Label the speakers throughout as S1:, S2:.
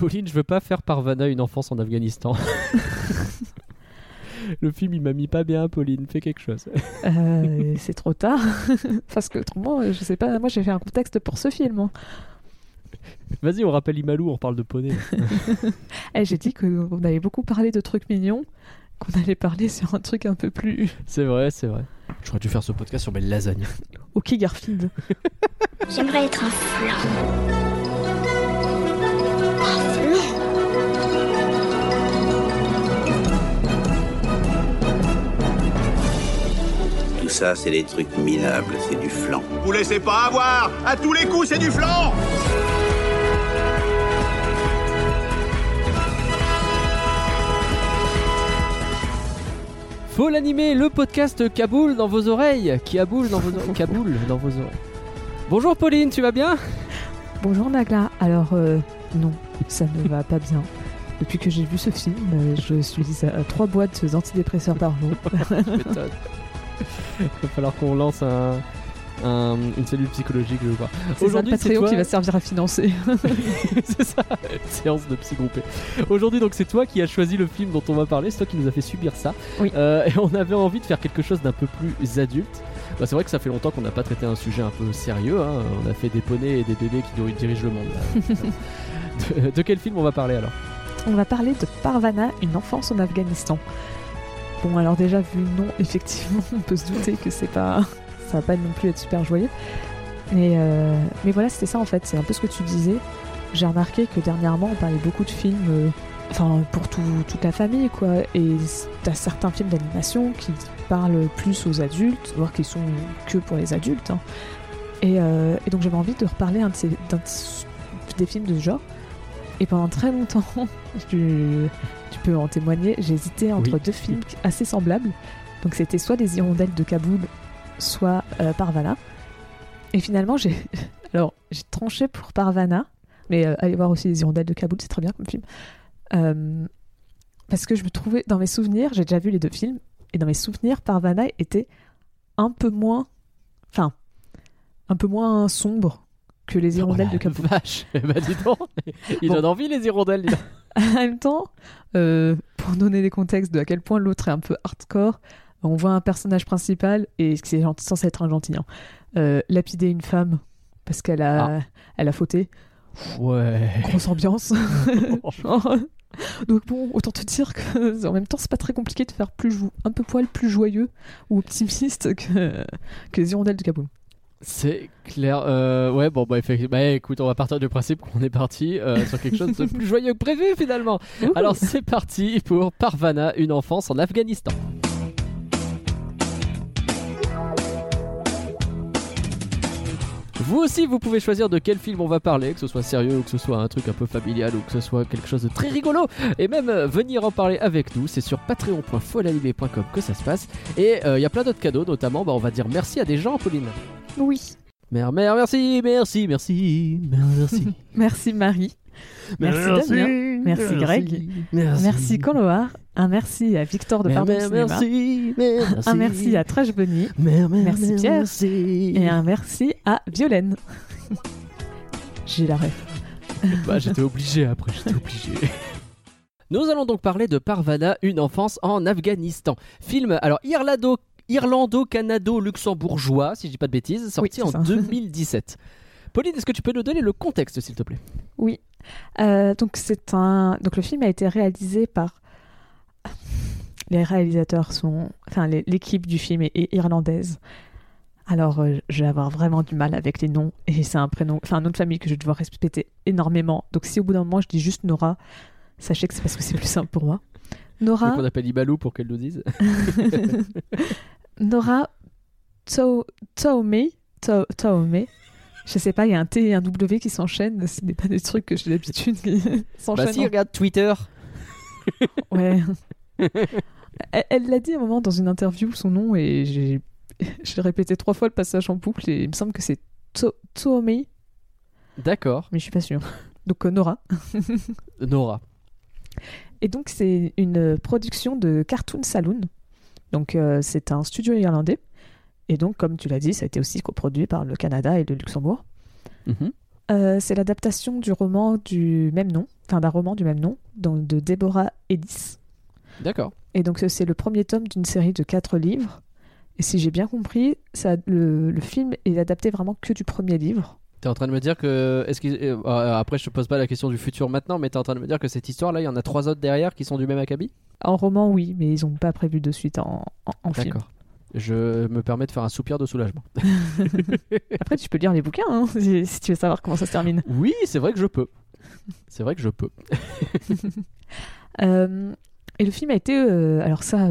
S1: Pauline, je veux pas faire Parvana une enfance en Afghanistan. Le film, il m'a mis pas bien, Pauline. Fais quelque chose.
S2: Euh, c'est trop tard. Parce que autrement, je sais pas, moi j'ai fait un contexte pour ce film. hein.
S1: Vas-y, on rappelle Imalou, on parle de poney.
S2: Eh, j'ai dit qu'on avait beaucoup parlé de trucs mignons, qu'on allait parler sur un truc un peu plus.
S1: C'est vrai, c'est vrai. J'aurais dû faire ce podcast sur mes lasagnes.
S2: Ok, Garfield.
S3: J'aimerais être un flan.
S4: Ça, c'est des trucs minables, c'est du flan.
S5: Vous laissez pas avoir À tous les coups, c'est du flan
S1: Faut l'animer, le podcast Kaboul dans vos oreilles. Kaboul dans vos oreilles. Kaboul dans vos oreilles. Bonjour Pauline, tu vas bien?
S2: Bonjour Nagla. Alors, euh, non, ça ne va pas bien. Depuis que j'ai vu ce film, euh, je suis à trois boîtes d'antidépresseurs par jour.
S1: Il va falloir qu'on lance un, un- une cellule psychologique, je crois.
S2: C'est ça le
S1: c'est toi-
S2: qui va servir à financer.
S1: c'est ça, une séance de psy groupée. Aujourd'hui, donc, c'est toi qui as choisi le film dont on va parler, c'est toi qui nous a fait subir ça.
S2: Oui.
S1: Euh, et on avait envie de faire quelque chose d'un peu plus adulte. Bah, c'est vrai que ça fait longtemps qu'on n'a pas traité un sujet un peu sérieux. hein. On a fait des poneys et des bébés qui dirigent le monde. de quel film on va parler alors?
S2: On va parler de Parvana, une enfance en Afghanistan. Bon, alors déjà, vu le nom, effectivement, on peut se douter que c'est pas. Ça va pas non plus être super joyeux. Mais, euh, mais voilà, c'était ça en fait. C'est un peu ce que tu disais. J'ai remarqué que dernièrement, on parlait beaucoup de films. euh, Enfin, pour tout- toute la famille, quoi. Et t'as certains films d'animation qui parlent plus aux adultes, voire qui sont que pour les adultes. hein. Et, euh, et donc, j'avais envie de reparler des films de ce genre. Et pendant très longtemps, tu, tu peux en témoigner, j'ai hésité entre
S1: Oui.
S2: deux films assez semblables. Donc c'était soit Les Hirondelles de Kaboul, soit euh, Parvana. Et finalement, j'ai alors j'ai tranché pour Parvana, mais euh, allez voir aussi Les Hirondelles de Kaboul, c'est très bien comme film. Euh, parce que je me trouvais dans mes souvenirs, j'ai déjà vu les deux films, et dans mes souvenirs, Parvana était un peu moins, enfin, un peu moins sombre que Les Hirondelles
S1: Oh la
S2: de Kaboul.
S1: Vache, bah dis donc, il
S2: Bon.
S1: donne envie les hirondelles.
S2: en même temps, euh, pour donner des contextes de à quel point l'autre est un peu hardcore, on voit un personnage principal et c'est censé être un gentil. hein, euh, lapider une femme parce qu'elle a,
S1: Ah.
S2: elle a fauté.
S1: Ouais.
S2: Grosse ambiance. Genre, Donc bon, autant te dire que en même temps, c'est pas très compliqué de faire plus un peu poil plus joyeux ou optimiste que, que les hirondelles de Kaboul.
S1: C'est clair. Euh, ouais, bon, bah, effectivement. Bah, écoute, on va partir du principe qu'on est parti euh, sur quelque chose de plus joyeux que prévu finalement. Alors, c'est parti pour Parvana, une enfance en Afghanistan. Vous aussi, vous pouvez choisir de quel film on va parler, que ce soit sérieux ou que ce soit un truc un peu familial ou que ce soit quelque chose de très rigolo. Et même euh, venir en parler avec nous, c'est sur patreon.folanimé.com que ça se passe. Et euh, il y a plein d'autres cadeaux, notamment, bah, on va dire merci à des gens, Pauline.
S2: Oui.
S1: Mère, mère, merci, merci, merci, merci.
S2: Merci Marie. Merci Damien. Merci Greg.
S1: Merci,
S2: Merci. Un merci à Victor de
S1: Mère,
S2: Pardon
S1: mère, merci, mère,
S2: Un merci à Trash Bunny. Merci Pierre.
S1: merci.
S2: Et un merci à Violaine. J'ai la ref.
S1: Bah, j'étais obligé après, j'étais obligé. Nous allons donc parler de Parvana, une enfance en Afghanistan. Film, alors, irlando, irlando-canado-luxembourgeois, si je dis pas de bêtises, sorti en
S2: ça.
S1: 2017. Pauline, est-ce que tu peux nous donner le contexte, s'il te plaît?
S2: Oui. Euh, donc c'est un. Donc le film a été réalisé par. Les réalisateurs sont. Enfin, l'équipe du film est, est irlandaise. Alors, euh, je vais avoir vraiment du mal avec les noms. Et c'est un prénom. Enfin, un nom de famille que je vais devoir respecter énormément. Donc, si au bout d'un moment je dis juste Nora, sachez que c'est parce que c'est plus simple pour moi. Nora.
S1: Donc on appelle Ibalou pour qu'elle nous dise.
S2: Nora To- Taomé. To- Taomé. Je sais pas, il y a un T et un W qui s'enchaînent. Ce n'est pas des trucs que j'ai l'habitude qui s'enchaînent.
S1: Bah si, regarde Twitter.
S2: Ouais. elle l'a dit à un moment dans une interview, son nom, et j'ai répété trois fois le passage en boucle, et il me semble que c'est To- Taomé,
S1: D'accord.
S2: mais je suis pas sûre. Donc euh, Nora.
S1: Nora.
S2: Et donc c'est une production de Cartoon Saloon. Donc euh, c'est un studio irlandais. Et donc, comme tu l'as dit, ça a été aussi coproduit par le Canada et le Luxembourg.
S1: Mhm.
S2: Euh, c'est l'adaptation du roman du même nom, enfin d'un roman du même nom, donc de Deborah Edis.
S1: D'accord.
S2: Et donc, c'est le premier tome d'une série de quatre livres. Et si j'ai bien compris, ça, le, le film est adapté vraiment que du premier livre.
S1: T'es en train de me dire que. Est-ce euh, euh, après, je te pose pas la question du futur maintenant, mais t'es en train de me dire que cette histoire-là, il y en a trois autres derrière qui sont du même acabit?
S2: En roman, oui, mais ils n'ont pas prévu de suite en, en, en film.
S1: D'accord. Je me permets de faire un soupir de soulagement.
S2: Après, tu peux lire les bouquins hein, si, si tu veux savoir comment ça se termine.
S1: Oui, c'est vrai que je peux. C'est vrai que je peux.
S2: Euh, et le film a été. euh, alors, ça,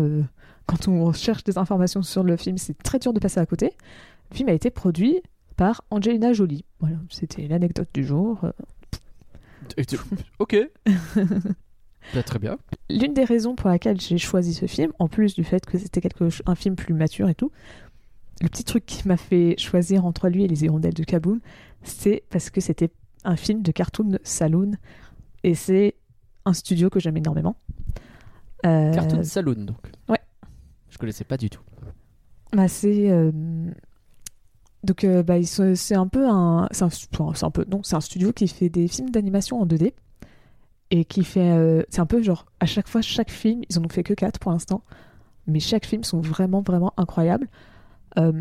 S2: quand on cherche des informations sur le film, c'est très dur de passer à côté. Le film a été produit par Angelina Jolie. Voilà, c'était l'anecdote du jour. Euh,
S1: ok. Bah, très bien.
S2: L'une des raisons pour laquelle j'ai choisi ce film, en plus du fait que c'était quelque un film plus mature et tout, le petit truc qui m'a fait choisir entre lui et les hirondelles de Kaboul, c'est parce que c'était un film de cartoon saloon et c'est un studio que j'aime énormément. Euh,
S1: Cartoon Saloon, donc.
S2: ouais.
S1: Je connaissais pas du tout.
S2: bah, c'est euh, donc euh, bah, c'est un peu un c'est un, enfin, c'est un peu non c'est un studio qui fait des films d'animation en 2D et qui fait euh, c'est un peu genre à chaque fois chaque film ils en ont fait que 4 pour l'instant mais chaque film sont vraiment vraiment incroyables euh,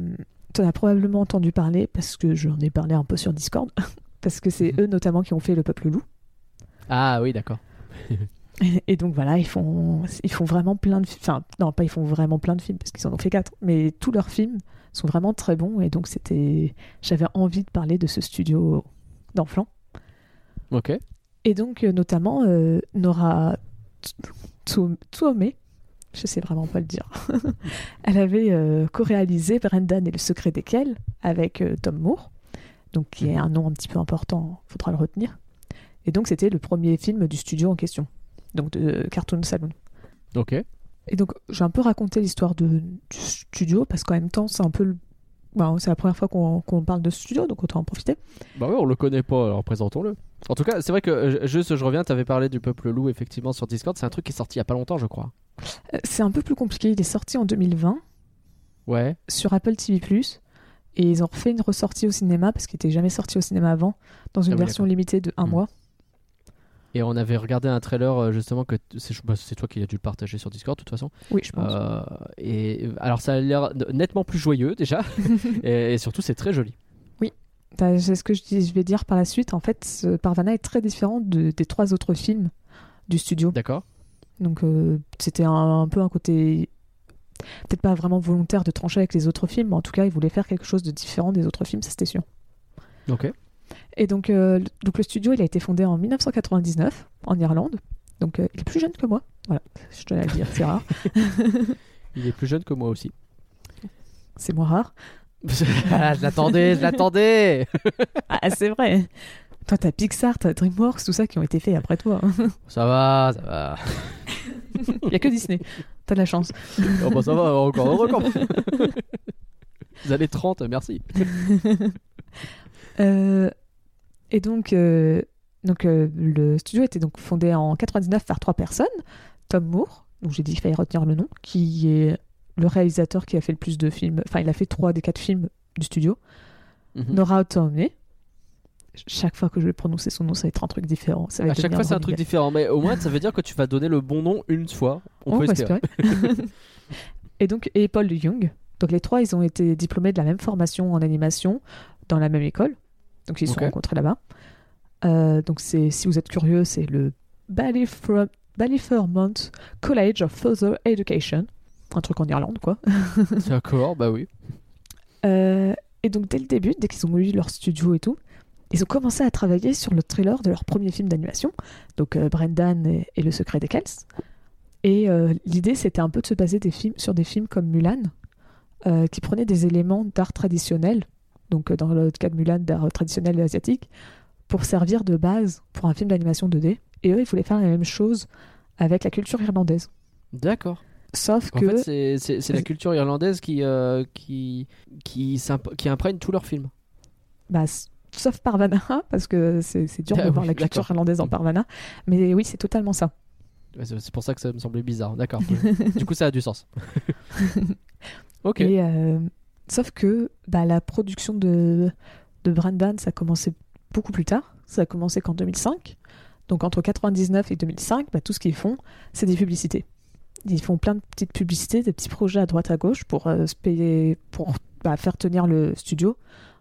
S2: tu en as probablement entendu parler parce que j'en ai parlé un peu sur Discord parce que c'est
S1: Mhm.
S2: eux notamment qui ont fait le peuple loup
S1: Ah oui, d'accord.
S2: et donc voilà, ils font, ils font vraiment plein de films. Enfin, non, pas ils font vraiment plein de films, parce qu'ils en ont fait quatre. Mais tous leurs films sont vraiment très bons. Et donc c'était. J'avais envie de parler de ce studio d'enfants.
S1: Ok.
S2: Et donc, euh, notamment, euh, Nora Tsuome, je sais vraiment pas le dire, elle avait euh, co-réalisé Brendan et le secret desquels avec euh, Tom Moore, donc qui est un nom un petit peu important, faudra le retenir. Et donc, c'était le premier film du studio en question, donc de Cartoon Saloon.
S1: Ok.
S2: Et donc, j'ai un peu raconté l'histoire de- du studio, parce qu'en même temps, c'est un peu le- bah, c'est la première fois qu'on parle de studio, donc autant en profiter.
S1: Bah ouais, on le connaît pas, alors présentons-le. En tout cas, c'est vrai que, euh, juste, je reviens, t'avais parlé du Peuple Loup, effectivement, sur Discord. C'est un truc qui est sorti il y a pas longtemps, je crois.
S2: Euh, C'est un peu plus compliqué, il est sorti en 2020.
S1: Ouais.
S2: sur Apple TV+. Et ils ont refait une ressortie au cinéma, parce qu'il n'était jamais sorti au cinéma avant, dans une
S1: Ah oui,
S2: version limitée de un
S1: Hmm.
S2: mois.
S1: Et on avait regardé un trailer, euh, justement, que c'est bah, c'est toi qui as dû le partager sur Discord, de toute façon.
S2: Oui, je pense.
S1: Euh, et alors, ça a l'air nettement plus joyeux, déjà. et, et surtout, c'est très joli.
S2: Bah, C'est ce que je, vais dire par la suite. En fait, Parvana est très différent de- des trois autres films du studio.
S1: D'accord
S2: Donc, euh, c'était un, un peu un côté... Peut-être pas vraiment volontaire de trancher avec les autres films, mais en tout cas, ils voulaient faire quelque chose de différent des autres films, ça c'était sûr.
S1: Ok.
S2: Et donc, euh, le- donc le studio, il a été fondé en 1999 en Irlande. Donc, euh, il est plus jeune que moi. Voilà, je tenais à le dire, c'est rare.
S1: Il est plus jeune que moi aussi.
S2: C'est moins rare.
S1: ah, je l'attendais, je l'attendais
S2: Ah, c'est vrai. Toi, t'as Pixar, t'as DreamWorks, tout ça qui ont été faits après toi.
S1: Ça va, ça va.
S2: Il y a que Disney. T'as de la chance.
S1: Oh bah ça va, encore même. Vous allez 30, merci.
S2: Euh, et donc, euh, donc euh, le studio était donc fondé en 99 par trois personnes. Tom Moore, donc j'ai dit qu'il fallait retenir le nom, qui est le réalisateur qui a fait le plus de films. Enfin, il a fait trois des quatre films du studio.
S1: Mhm.
S2: Nora Taumé. Chaque fois que je vais prononcer son nom, ça va être un truc différent. Ça va
S1: À chaque fois, c'est un truc différent, mais au moins, ça veut dire que tu vas donner le bon nom une fois. On
S2: On
S1: peut espérer.
S2: espérer. et donc, et Paul Young. Donc, les trois, ils ont été diplômés de la même formation en animation dans la même école. Donc, ils se sont rencontrés là-bas. Euh, donc, c'est, si vous êtes curieux, c'est le Ballyfer- Ballyfermont College of Further Education. Un truc en Irlande, quoi.
S1: D'accord, bah oui.
S2: Euh, et donc, dès le début, dès qu'ils ont eu leur studio et tout, ils ont commencé à travailler sur le trailer de leur premier film d'animation, donc euh, Brendan et, et le secret des Kells. Et euh, l'idée, c'était un peu de se baser des films, sur des films comme Mulan, qui prenaient des éléments d'art traditionnel, donc euh, dans le cas de Mulan, d'art traditionnel asiatique, pour servir de base pour un film d'animation 2D. Et eux, ils voulaient faire la même chose avec la culture irlandaise.
S1: D'accord.
S2: Sauf
S1: En
S2: que.
S1: fait, c'est- la culture irlandaise qui, euh, qui, qui, qui imprègne tous leurs films.
S2: Bah, sauf Parvana, parce que c'est dur
S1: Ah
S2: de voir la culture irlandaise en Parvana. Mais oui, c'est totalement ça.
S1: C'est pour ça que ça me semblait bizarre. D'accord. du coup, ça a du sens. ok.
S2: Et, euh, sauf que bah, la production de, de Brendan, ça commençait beaucoup plus tard. Ça a commencé qu'en 2005. Donc entre 99 et 2005, bah, tout ce qu'ils font, c'est des publicités. Ils font plein de petites publicités, des petits projets à droite à gauche pour euh, se payer, pour bah, faire tenir le studio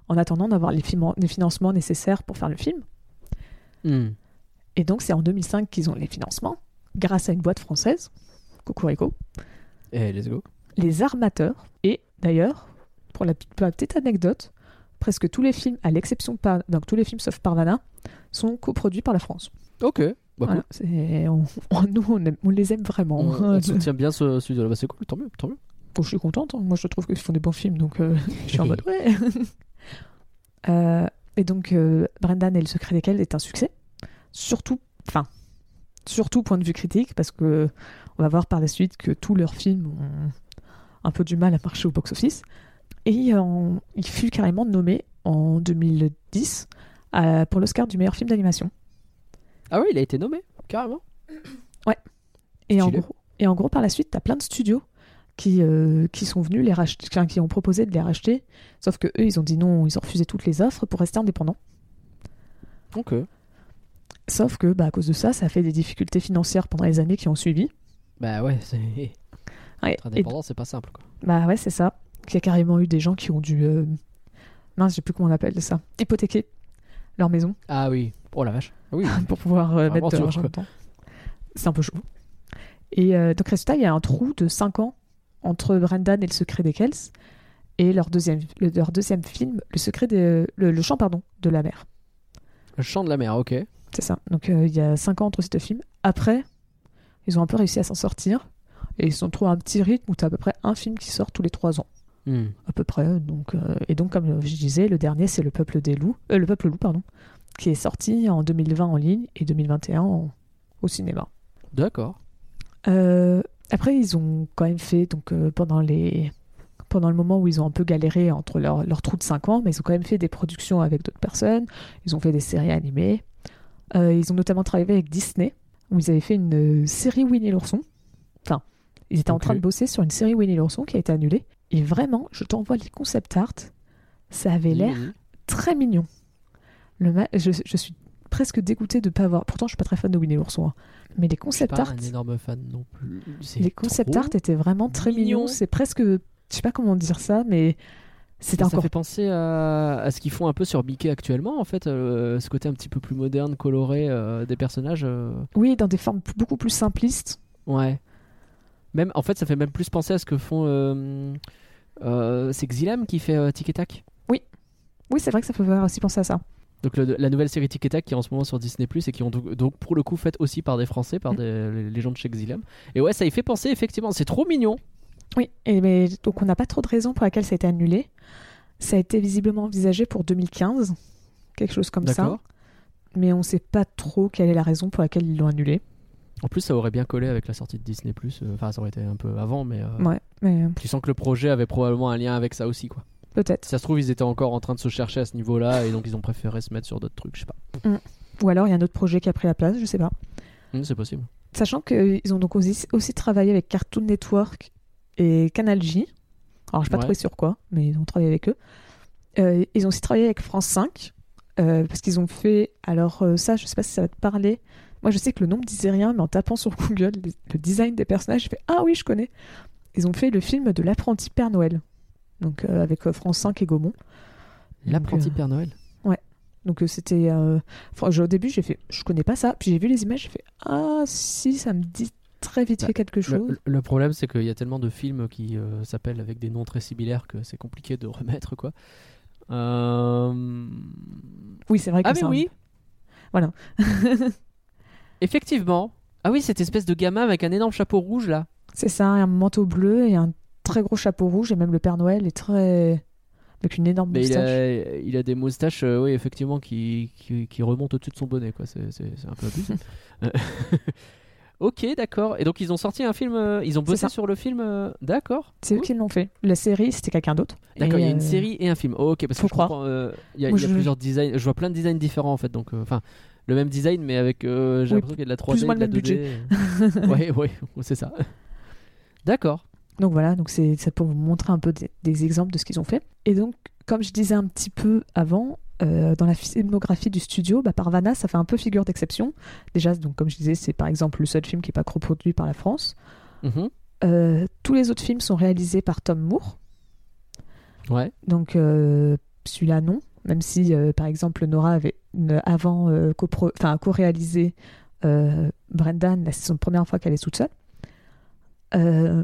S2: en attendant d'avoir les, finan- les financements nécessaires pour faire le film.
S1: Hmm.
S2: Et donc c'est en 2005 qu'ils ont les financements, grâce à une boîte française, Cocorico,
S1: Et let's go.
S2: les armateurs. Et d'ailleurs, pour la, pour la petite anecdote, presque tous les films, à l'exception donc tous les films sauf Parvana, sont coproduits par la France.
S1: Ok. Bah,
S2: Voilà, on- on- nous, on, aime- on les aime vraiment.
S1: On, on soutient bien ce studio-là. Bah, c'est cool, tant mieux, tant mieux.
S2: Bon, je suis contente. hein. Moi, je trouve qu'ils font des bons films, donc euh, je suis en mode ouais. Euh, et donc, euh, Brendan et le secret desquels est un succès. Surtout, enfin, surtout point de vue critique, parce que on va voir par la suite que tous leurs films ont un peu du mal à marcher au box-office. Et euh, il fut carrément nommé en 2010 à- pour l'Oscar du meilleur film d'animation.
S1: Ah oui, il a été nommé, carrément.
S2: Et en, gros, et en gros, par la suite, tu as plein de studios qui, euh, qui sont venus les racheter, qui ont proposé de les racheter. Sauf que eux, ils ont dit non, ils ont refusé toutes les offres pour rester indépendants.
S1: Ok.
S2: Sauf que, bah, à cause de ça, ça a fait des difficultés financières pendant les années qui ont suivi.
S1: Bah ouais, c'est.
S2: Ouais,
S1: Être
S2: et-
S1: indépendant, c'est pas simple, quoi.
S2: bah ouais, c'est ça. Il y a carrément eu des gens qui ont dû. Euh... Mince, je sais plus comment on appelle ça. Hypothéquer leur maison
S1: Ah oui. Oh la vache. Oui.
S2: pour pouvoir euh, mettre de l'argent dedans. C'est un peu chaud. Et euh, donc, résultat, il y a un trou de 5 ans entre Brendan et le secret des Kells et leur deuxième, le- leur deuxième film, Le secret des, le, le chant pardon, de la mer.
S1: Le chant de la mer, ok.
S2: C'est ça. Donc, euh, il y a 5 ans entre ces deux films. Après, ils ont un peu réussi à s'en sortir et ils se sont trouvés un petit rythme où tu as à peu près un film qui sort tous les 3 ans.
S1: Hmm.
S2: à peu près. Donc, euh, et donc, comme je disais, le dernier, c'est Le Peuple des loups, euh, Le Peuple loup, pardon, qui est sorti en 2020 en ligne et 2021 en- au cinéma.
S1: D'accord.
S2: Euh, après, ils ont quand même fait, donc pendant les pendant le moment où ils ont un peu galéré entre leur, leur trou de 5 ans, mais ils ont quand même fait des productions avec d'autres personnes, ils ont fait des séries animées, ils ont notamment travaillé avec Disney, où ils avaient fait une série Winnie l'ourson. Enfin, ils étaient en train de bosser sur une série Winnie l'ourson qui a été annulée. Et vraiment, je t'envoie les concept art, ça avait l'air très mignon. Le ma- je, je suis presque dégoûtée de pas avoir. Pourtant, je suis pas très fan de Winnie l'ourson, hein. mais les
S1: Je suis
S2: concept
S1: pas
S2: art,
S1: un énorme fan non plus. C'est
S2: les concept art étaient vraiment très
S1: mignon.
S2: mignons. C'est presque, je sais pas comment dire ça, mais
S1: Ça
S2: encore.
S1: fait penser à, à ce qu'ils font un peu sur Mickey actuellement, en fait, euh, ce côté un petit peu plus moderne, coloré euh, des personnages. euh,
S2: Oui, dans des formes beaucoup plus simplistes.
S1: Ouais. Même, en fait, ça fait même plus penser à ce que font. euh, euh, c'est Xilam qui fait euh, Tic et Tac.
S2: Oui, c'est vrai que ça peut faire aussi penser à ça.
S1: Donc le- la nouvelle série Tic et Tac qui est en ce moment sur Disney Plus et qui ont donc, donc pour le coup faite aussi par des Français, par
S2: Mm.
S1: des, les, les gens de chez Xilam. Et ouais, ça y fait penser effectivement. C'est trop mignon.
S2: Oui, et mais, donc on n'a pas trop de raisons pour laquelle ça a été annulé. Ça a été visiblement envisagé pour 2015, quelque chose comme ça. Mais on sait pas trop quelle est la raison pour laquelle ils l'ont annulé.
S1: En plus, ça aurait bien collé avec la sortie de Disney euh, Enfin, ça aurait été un peu avant, mais euh,
S2: Ouais, mais euh,
S1: tu sens que le projet avait probablement un lien avec ça aussi, quoi.
S2: peut-être.
S1: Si ça se trouve, ils étaient encore en train de se chercher à ce niveau-là et donc ils ont préféré se mettre sur d'autres trucs, je sais pas.
S2: Ou alors il y a un autre projet qui a pris la place, je sais pas.
S1: Hum, c'est possible.
S2: Sachant qu'ils ont donc aussi, aussi travaillé avec Cartoon Network et Canal J. Alors, je n'ai pas
S1: Ouais.
S2: trouvé sur quoi, mais ils ont travaillé avec eux. Euh, ils ont aussi travaillé avec France 5, euh, parce qu'ils ont fait. Alors, euh, ça, je sais pas si ça va te parler. Moi, je sais que le nom me disait rien, mais en tapant sur Google le design des personnages, j'ai fait Ah oui, je connais. Ils ont fait le film de l'apprenti Père Noël, donc euh, avec euh, France 5 et Gaumont.
S1: L'apprenti
S2: euh,
S1: Père Noël.
S2: Donc euh, c'était. enfin, je- au début, j'ai fait, je connais pas ça. Puis j'ai vu les images, j'ai fait, ah si, ça me dit très vite
S1: Bah,
S2: fait quelque chose.
S1: Le, le problème, c'est qu'il y a tellement de films qui euh, s'appellent avec des noms très similaires que c'est compliqué de remettre, quoi. Euh...
S2: Oui, c'est vrai que
S1: Ah mais oui
S2: Voilà.
S1: Effectivement. Ah oui, cette espèce de gamin avec un énorme chapeau rouge, là.
S2: C'est ça, un manteau bleu et un très gros chapeau rouge et même le Père Noël est très avec une énorme
S1: Mais il
S2: moustache.
S1: a, il a des moustaches, euh, oui, effectivement, qui, qui, qui remontent au-dessus de son bonnet, quoi. C'est c'est- c'est un peu abusé. Euh, ok, d'accord. Et donc, ils ont sorti un film, euh, ils ont bossé sur le film, euh, d'accord.
S2: C'est eux qui l'ont fait. La série, c'était quelqu'un d'autre.
S1: D'accord, il y a une série et un film. Oh, ok, parce que
S2: faut
S1: je
S2: croire.
S1: comprends. euh, Il y a, y a
S2: je-
S1: plusieurs designs. Je vois plein de designs différents en fait. Donc, euh, enfin, le même design, mais avec. euh, J'ai
S2: Oui,
S1: l'impression qu'il y a de la 3D,
S2: plus ou moins le même
S1: 2D. ouais, ouais, c'est ça. D'accord.
S2: Donc voilà, donc c'est pour vous montrer un peu des, des exemples de ce qu'ils ont fait. Et donc, comme je disais un petit peu avant, euh, dans la filmographie du studio, bah, Parvana, ça fait un peu figure d'exception. Déjà, donc, comme je disais, c'est par exemple le seul film qui n'est pas coproduit par la France.
S1: Mhm.
S2: Euh, tous les autres films sont réalisés par Tom Moore.
S1: Ouais.
S2: Donc euh, celui-là, non. Même si, par exemple, Nora avait avant euh, enfin, co-réalisé euh, Brendan, là, c'est son première fois qu'elle est toute seule. Euh,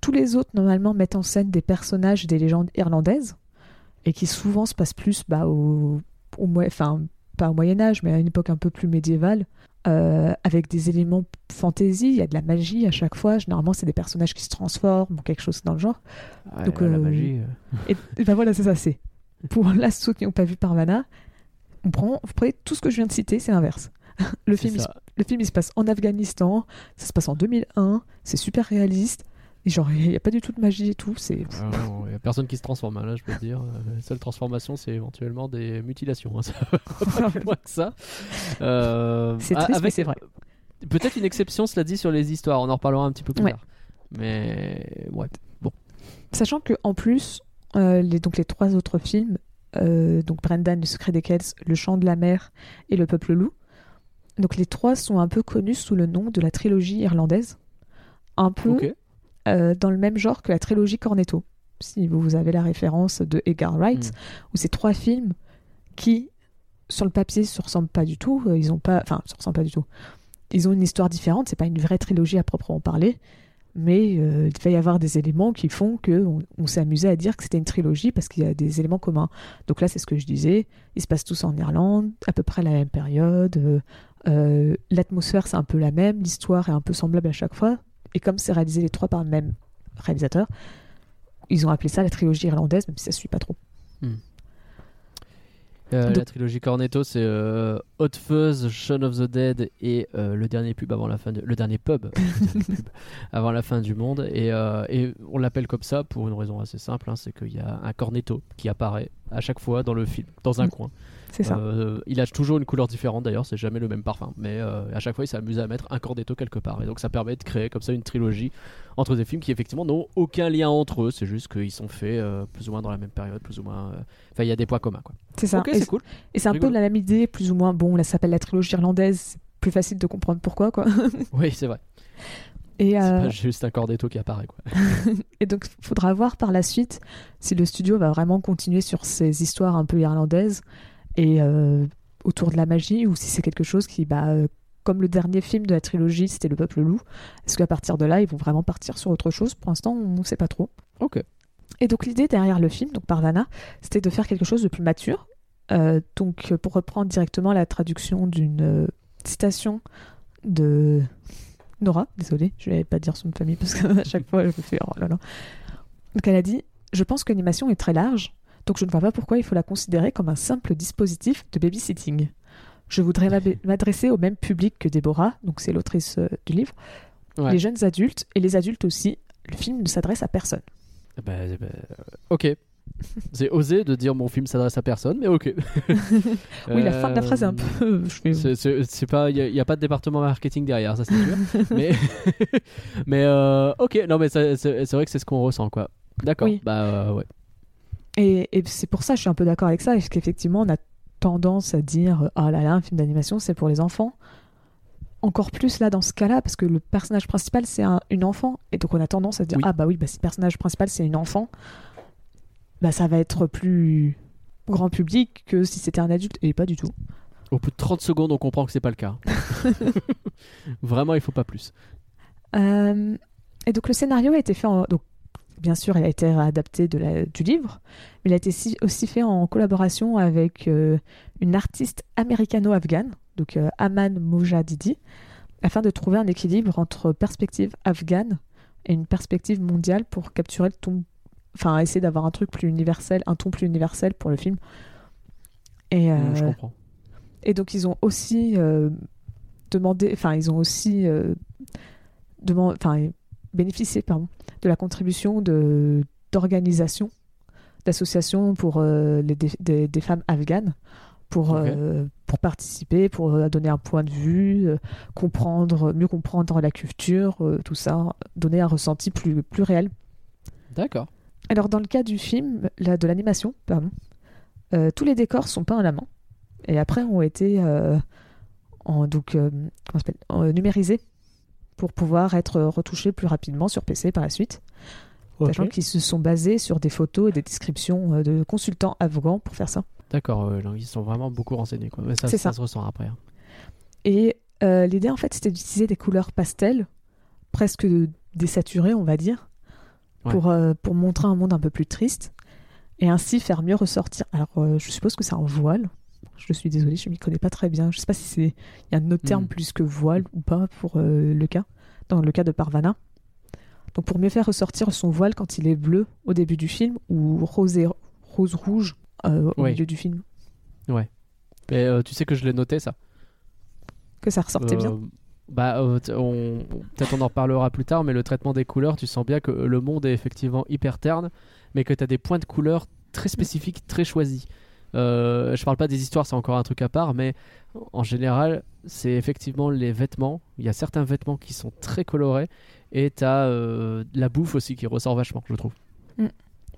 S2: tous les autres, normalement, mettent en scène des personnages des légendes irlandaises et qui souvent se passent plus bah, au, enfin, pas au Moyen-Âge, mais à une époque un peu plus médiévale, euh, avec des éléments fantasy. Il y a de la magie à chaque fois. Généralement, c'est des personnages qui se transforment ou quelque chose dans le genre. Donc,
S1: la
S2: euh,
S1: magie. euh,
S2: Et, et ben voilà, c'est ça, c'est. Pour là, ceux qui n'ont pas vu Parvana, on prend, tout ce que je viens de citer, c'est l'inverse. Le film, il, se- le film, il se passe en Afghanistan, ça se passe en 2001, c'est super réaliste, et genre, il n'y a pas du tout de magie et tout, c'est...
S1: Ah Il n'y a personne qui se transforme, hein, là, je peux te dire. Euh, La seule transformation, c'est éventuellement des mutilations. hein, Ça va pas plus loin que ça. Euh,
S2: C'est
S1: ah,
S2: mais c'est vrai.
S1: Peut-être une exception, cela dit, sur les histoires. On en reparlera un petit peu plus
S2: Ouais.
S1: tard. Mais ouais.
S2: Sachant que en plus, euh, les, donc les trois autres films, euh, donc Brendan, Le Secret des Kells, Le Chant de la Mer et Le Peuple Loup, donc les trois sont un peu connus sous le nom de la trilogie irlandaise, un peu euh, dans le même genre que la trilogie Cornetto. Si vous avez la référence de Edgar Wright,
S1: Mm.
S2: où c'est trois films qui, sur le papier, se ressemblent pas du tout. euh, Ils ont pas, enfin, se ressemblent pas du tout. Ils ont une histoire différente. C'est pas une vraie trilogie à proprement parler, mais euh, il va y avoir des éléments qui font que on, s'est amusé à dire que c'était une trilogie parce qu'il y a des éléments communs. Donc là, c'est ce que je disais. Ils se passent tous en Irlande, à peu près la même période. euh, euh, L'atmosphère, c'est un peu la même. L'histoire est un peu semblable à chaque fois. Et comme c'est réalisé les trois par le même réalisateur, ils ont appelé ça la trilogie irlandaise, même si ça suit pas trop.
S1: Euh, La trilogie Cornetto, c'est euh, Hot Fuzz, Shaun of the Dead et euh, le dernier pub avant la fin, de- le dernier pub, le dernier pub avant la fin du monde. Et, et on l'appelle comme ça pour une raison assez simple, hein, c'est qu'il y a un Cornetto qui apparaît à chaque fois dans le film, dans un
S2: Mm.
S1: coin.
S2: C'est ça.
S1: Euh, il a toujours une couleur différente d'ailleurs, c'est jamais le même parfum, mais euh, à chaque fois il s'est amusé à mettre un Cornetto quelque part. Et donc ça permet de créer comme ça une trilogie entre des films qui effectivement n'ont aucun lien entre eux, c'est juste qu'ils sont faits euh, plus ou moins dans la même période, plus ou moins. euh, Enfin, il y a des points communs quoi.
S2: C'est ça.
S1: Ok,
S2: et
S1: c'est cool.
S2: et c'est un peu la même idée, plus ou moins. Bon, là, ça s'appelle la trilogie irlandaise. C'est plus facile de comprendre pourquoi, quoi.
S1: Oui, c'est vrai.
S2: Et,
S1: C'est
S2: euh,
S1: pas juste un Cornetto qui apparaît quoi.
S2: et donc, il faudra voir par la suite si le studio va vraiment continuer sur ces histoires un peu irlandaises et euh, autour de la magie, ou si c'est quelque chose qui, bah, euh, comme le dernier film de la trilogie, c'était Le Peuple Loup. Est-ce qu'à partir de là, ils vont vraiment partir sur autre chose? Pour l'instant, on ne sait pas trop.
S1: Ok.
S2: Et donc l'idée derrière le film, donc Parvana, c'était de faire quelque chose de plus mature. Euh, donc pour reprendre directement la traduction d'une citation de Nora, désolée, je vais pas dire son de famille parce qu'à chaque fois je me fais oh là là. Donc elle a dit Je pense que l'animation est très large, donc je ne vois pas pourquoi il faut la considérer comme un simple dispositif de babysitting. Je voudrais m'adresser au même public que Déborah, donc c'est l'autrice euh, du livre,
S1: Ouais.
S2: les jeunes adultes et les adultes aussi. Le film ne s'adresse à personne.
S1: Bah, ok. C'est osé de dire mon film s'adresse à personne, mais ok.
S2: Oui, la fin de la phrase est un
S1: Euh,
S2: peu.
S1: C'est- pas, il n'y a, pas de département marketing derrière, ça c'est sûr. mais mais euh, ok, non mais c'est c'est vrai que c'est ce qu'on ressent quoi. D'accord.
S2: Oui.
S1: Bah euh, ouais.
S2: Et, et c'est pour ça que je suis un peu d'accord avec ça, parce qu'effectivement, on a tendance à dire Ah là là, un film d'animation, c'est pour les enfants. Encore plus là dans ce cas-là, parce que le personnage principal, c'est un- une enfant. Et donc on a tendance à dire
S1: Oui.
S2: Ah bah oui, bah, si le personnage principal, c'est une enfant, bah ça va être plus grand public que si c'était un adulte. Et pas du tout.
S1: Au bout de 30 secondes, on comprend que c'est pas le cas. Vraiment, il faut pas plus.
S2: Euh, et donc le scénario a été fait en... Donc, bien sûr, il a été adapté de la- du livre, mais il a été si- aussi fait en collaboration avec euh, une artiste américano-afghane, donc euh, Aman Mojadidi, afin de trouver un équilibre entre perspective afghane et une perspective mondiale pour capturer le ton... Enfin, essayer d'avoir un truc plus universel, un ton plus universel pour le film. Et,
S1: Mm, Je
S2: euh,
S1: comprends.
S2: et donc ils ont aussi euh, demandé, enfin ils ont aussi euh, deman- enfin bénéficié pardon, de la contribution d'organisations, d'associations pour euh, les des, des femmes afghanes pour euh, pour participer, pour euh, donner un point de vue, comprendre mieux comprendre la culture, tout ça, donner un ressenti plus plus réel.
S1: D'accord.
S2: Alors, dans le cas du film, là, de l'animation, pardon, tous les décors sont peints à la main et après ont été en, donc, comment numérisés pour pouvoir être retouchés plus rapidement sur PC par la suite. Sachant qu'ils se sont basés sur des photos et des descriptions euh, de consultants afghans pour faire ça.
S1: D'accord, euh, ils sont vraiment beaucoup renseignés. Quoi. Mais ça,
S2: C'est
S1: ça.
S2: ça.
S1: se ressent après. hein.
S2: Et euh, l'idée, en fait, c'était d'utiliser des couleurs pastel, presque désaturées, on va dire,
S1: Ouais.
S2: pour, euh, pour montrer un monde un peu plus triste, et ainsi faire mieux ressortir. Alors, euh, je suppose que c'est un voile. Je suis désolée, je m'y connais pas très bien. Je sais pas si c'est il y a un autre terme
S1: Hmm.
S2: plus que voile ou pas pour euh, le cas, dans le cas de Parvana. Donc, pour mieux faire ressortir son voile quand il est bleu au début du film ou rose, et, rose rouge euh, au milieu du film,
S1: Mais euh, tu sais que je l'ai noté ça.
S2: que ça ressortait bien.
S1: Bah, on... peut-être on en reparlera plus tard, mais le traitement des couleurs, tu sens bien que le monde est effectivement hyper terne, mais que tu as des points de couleur très spécifiques, très choisis. Euh, je parle pas des histoires, c'est encore un truc à part, mais en général, c'est effectivement les vêtements. Il y a certains vêtements qui sont très colorés, et tu as la bouffe aussi qui ressort vachement, je trouve.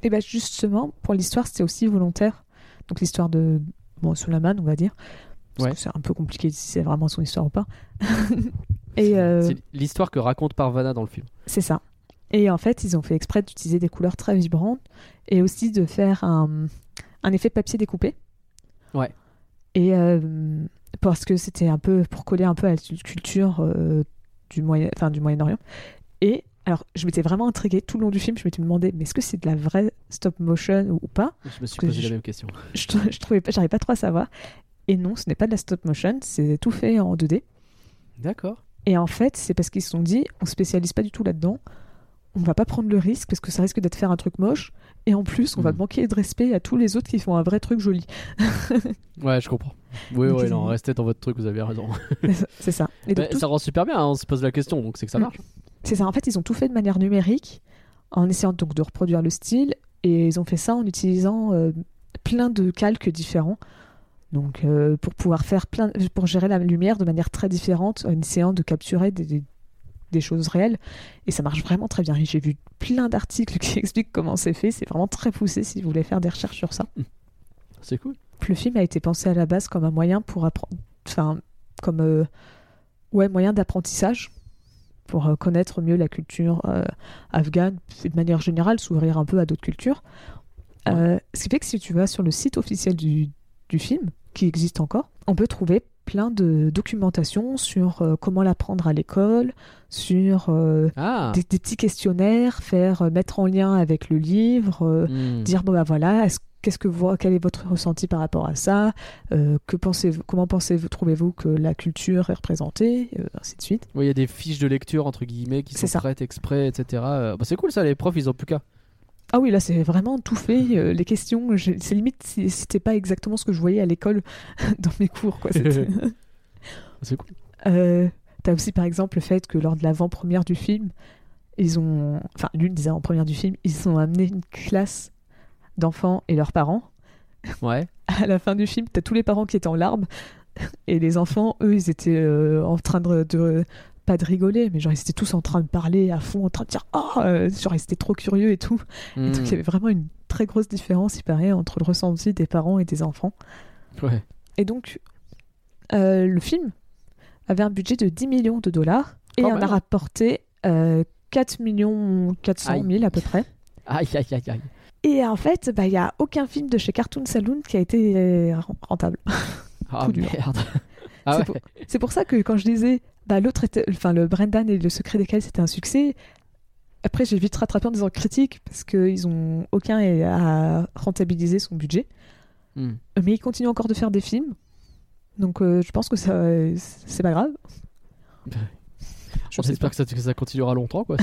S2: Et bien justement, pour l'histoire, c'était aussi volontaire. Donc l'histoire de bon, Sulaman, on va dire. Parce
S1: Ouais.
S2: que c'est un peu compliqué si c'est vraiment son histoire ou pas. Et euh,
S1: C'est l'histoire que raconte Parvana dans le film.
S2: c'est ça. Et en fait, ils ont fait exprès d'utiliser des couleurs très vibrantes et aussi de faire un, un effet papier découpé.
S1: Ouais.
S2: Et euh, parce que c'était un peu pour coller un peu à la culture euh, du Moyen, enfin du Moyen-Orient. Et alors, je m'étais vraiment intriguée tout le long du film. Je m'étais demandé, mais est-ce que c'est de la vraie stop motion ou pas?
S1: Je me suis posé
S2: je-
S1: la même question.
S2: je, je trouvais pas, j'arrivais pas trop à savoir. Et non, ce n'est pas de la stop motion, c'est tout fait en 2D.
S1: D'accord.
S2: Et en fait, c'est parce qu'ils se sont dit, on spécialise pas du tout là-dedans. On va pas prendre le risque parce que ça risque d'être faire un truc moche. Et en plus, on va
S1: Mhm.
S2: manquer de respect à tous les autres qui font un vrai truc joli.
S1: Ouais, je comprends. Oui,
S2: ils-
S1: non, restez dans votre truc, vous avez raison.
S2: c'est ça. Et donc,
S1: Mais
S2: tout-
S1: Ça rend super bien, hein, on se pose la question, donc c'est que ça
S2: Mm.
S1: marche.
S2: c'est ça. En fait, ils ont tout fait de manière numérique en essayant donc de reproduire le style. Et ils ont fait ça en utilisant euh, plein de calques différents. Donc, euh, pour pouvoir faire plein, pour gérer la lumière de manière très différente, en essayant de capturer des, des- des choses réelles. Et ça marche vraiment très bien. J'ai vu plein d'articles qui expliquent comment c'est fait. C'est vraiment très poussé si vous voulez faire des recherches sur ça.
S1: C'est cool.
S2: Le film a été pensé à la base comme un moyen pour apprendre, enfin, comme euh, ouais, moyen d'apprentissage pour euh, connaître mieux la culture euh, afghane et de manière générale s'ouvrir un peu à d'autres cultures. Euh, ce qui fait que si tu vas sur le site officiel du, du film, qui existe encore, on peut trouver plein de documentation sur euh, comment l'apprendre à l'école, sur euh,
S1: Ah
S2: des, des petits questionnaires, faire euh, mettre en lien avec le livre,
S1: Hmm.
S2: dire bon bah voilà est-ce- qu'est-ce que vous quel est votre ressenti par rapport à ça Euh, que pensez-vous comment pensez-vous trouvez-vous que la culture est représentée Euh, ainsi de suite
S1: Oui, il y a des fiches de lecture, entre guillemets, qui sont
S2: ça.
S1: prêtes exprès, etc. Euh, bah, c'est cool ça, les profs, ils ont plus qu'à.
S2: Ah oui là c'est vraiment tout fait euh, les questions c'est limite c'était pas exactement ce que je voyais à l'école dans mes cours quoi
S1: C'est cool.
S2: Euh, T'as aussi par exemple le fait que lors de l'avant-première du film, ils ont, enfin l'une des avant-premières du film, ils ont amené une classe d'enfants et leurs parents.
S1: Ouais.
S2: À la fin du film, t'as tous les parents qui étaient en larmes et les enfants, eux, ils étaient euh, en train de, de- pas de rigoler, mais genre ils étaient tous en train de parler à fond, en train de dire oh, euh, genre ils étaient trop curieux et tout. Et donc
S1: Hmm.
S2: il y avait vraiment une très grosse différence, il paraît, entre le ressenti des parents et des enfants.
S1: Ouais.
S2: Et donc, euh, le film avait un budget de 10 millions de dollars et en a rapporté euh, 4 millions 400
S1: Aïe.
S2: 000 à peu près.
S1: Aïe, aïe, aïe, aïe.
S2: Et en fait, bah, il n'y a aucun film de chez Cartoon Saloon qui a été euh, rentable.
S1: Ah merde. Ah
S2: C'est
S1: ouais.
S2: pour- C'est pour ça que quand je disais, bah, l'autre était, enfin, le Brendan et le secret desquels c'était un succès, après j'ai vite rattrapé en disant critique parce qu'ils ont aucun à rentabiliser son budget.
S1: Hmm.
S2: Mais ils continuent encore de faire des films. Donc euh, je pense que ça, c'est pas grave. Je
S1: On
S2: sais
S1: espère
S2: pas.
S1: que ça, que ça continuera longtemps, quoi.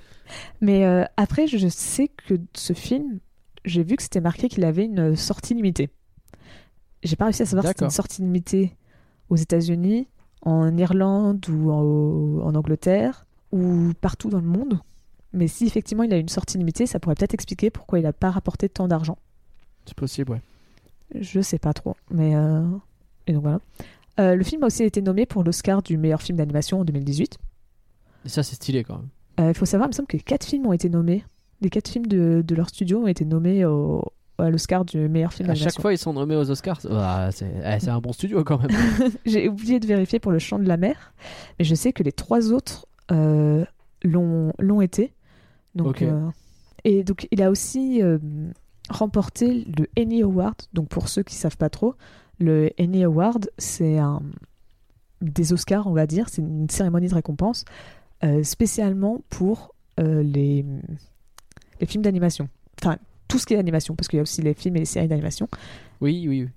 S2: Mais euh, après, je sais que ce film, j'ai vu que c'était marqué qu'il avait une sortie limitée. J'ai pas réussi à savoir si c'était une sortie limitée aux États-Unis, en Irlande ou en, en Angleterre ou partout dans le monde. Mais si effectivement il a une sortie limitée, ça pourrait peut-être expliquer pourquoi il n'a pas rapporté tant d'argent.
S1: c'est possible, ouais.
S2: Je sais pas trop. Mais euh, et donc voilà. Euh, le film a aussi été nommé pour l'Oscar du meilleur film d'animation en 2018.
S1: Et ça, c'est stylé, quand même.
S2: Euh, Il faut savoir, il me semble que quatre films ont été nommés les quatre films de, de leur studio ont été nommés au, à l'Oscar du meilleur film
S1: À chaque fois, ils sont nommés aux Oscars. Ah, c'est eh, c'est un bon studio quand même.
S2: J'ai oublié de vérifier pour le chant de la mer, mais je sais que les trois autres euh, l'ont été. Donc, euh, et donc, il a aussi euh, remporté le Annie Award. Donc, pour ceux qui savent pas trop, le Annie Award, c'est un des Oscars, on va dire. C'est une cérémonie de récompense spécialement pour les, les films d'animation. Enfin, tout ce qui est animation, parce qu'il y a aussi les films et les séries d'animation.
S1: Oui, oui, oui.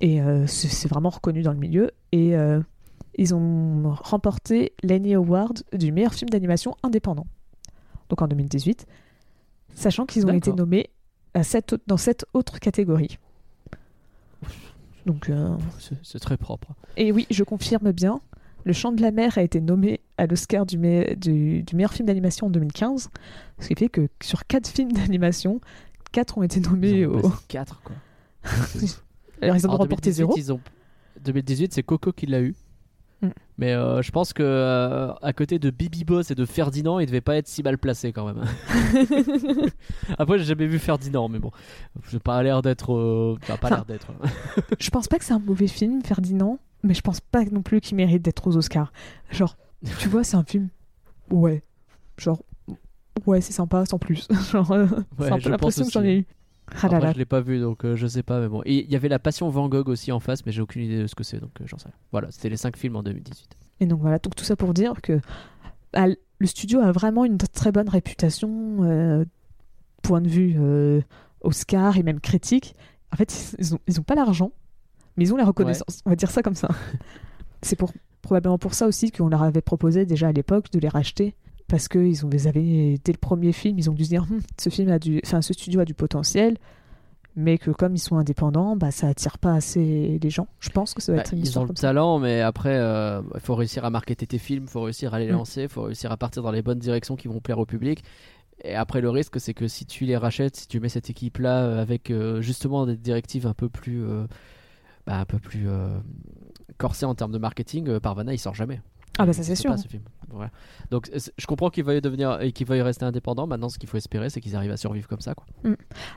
S2: Et euh, c'est vraiment reconnu dans le milieu. Et euh, ils ont remporté l'Annie Award du meilleur film d'animation indépendant. Donc en 2018. Sachant qu'ils ont été nommés à sept autres- dans sept autres catégories. Donc, euh,
S1: C'est très propre.
S2: Et oui, je confirme bien. Le Chant de la mer a été nommé à l'Oscar du, me- du- du meilleur film d'animation en 2015. Ce qui fait que sur quatre films d'animation, quatre ont été nommés au.
S1: 4 quoi.
S2: Alors ils en ont remporté
S1: 2018,
S2: zéro.
S1: ils ont- 2018, c'est Coco qui l'a eu.
S2: Mm.
S1: Mais euh, je pense que euh, à côté de Bibi Boss et de Ferdinand, il devait pas être si mal placé quand même. Après, j'ai jamais vu Ferdinand, mais bon, j'ai pas l'air d'être. euh, enfin, pas
S2: Enfin,
S1: l'air d'être.
S2: Je pense pas que c'est un mauvais film, Ferdinand, mais je pense pas non plus qu'il mérite d'être aux Oscars. Genre, tu vois, c'est un film. Ouais. Genre, ouais, c'est sympa, sans plus. Genre, euh, c'est un peu l'impression que j'en ai eu. Ah là
S1: je l'ai pas vu, donc euh, je sais pas, mais bon. Et il y avait la Passion Van Gogh aussi en face, mais j'ai aucune idée de ce que c'est, donc euh, j'en sais rien. Voilà, c'était les 5 films en 2018.
S2: Et donc voilà, donc tout ça pour dire que ah, le studio a vraiment une très bonne réputation, euh, point de vue euh, Oscar et même critique. En fait, ils ont, ils ont pas l'argent, mais ils ont la reconnaissance. On va dire ça comme ça. C'est pour, probablement pour ça aussi qu'on leur avait proposé déjà à l'époque de les racheter. Parce qu'ils ont, ils avaient, dès le premier film, ils ont dû se dire Hum, ce, film a du, enfin, ce studio a du potentiel, mais que comme ils sont indépendants, bah, ça attire pas assez les gens. Je pense que ça va
S1: Bah,
S2: être une
S1: ils ont le talent, mais après, euh, il faut réussir à marketer tes films, il faut réussir à les
S2: Mm.
S1: lancer, il faut réussir à partir dans les bonnes directions qui vont plaire au public. Et après, le risque, c'est que si tu les rachètes, si tu mets cette équipe-là euh, avec euh, justement des directives un peu plus, euh, bah, un peu plus euh, corsées en termes de marketing, euh, Parvana, il sort jamais.
S2: Ah bah ça c'est sûr.
S1: pas, ce film. Voilà. Donc je comprends qu'il veuille devenir et qu'il veuille rester indépendant. Maintenant, ce qu'il faut espérer, c'est qu'ils arrivent à survivre comme ça. Quoi.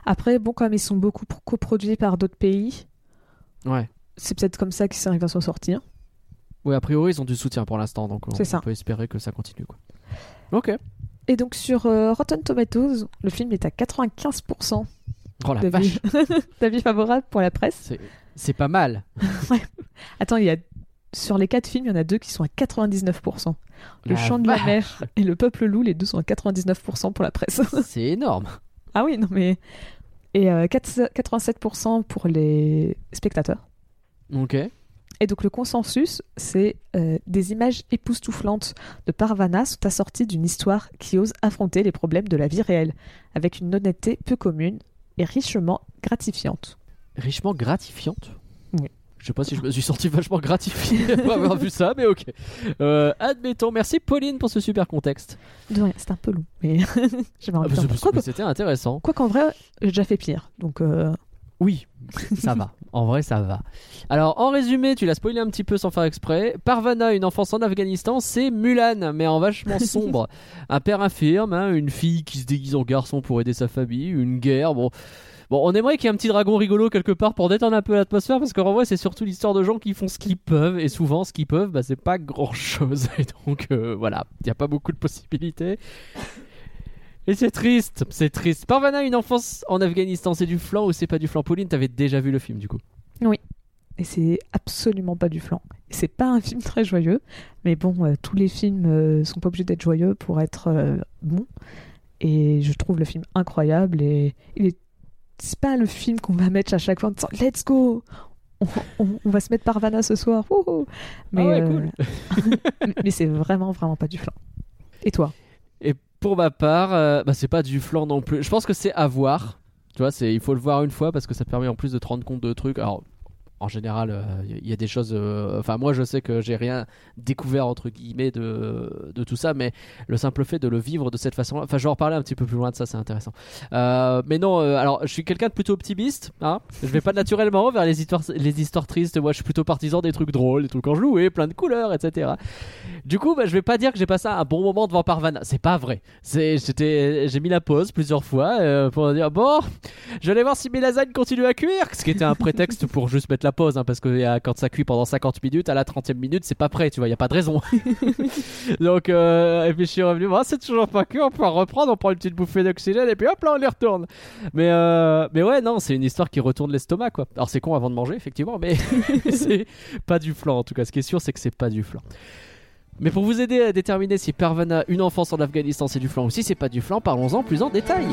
S2: Après, bon, comme ils sont beaucoup pro- coproduits par d'autres pays,
S1: Ouais.
S2: c'est peut-être comme ça qu'ils arrivent à s'en sortir.
S1: Oui, a priori, ils ont du soutien pour l'instant, donc on,
S2: C'est ça.
S1: on peut espérer que ça continue. Quoi. Ok.
S2: Et donc sur euh, Rotten Tomatoes, le film est à 95%
S1: Oh la vache,
S2: d'avis favorable pour la presse.
S1: C'est- pas mal.
S2: Attends, il y a sur les quatre films, il y en a deux qui sont à 99%. Le
S1: La
S2: Chant de la mer et Le Peuple loup, les deux sont à 99% pour la presse.
S1: C'est énorme.
S2: ah oui, non mais et euh, 4 87% pour les spectateurs.
S1: Ok.
S2: Et donc le consensus, c'est euh, des images époustouflantes de Parvana sont assorties d'une histoire qui ose affronter les problèmes de la vie réelle, avec une honnêteté peu commune et richement gratifiante.
S1: Richement gratifiante.
S2: Oui.
S1: Je sais pas si je me suis senti vachement gratifié après avoir vu ça, mais ok. Euh, admettons. Merci Pauline pour ce super contexte.
S2: De rien, c'est un peu long, mais j'avais
S1: Ah,
S2: envie. Quoi
S1: mais C'était intéressant.
S2: quoi qu'en vrai, j'ai déjà fait pire. Donc euh,
S1: Oui, ça va. En vrai, ça va. Alors, en résumé, tu l'as spoilé un petit peu sans faire exprès. Parvana, une enfance en Afghanistan, c'est Mulan, mais en vachement sombre. un père infirme, hein, une fille qui se déguise en garçon pour aider sa famille, une guerre. Bon, bon on aimerait qu'il y ait un petit dragon rigolo quelque part pour détendre un peu l'atmosphère, parce qu'en vrai, c'est surtout l'histoire de gens qui font ce qu'ils peuvent, et souvent, ce qu'ils peuvent, bah, c'est pas grand chose. Et donc, euh, voilà, il n'y a pas beaucoup de possibilités. Et c'est triste, c'est triste. Parvana, une enfance en Afghanistan, c'est du flan ou c'est pas du flan? Pauline, t'avais déjà vu le film du coup
S2: et c'est absolument pas du flan. C'est pas un film très joyeux, mais bon, euh, tous les films euh, sont pas obligés d'être joyeux pour être bons. Et je trouve le film incroyable et il est c'est pas le film qu'on va mettre à chaque fois en disant Let's go on, on- on va se mettre Parvana ce soir. wouhou Mais,
S1: Ah ouais,
S2: euh, mais c'est vraiment, vraiment pas du flan. Et toi?
S1: Et pour ma part, euh, bah, c'est pas du flan non plus. Je pense que c'est à voir. Tu vois, c'est il faut le voir une fois parce que ça te permet en plus de te rendre compte de trucs. Alors, en général, euh, il y a des choses. euh, Enfin, moi, je sais que j'ai rien découvert entre guillemets de, de tout ça, mais le simple fait de le vivre de cette façon-là. Enfin, je vais en reparler un petit peu plus loin de ça, c'est intéressant. Euh, mais non, euh, alors, je suis quelqu'un de plutôt optimiste. Hein je vais pas naturellement vers les histoires, les histoires tristes. Moi, je suis plutôt partisan des trucs drôles, des trucs enjoués, plein de couleurs, etc. Du coup, bah, je vais pas dire que j'ai passé un bon moment devant Parvana. C'est pas vrai. J'étais, j'ai mis la pause plusieurs fois euh, pour dire bon, je vais aller voir si mes lasagnes continuent à cuire. Ce qui était un prétexte pour juste mettre la pause, hein, parce que euh, quand ça cuit pendant 50 minutes, à la 30e minute, c'est pas prêt, tu vois, y a pas de raison. Donc, euh, et puis je suis revenu, bon, c'est toujours pas cuit, on peut reprendre, on prend une petite bouffée d'oxygène, et puis hop là, on les retourne. Mais, euh, mais ouais, non, c'est une histoire qui retourne l'estomac, quoi. Alors, c'est con avant de manger, effectivement, mais c'est pas du flan, en tout cas. Ce qui est sûr, c'est que c'est pas du flan. Mais pour vous aider à déterminer si Parvana, une enfance en Afghanistan, c'est du flan ou si c'est pas du flan, parlons-en plus en détail.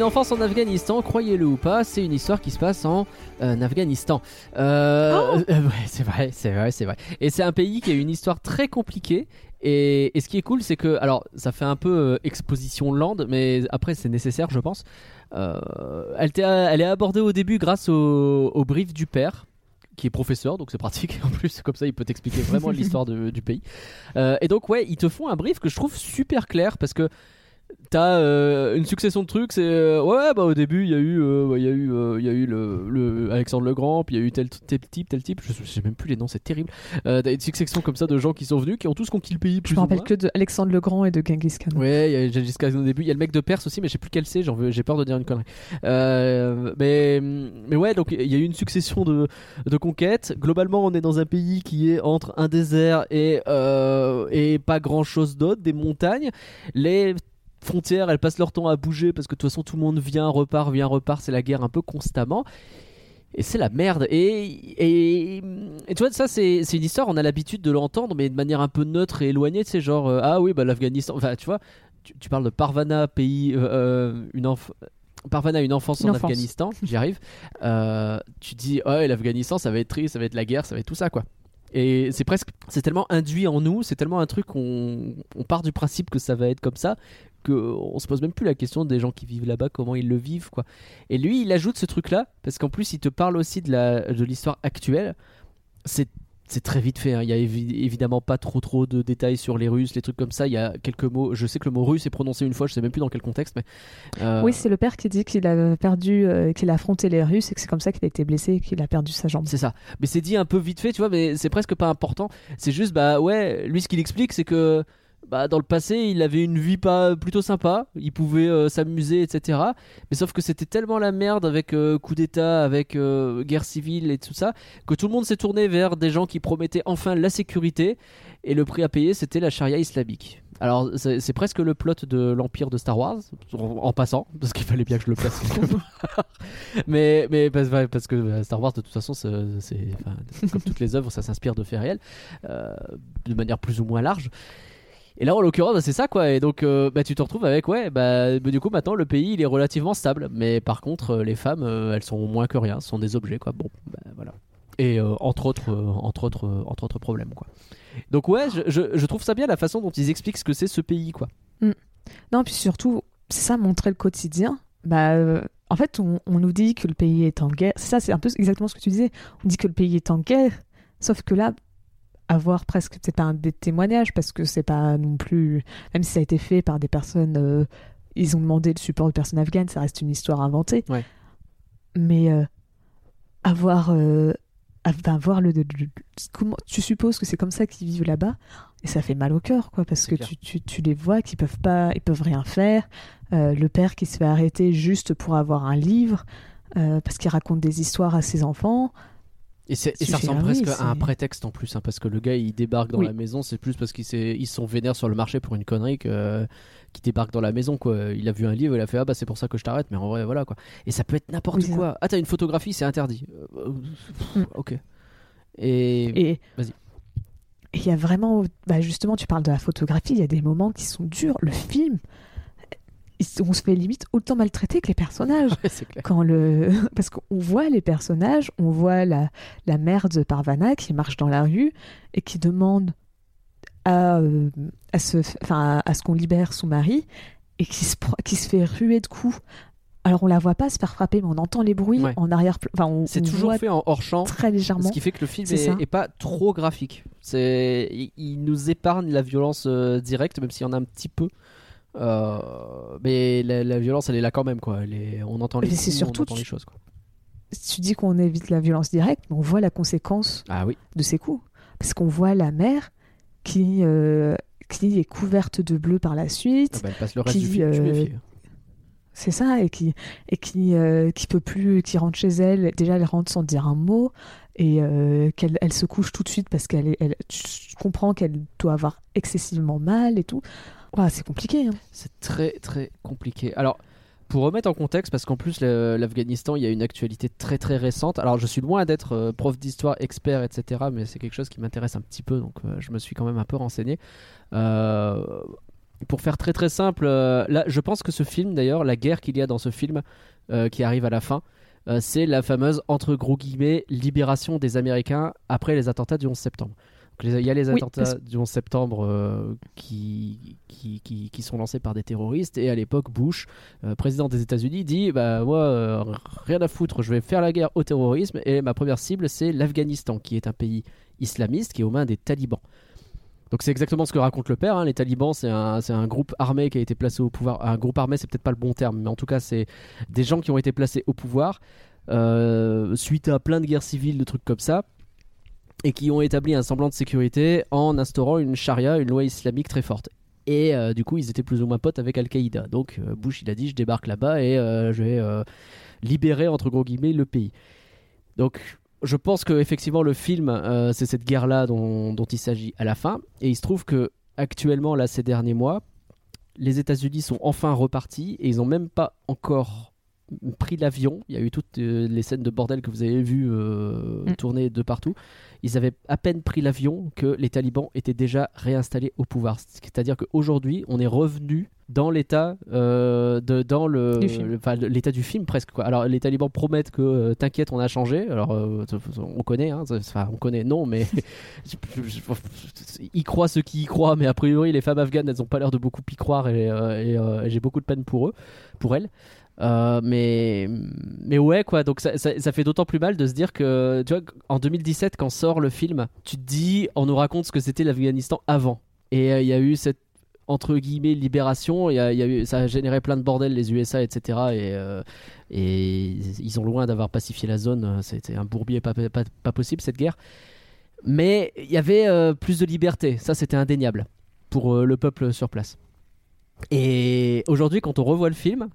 S1: Une enfance en Afghanistan, croyez-le ou pas, c'est une histoire qui se passe en euh, Afghanistan. Euh,
S2: Oh.
S1: euh, ouais, c'est vrai, c'est vrai, c'est vrai. Et c'est un pays qui a une histoire très compliquée. Et, et ce qui est cool, c'est que, alors, ça fait un peu exposition land, mais après, c'est nécessaire, je pense. Elle, est abordée au début grâce au, au brief du père qui est professeur, donc c'est pratique. En plus, comme ça, il peut t'expliquer vraiment l'histoire du pays. Euh, et donc, ouais, ils te font un brief que je trouve super clair parce que t'as euh, une succession de trucs. C'est euh, ouais, bah au début, il y a eu, euh, y a eu, il y a eu le, le Alexandre le Grand, puis il y a eu tel, tel type, tel type. Je, sais même plus les noms, c'est terrible. T'as une succession comme ça de gens qui sont venus, qui ont tous conquis le pays. Plus
S2: Je me rappelle que de Alexandre le Grand et de Genghis Khan.
S1: Ouais, il y a Gengis Khan au début. Il y a le mec de Perse aussi, mais je sais plus quel c'est. J'ai peur de dire une connerie. Mais, mais ouais, donc il y a eu une succession de, de conquêtes. Globalement, on est dans un pays qui est entre un désert et, et pas grand chose d'autre, des montagnes. Les frontières, elles passent leur temps à bouger parce que de toute façon, tout le monde vient, repart, vient, repart. C'est la guerre un peu constamment. Et c'est la merde. Et, et, et tu vois, ça, c'est c'est une histoire, on a l'habitude de l'entendre, mais de manière un peu neutre et éloignée. Tu sais, genre, euh, ah oui, bah l'Afghanistan. Enfin, tu vois, tu, tu parles de Parvana, pays, euh, euh, une enfance. Parvana, une enfance
S2: Une
S1: en
S2: enfance.
S1: Afghanistan, j'y arrive. Euh, tu dis, ouais, l'Afghanistan, ça va être triste, ça va être la guerre, ça va être tout ça, quoi. Et c'est presque, c'est tellement induit en nous, c'est tellement un truc qu'on on part du principe que ça va être comme ça, que on se pose même plus la question des gens qui vivent là-bas, comment ils le vivent, quoi. Et lui, il ajoute ce truc-là, parce qu'en plus, il te parle aussi de la de l'histoire actuelle. C'est c'est très vite fait, hein. il y a évi- évidemment pas trop trop de détails sur les Russes, les trucs comme ça. Il y a quelques mots. Je sais que le mot russe est prononcé une fois, je sais même plus dans quel contexte, mais euh,
S2: Oui, c'est le père qui dit qu'il a perdu, euh, qu'il a affronté les Russes et que c'est comme ça qu'il a été blessé et qu'il a perdu sa jambe.
S1: C'est ça. Mais c'est dit un peu vite fait, tu vois, mais c'est presque pas important. C'est juste, bah ouais, lui ce qu'il explique, c'est que bah, dans le passé, il avait une vie pas plutôt sympa, il pouvait euh, s'amuser, etc. Mais sauf que c'était tellement la merde avec euh, coup d'État, avec euh, guerre civile et tout ça, que tout le monde s'est tourné vers des gens qui promettaient enfin la sécurité, et le prix à payer, c'était la charia islamique. Alors, c'est presque le plot de l'Empire de Star Wars, en, passant, parce qu'il fallait bien que je le place mais, parce, que euh, Star Wars, de toute façon, c'est, comme toutes les œuvres, ça s'inspire de faits réels, de manière plus ou moins large. Et là, en l'occurrence, bah, c'est ça, quoi. Et donc, euh, bah, tu te retrouves avec, ouais, bah, du coup, maintenant, le pays, il est relativement stable. Mais par contre, euh, les femmes, euh, elles sont moins que rien, sont des objets, quoi. Bon, bah, voilà. Et entre autres, entre autres, entre autres problèmes, quoi. Donc ouais, je, trouve ça bien la façon dont ils expliquent ce que c'est ce pays, quoi.
S2: Non, puis surtout, c'est ça, montrer le quotidien. En fait, on, on nous dit que le pays est en guerre. Ça, c'est un peu exactement ce que tu disais. On dit que le pays est en guerre, sauf que là, avoir presque c'est pas un des témoignages parce que c'est pas non plus même si ça a été fait par des personnes euh, ils ont demandé le support de personnes afghanes ça reste une histoire inventée.
S1: Ouais.
S2: mais euh, avoir euh, av- voir le, le- le- comment tu supposes que c'est comme ça qu'ils vivent là-bas et ça fait mal au cœur quoi parce que tu, tu, tu les vois qu'ils peuvent pas ils peuvent rien faire. Euh, le père qui se fait arrêter juste pour avoir un livre parce qu'il raconte des histoires à ses enfants
S1: Et, c'est- et
S2: Tu
S1: ça ressemble
S2: oui,
S1: presque à un prétexte en plus, hein, parce que le gars il débarque dans
S2: Oui.
S1: la maison, c'est plus parce qu'ils ils sont vénères sur le marché pour une connerie que qui débarque dans la maison quoi. Il a vu un livre, il a fait ah bah c'est pour ça que je t'arrête, mais en vrai voilà quoi. Et ça peut être n'importe
S2: Oui,
S1: quoi. Ah t'as une photographie, c'est interdit. Euh, euh, pff,
S2: Mm.
S1: Ok. Et,
S2: Et
S1: Vas-y.
S2: il y a vraiment, bah justement, tu parles de la photographie, il y a des moments qui sont durs. Le film, il- on se fait limite autant maltraiter que les personnages.
S1: Ouais, c'est clair.
S2: Quand le... Parce qu'on voit les personnages, on voit la, la mère de Parvana qui marche dans la rue et qui demande à, euh, à, se... enfin, à ce qu'on libère son mari et qui se, qui se fait ruer de coups. Alors on la voit pas se faire frapper, mais on entend les bruits
S1: Ouais.
S2: en arrière. Enfin,
S1: C'est toujours
S2: voit
S1: fait en hors champ.
S2: très légèrement.
S1: Ce qui fait que le film est, pas trop graphique. C'est, il, il nous épargne la violence euh, directe, même s'il y en a un petit peu. Euh, mais la, la violence, elle est là quand même, quoi. Elle est- on entend les
S2: Mais c'est
S1: coups,
S2: surtout
S1: on entend les choses, quoi.
S2: tu dis qu'on évite la violence directe, mais on voit la conséquence
S1: Ah oui.
S2: de ces coups. Parce qu'on voit la mère qui, euh, qui est couverte de bleu par la suite.
S1: Ah bah, elle passe le reste
S2: Qui,
S1: du film
S2: euh,
S1: tuméfiée.
S2: C'est ça, et qui, et qui, euh, qui peut plus, qui rentre chez elle. Déjà, elle rentre sans dire un mot, et euh, qu'elle elle se couche tout de suite parce qu'elle elle, tu tu comprends qu'elle doit avoir excessivement mal et tout. Ouah, c'est compliqué. hein.
S1: C'est très très compliqué. Alors, pour remettre en contexte, parce qu'en plus l'Afghanistan, il y a une actualité très très récente. Alors, je suis loin d'être euh, prof d'histoire, expert, etc. Mais c'est quelque chose qui m'intéresse un petit peu, donc euh, je me suis quand même un peu renseigné. Euh, pour faire très très simple, là, je pense que ce film, d'ailleurs, la guerre qu'il y a dans ce film, qui arrive à la fin, c'est la fameuse entre gros guillemets libération des Américains après les attentats du 11 septembre. Il y a les attentats du 11 septembre euh, qui, qui, qui, qui sont lancés par des terroristes et à l'époque Bush, euh, président des États-Unis, dit bah moi euh, rien à foutre, je vais faire la guerre au terrorisme et ma première cible c'est l'Afghanistan qui est un pays islamiste qui est aux mains des talibans. Donc c'est exactement ce que raconte le père. hein. Les talibans, c'est un, groupe armé qui a été placé au pouvoir. Un groupe armé, c'est peut-être pas le bon terme, mais en tout cas, c'est des gens qui ont été placés au pouvoir suite à plein de guerres civiles, de trucs comme ça, et qui ont établi un semblant de sécurité en instaurant une charia, une loi islamique très forte. Et euh, du coup, ils étaient plus ou moins potes avec Al-Qaïda. Donc euh, Bush, il a dit, je débarque là-bas et euh, je vais libérer entre gros guillemets le pays. Donc je pense que effectivement le film, c'est cette guerre-là dont, dont il s'agit à la fin. Et il se trouve que actuellement, là, ces derniers mois, les États-Unis sont enfin repartis et ils n'ont même pas encore pris l'avion. Il y a eu toutes euh, les scènes de bordel que vous avez vues euh,
S2: Mm.
S1: tourner de partout. Ils avaient à peine pris l'avion que les talibans étaient déjà réinstallés au pouvoir. C'est-à-dire qu'aujourd'hui, on est revenu dans l'état euh, de dans le l'état du film presque quoi. Alors les talibans promettent que euh, t'inquiète, on a changé. Alors euh, on connaît hein, enfin on connaît non mais ils croient ceux qui y croient mais a priori les femmes afghanes elles ont pas l'air de beaucoup y croire et, et, et j'ai beaucoup de peine pour eux pour elles. Euh, mais mais ouais quoi. Donc ça, ça, fait d'autant plus mal de se dire que tu vois en 2017 quand sort le film tu te dis on nous raconte ce que c'était l'Afghanistan avant. Et euh, il y a eu cette entre guillemets libération. Y y a ça a généré plein de bordel les USA etc et, euh, et ils sont loin d'avoir pacifié la zone. C'était un bourbier pas, pas, possible cette guerre. Mais il y avait plus de liberté. Ça c'était indéniable pour le peuple sur place. Et aujourd'hui quand on revoit le film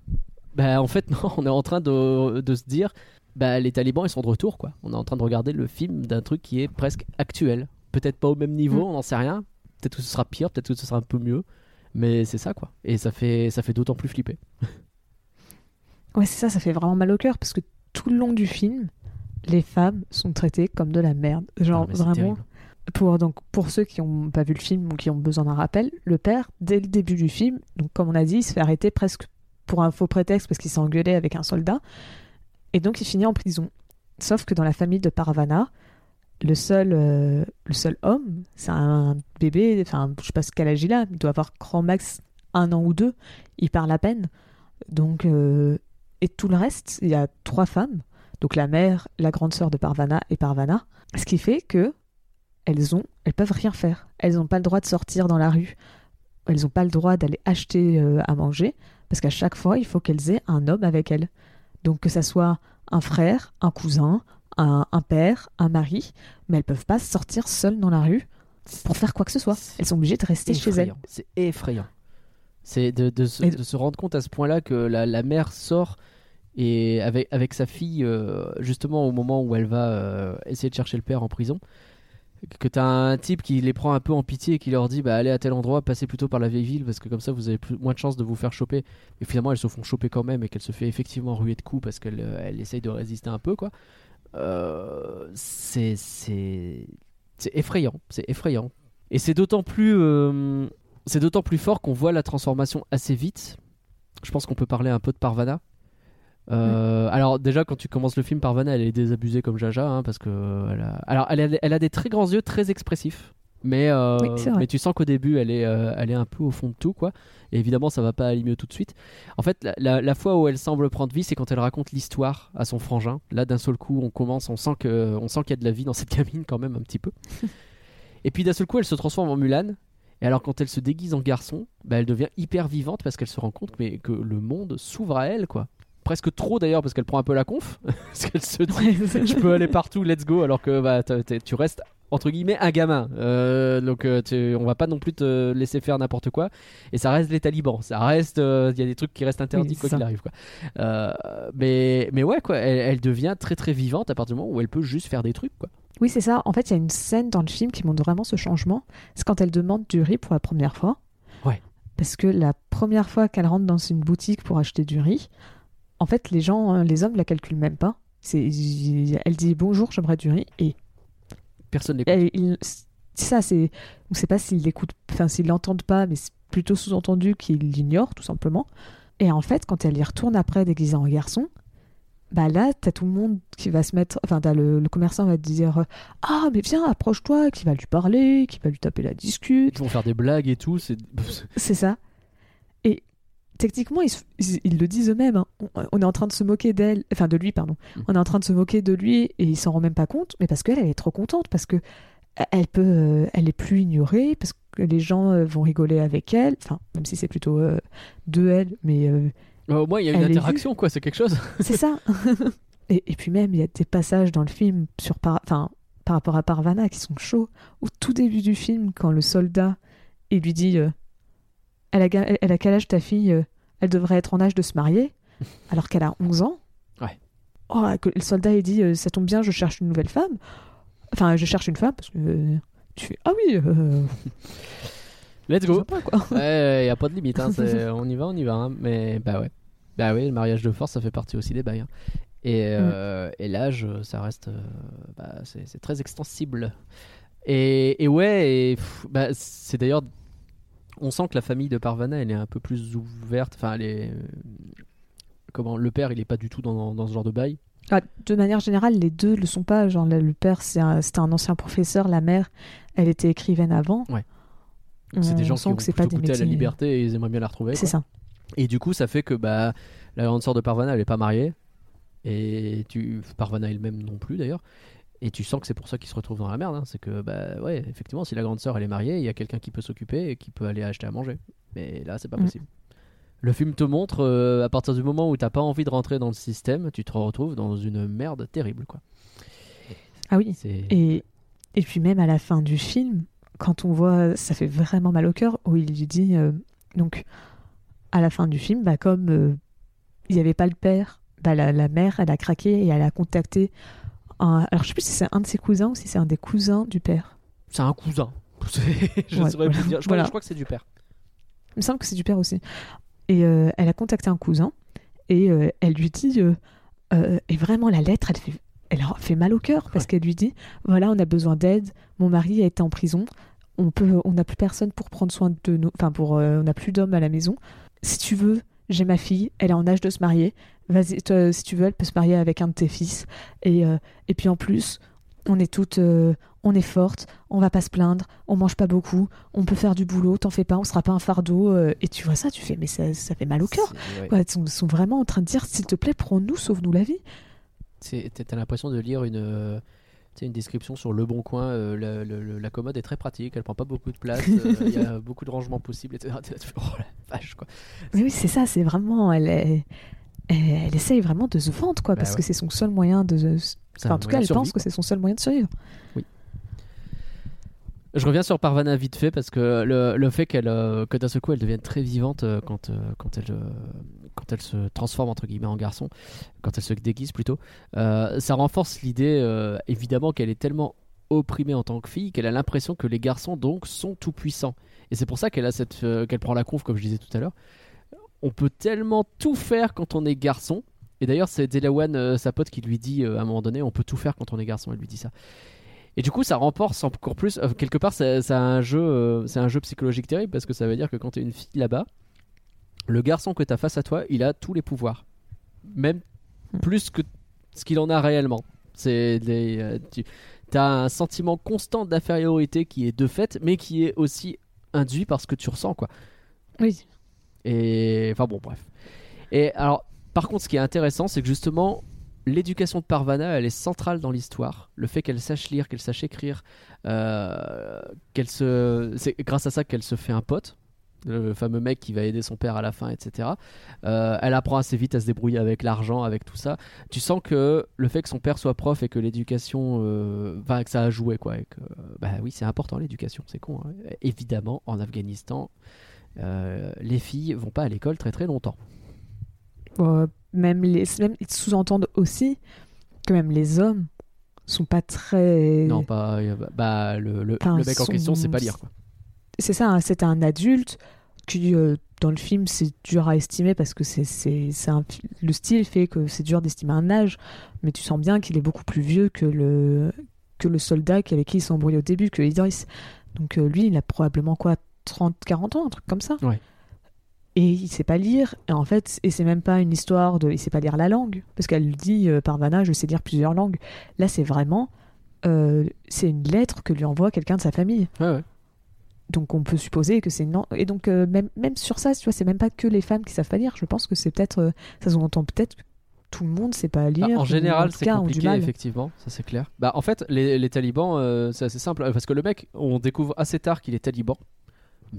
S1: bah en fait non, on est en train de, de se dire bah les talibans ils sont de retour quoi. On est en train de regarder le film d'un truc qui est presque actuel. Peut-être pas au même niveau,
S2: Mm.
S1: on n'en sait rien. Peut-être que ce sera pire, peut-être que ce sera un peu mieux. Mais c'est ça quoi. Et ça fait, ça fait d'autant plus flipper.
S2: Ouais, c'est ça, ça fait vraiment mal au cœur parce que tout le long du film, les femmes sont traitées comme de la merde. Genre
S1: Ah, c'est
S2: vraiment.
S1: terrible.
S2: Pour, donc, pour ceux qui n'ont pas vu le film ou qui ont besoin d'un rappel, le père, dès le début du film, donc comme on a dit, il se fait arrêter presque pour un faux prétexte parce qu'il s'est engueulé avec un soldat. Et donc il finit en prison. Sauf que dans la famille de Parvana, le seul, euh, le seul homme, c'est un bébé, enfin je sais pas ce quel âge il a, il doit avoir grand max un an ou deux, il parle à peine. Donc, euh, et tout le reste, il y a trois femmes, donc la mère, la grande sœur de Parvana et Parvana, ce qui fait que elles ont, elles peuvent rien faire. Elles n'ont pas le droit de sortir dans la rue. Elles n'ont pas le droit d'aller acheter euh, à manger parce qu'à chaque fois, il faut qu'elles aient un homme avec elles. Donc que ça soit un frère, un cousin, un, un père, un mari, mais elles peuvent pas sortir seules dans la rue pour faire quoi que ce soit. Elles sont obligées de rester chez elles.
S1: C'est effrayant. C'est de, de se, de se rendre compte à ce point-là que la, la mère sort et avec, avec sa fille, euh, justement au moment où elle va euh, essayer de chercher le père en prison, que t'as un type qui les prend un peu en pitié et qui leur dit bah allez à tel endroit, passez plutôt par la vieille ville parce que comme ça vous avez plus, moins de chances de vous faire choper. Et finalement elles se font choper quand même et qu'elle se fait effectivement ruer de coups parce qu'elle euh, elle essaye de résister un peu quoi. Euh, c'est c'est effrayant, c'est effrayant. Et c'est d'autant plus euh, c'est d'autant plus fort qu'on voit la transformation assez vite. Je pense qu'on peut parler un peu de Parvana. Euh, Alors déjà quand tu commences le film, Parvana elle est désabusée comme Jaja hein, parce que euh, elle a... alors elle a, elle a des très grands yeux très expressifs. Mais, euh,
S2: Oui,
S1: mais tu sens qu'au début elle est, euh, elle est un peu au fond de tout quoi. Et évidemment ça va pas aller mieux tout de suite. En fait la, la- la fois où elle semble prendre vie c'est quand elle raconte l'histoire à son frangin. Là d'un seul coup on commence, on sent que, on sent qu'il y a de la vie dans cette gamine quand même un petit peu. Et puis d'un seul coup, elle se transforme en Mulan. Et alors, quand elle se déguise en garçon, bah, elle devient hyper vivante parce qu'elle se rend compte mais, que le monde s'ouvre à elle, quoi. Presque trop d'ailleurs, parce qu'elle prend un peu la conf. parce qu'elle se dit Je peux aller partout, let's go. Alors que bah, tu restes, entre guillemets, un gamin. Euh, donc, euh, tu- on va pas non plus te laisser faire n'importe quoi. Et ça reste les talibans. Ça reste. euh, Il y a des trucs qui restent interdits,
S2: Oui,
S1: quoi qu'il arrive, quoi. Euh, mais, mais ouais, quoi. Elle, elle devient très très vivante à partir du moment où elle peut juste faire des trucs, quoi.
S2: Oui, c'est ça. En fait, il y a une scène dans le film qui montre vraiment ce changement. C'est quand elle demande du riz pour la première fois.
S1: Ouais.
S2: Parce que la première fois qu'elle rentre dans une boutique pour acheter du riz, en fait, les gens, hein, les hommes la calculent même pas. C'est, elle dit bonjour, j'aimerais du riz. Et
S1: Personne n'écoute.
S2: ça, c'est, on ne sait pas s'ils l'écoutent, enfin s'ils l'entendent pas, mais c'est plutôt sous-entendu qu'ils l'ignorent tout simplement. Et en fait, quand elle y retourne après déguisée en garçon, bah là, t'as tout le monde qui va se mettre, enfin, t'as le, le commerçant va te dire, euh, ah mais viens, approche-toi, qui va lui parler, qui va lui taper la discute,
S1: Ils vont faire des blagues et tout. C'est
S2: c'est ça. Et techniquement, ils, se- ils- ils le disent eux-mêmes. hein. On, on est en train de se moquer d'elle, enfin de lui, pardon.
S1: Mm.
S2: On est en train de se moquer de lui et il s'en rend même pas compte, mais parce qu'elle, elle est trop contente, parce que elle peut, euh, elle est plus ignorée, parce que les gens euh, vont rigoler avec elle. Enfin, même si c'est plutôt euh, de elle, mais
S1: Bah, au moins, il y a une interaction, quoi. C'est quelque chose.
S2: c'est ça. et, et puis même, il y a des passages dans le film sur par, enfin, par rapport à Parvana qui sont chauds. Au tout début du film, quand le soldat il lui dit elle, a, ga- elle a quel âge ta fille euh, Elle devrait être en âge de se marier, alors qu'elle a 11 ans.
S1: Ouais.
S2: Oh, que le soldat il dit euh, ça tombe bien, je cherche une nouvelle femme. Enfin, je cherche une femme parce que euh, tu fais ah oui, euh,
S1: Let's go.
S2: sympa, quoi.
S1: Ouais, y a pas de limite. hein, on y va, on y va. hein, Mais bah ouais. Bah ouais, le mariage de force, ça fait partie aussi des bails. hein. Et, euh, et l'âge, ça reste. bah, c'est c'est très extensible. Et, et ouais, et, pff, bah, c'est d'ailleurs. On sent que la famille de Parvana, elle est un peu plus ouverte. Enfin, elle est. euh, Comment Le père, il est pas du tout dans, dans ce genre de bail.
S2: Ah, de manière générale, les deux le sont pas. Genre, le le père, c'est un, c'était un ancien professeur. La mère, elle était écrivaine avant.
S1: Ouais. C'est des gens qui ont
S2: que c'est
S1: plutôt
S2: pas des
S1: goûté à la liberté et ils aimeraient bien la retrouver.
S2: C'est ça.
S1: Et du coup, ça fait que bah, la grande sœur de Parvana, elle est pas mariée. Et tu Parvana elle-même non plus d'ailleurs. Et tu sens que c'est pour ça qu'ils se retrouvent dans la merde. hein. C'est que, bah ouais, effectivement, si la grande sœur elle est mariée, il y a quelqu'un qui peut s'occuper et qui peut aller acheter à manger. Mais là, c'est pas
S2: Mm.
S1: possible. Le film te montre, euh, à partir du moment où t'as pas envie de rentrer dans le système, tu te retrouves dans une merde terrible. quoi.
S2: Ah oui. Et, et puis même à la fin du film, quand on voit, ça fait vraiment mal au cœur, où il lui dit, euh, donc à la fin du film, bah, comme euh, il n'y avait pas le père, bah, la, la mère, elle a craqué et elle a contacté, un, alors je sais plus si c'est un de ses cousins ou si c'est un des cousins du père.
S1: C'est un cousin. Je
S2: Ouais,
S1: saurais plus dire. Je crois,
S2: Voilà.
S1: je crois que c'est du père.
S2: Il me semble que c'est du père aussi. Et euh, elle a contacté un cousin et euh, elle lui dit, euh, et vraiment la lettre, elle fait, elle fait mal au cœur parce
S1: Ouais.
S2: qu'elle lui dit, voilà, on a besoin d'aide, mon mari a été en prison, on peut, on n'a plus personne pour prendre soin de nous, enfin pour, on n'a plus d'hommes à la maison. Si tu veux, j'ai ma fille, elle est en âge de se marier. Vas-y, toi, si tu veux, elle peut se marier avec un de tes fils. Et, euh, et puis en plus, on est toutes, euh, on est fortes, on va pas se plaindre, on mange pas beaucoup, on peut faire du boulot, t'en fais pas, on sera pas un fardeau. euh, et tu vois ça, tu fais, mais ça, ça fait mal au cœur.
S1: C'est- ouais.
S2: Ouais, ils sont, sont vraiment en train de dire, s'il te plaît, prends-nous, sauve-nous la vie.
S1: T'as l'impression de lire une, C'est une description sur le bon coin. euh, la, commode est très pratique, elle prend pas beaucoup de place, euh, il y a beaucoup de rangements possibles, etc. Oh la vache, quoi.
S2: Mais oui, c'est ça, c'est vraiment. Elle, est- elle, essaye vraiment de se vendre, quoi,
S1: Bah
S2: parce
S1: ouais.
S2: que c'est son seul moyen de. Enfin, en tout cas, elle pense que c'est son seul moyen de survivre.
S1: Je reviens sur Parvana vite fait parce que le, le fait qu'elle, euh, que d'un seul coup elle devienne très vivante euh, quand, euh, quand, elle, euh, quand elle se transforme entre guillemets en garçon, quand elle se déguise plutôt, ça renforce l'idée évidemment qu'elle est tellement opprimée en tant que fille qu'elle a l'impression que les garçons donc sont tout puissants. Et c'est pour ça qu'elle a cette, qu'elle prend la conf comme je disais tout à l'heure. On peut tellement tout faire quand on est garçon. Et d'ailleurs c'est Delawan, euh, sa pote, qui lui dit euh, à un moment donné, on peut tout faire quand on est garçon. Elle lui dit ça. Et du coup, ça renforce encore plus. euh, quelque part, c'est un jeu, c'est un jeu psychologique terrible parce que ça veut dire que quand tu es une fille là-bas, le garçon que tu as face à toi, il a tous les pouvoirs, même
S2: Hmm.
S1: plus que ce qu'il en a réellement. C'est tu as un sentiment constant d'infériorité qui est de fait, mais qui est aussi induit par ce que tu ressens, quoi.
S2: Oui.
S1: Et enfin bon, bref. Et alors, par contre, ce qui est intéressant, c'est que justement, l'éducation de Parvana, elle est centrale dans l'histoire. Le fait qu'elle sache lire, qu'elle sache écrire, euh, qu'elle se, c'est grâce à ça qu'elle se fait un pote. Le fameux mec qui va aider son père à la fin, etc. Euh, elle apprend assez vite à se débrouiller avec l'argent, avec tout ça. Tu sens que le fait que son père soit prof et que l'éducation, euh, enfin que ça a joué quoi. Et que, bah oui, c'est important l'éducation, c'est con. hein. Évidemment, en Afghanistan, euh, les filles vont pas à l'école très très longtemps.
S2: Euh, même les, même, ils sous-entendent aussi que même les hommes sont pas très.
S1: Non, pas. euh, Bah, le, le,
S2: Enfin,
S1: le mec en question, c'est pas lire quoi.
S2: C'est ça, hein, c'est un adulte qui, euh, dans le film, c'est dur à estimer parce que c'est, le style fait que c'est dur d'estimer un âge, mais tu sens bien qu'il est beaucoup plus vieux que le, que le soldat avec qui il s'embrouille au début, que Idris. Donc euh, lui, il a probablement quoi 30, 40 ans, un truc comme ça.
S1: Ouais.
S2: Et il sait pas lire, et en fait, et c'est même pas une histoire de. Il sait pas lire la langue, parce qu'elle lui dit, euh, Parvana, je sais lire plusieurs langues. Là, c'est vraiment. euh, c'est une lettre que lui envoie quelqu'un de sa famille.
S1: Ouais, ouais.
S2: Donc on peut supposer que c'est non. Et donc euh, même, même sur ça, tu vois, c'est même pas que les femmes qui savent pas lire. Je pense que c'est peut-être. euh, ça sous-entend peut-être que tout le monde sait pas lire.
S1: Ah, en général, c'est compliqué, effectivement, ça c'est clair. Bah, en fait, les, les talibans, euh, c'est assez simple, parce que le mec, on découvre assez tard qu'il est taliban,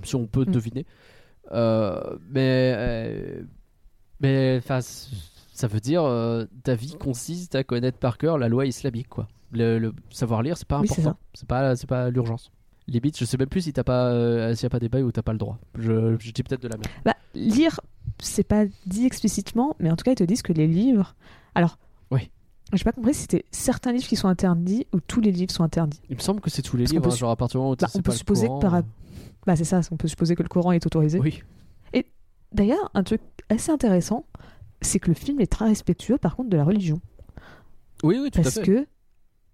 S1: si on peut
S2: Mm.
S1: deviner. Euh, mais, euh, mais, ça veut dire euh, ta vie consiste à connaître par cœur la loi islamique, quoi. Le, le savoir lire, c'est pas
S2: Oui,
S1: important, c'est pas, c'est pas l'urgence. Limite, je sais même plus si t'as pas, euh, s'il y a pas des bails où t'as pas le droit. Je, je dis peut-être de la merde.
S2: Bah, lire, c'est pas dit explicitement, mais en tout cas, ils te disent que les livres. Alors.
S1: Oui.
S2: J'ai pas compris si c'était certains livres qui sont interdits ou tous les livres sont interdits.
S1: Il me semble que c'est tous les
S2: Parce
S1: livres, hein,
S2: su-
S1: genre à partir du moment où
S2: Bah, on peut supposer que par. Bah, c'est ça, on peut supposer que le Coran est autorisé.
S1: Oui.
S2: D'ailleurs, un truc assez intéressant, c'est que le film est très respectueux, par contre, de la religion.
S1: Oui, oui, tout à
S2: parce
S1: fait.
S2: que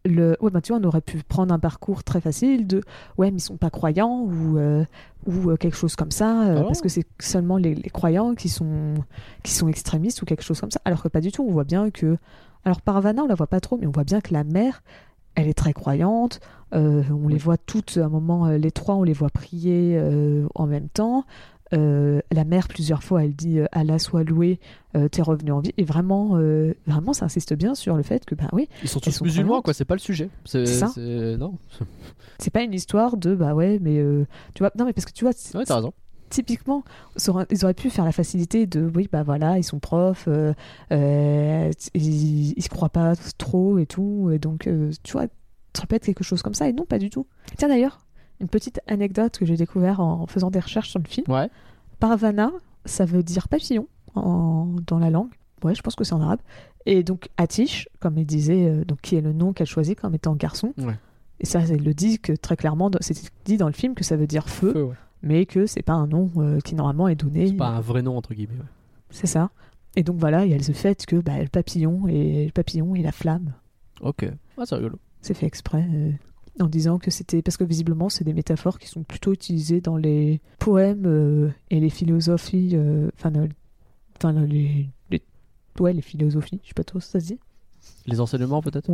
S2: le ouais bah tu vois on aurait pu prendre un parcours très facile de ouais mais ils sont pas croyants ou euh, ou euh, quelque chose comme ça euh,
S1: Ah.
S2: parce que c'est seulement les, les croyants qui sont qui sont extrémistes ou quelque chose comme ça alors que pas du tout on voit bien que alors Parvana on la voit pas trop mais on voit bien que la mère elle est très croyante euh, on les voit toutes à un moment euh, les trois on les voit prier euh, en même temps Euh, la mère plusieurs fois elle dit Allah soit loué t'es revenu en vie et vraiment vraiment ça insiste bien sur le fait que bah oui
S1: Ils sont tous
S2: sont
S1: musulmans,
S2: croyantes.
S1: quoi. C'est pas le sujet. C'est
S2: ça.
S1: Non.
S2: c'est pas une histoire de bah ouais mais tu vois non mais parce que tu vois
S1: Ouais, t'as raison.
S2: Typiquement ils auraient pu faire la facilité de oui bah voilà ils sont profs euh, euh, ils, ils se croient pas trop et tout et donc euh, tu vois ça pu être quelque chose comme ça et non pas du tout tiens d'ailleurs une petite anecdote que j'ai découvert en faisant des recherches sur le film
S1: Ouais.
S2: Parvana ça veut dire papillon en- dans la langue ouais je pense que c'est en arabe et donc Atish comme il disait donc qui est le nom qu'elle choisit comme étant garçon
S1: Ouais.
S2: et ça elle le dit que très clairement c'est dit dans le film que ça veut dire feu
S1: Feu, ouais.
S2: Mais que c'est pas un nom euh, qui normalement est donné.
S1: C'est pas un vrai nom, entre guillemets. ouais.
S2: C'est ça. Et donc voilà, il y a ce fait que bah, le papillon et le papillon et la flamme,
S1: Ok. Ah, c'est rigolo.
S2: c'est fait exprès euh, en disant que c'était parce que visiblement c'est des métaphores qui sont plutôt utilisées dans les poèmes euh, et les philosophies, enfin les, les- ouais les philosophies, je sais pas trop si ça se dit.
S1: Les enseignements, peut-être?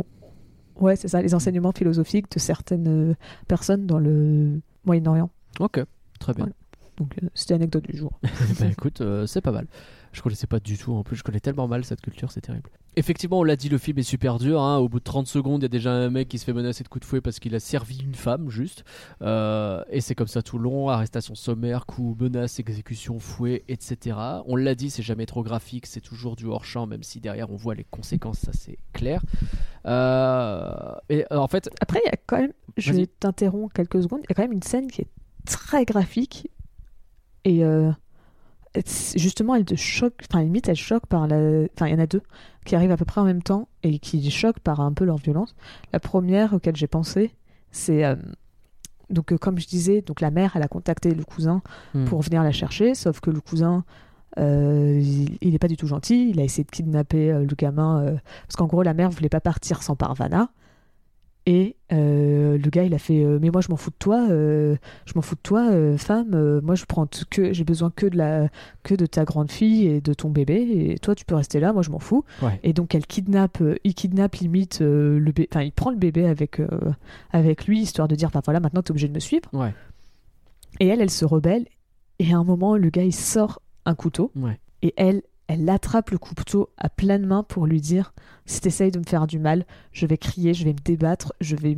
S2: Ouais, c'est ça, les enseignements philosophiques de certaines personnes dans le Moyen-Orient.
S1: Ok. Très bien.
S2: Donc euh, c'était l'anecdote du jour.
S1: bah écoute, euh, c'est pas mal. Je connaissais pas du tout en plus, je connais tellement mal cette culture, c'est terrible. Effectivement, on l'a dit, le film est super dur. hein. Au bout de 30 secondes, il y a déjà un mec qui se fait menacer de coups de fouet parce qu'il a servi une femme, juste. Euh, et c'est comme ça tout le long arrestation sommaire, coups, menaces, exécution, fouet, etc. On l'a dit, c'est jamais trop graphique, c'est toujours du hors-champ, même si derrière on voit les conséquences, ça c'est clair. Et en fait,
S2: Après, il y a quand même, je t'interromps quelques secondes, il y a quand même une scène qui est très graphique et euh, justement elle te choque, enfin limite elle choque par la, enfin il y en a deux qui arrivent à peu près en même temps et qui choquent par un peu leur violence. La première auquel j'ai pensé, c'est euh, donc euh, comme je disais, donc la mère elle a contacté le cousin
S1: hmm,
S2: pour venir la chercher, sauf que le cousin, euh, il n'est pas du tout gentil. Il a essayé de kidnapper euh, le gamin, euh, parce qu'en gros, la mère voulait pas partir sans Parvana. Et euh, le gars, il a fait euh, Mais moi, je m'en fous de toi, euh, je m'en fous de toi, femme. moi, je prends que j'ai besoin que de, la, que de ta grande fille et de ton bébé. Et toi, tu peux rester là, moi, je m'en fous.
S1: Ouais.
S2: Et donc, elle kidnappe, il kidnappe limite le bébé. Enfin, il prend le bébé avec, avec lui, histoire de dire Bah voilà, maintenant, tu es obligé de me suivre.
S1: ouais,
S2: Et elle, elle se rebelle. Et à un moment, le gars, il sort un couteau.
S1: ouais.
S2: Et elle, elle attrape le couteau à pleine main pour lui dire Si t'essayes de me faire du mal, je vais crier, je vais me débattre, je vais,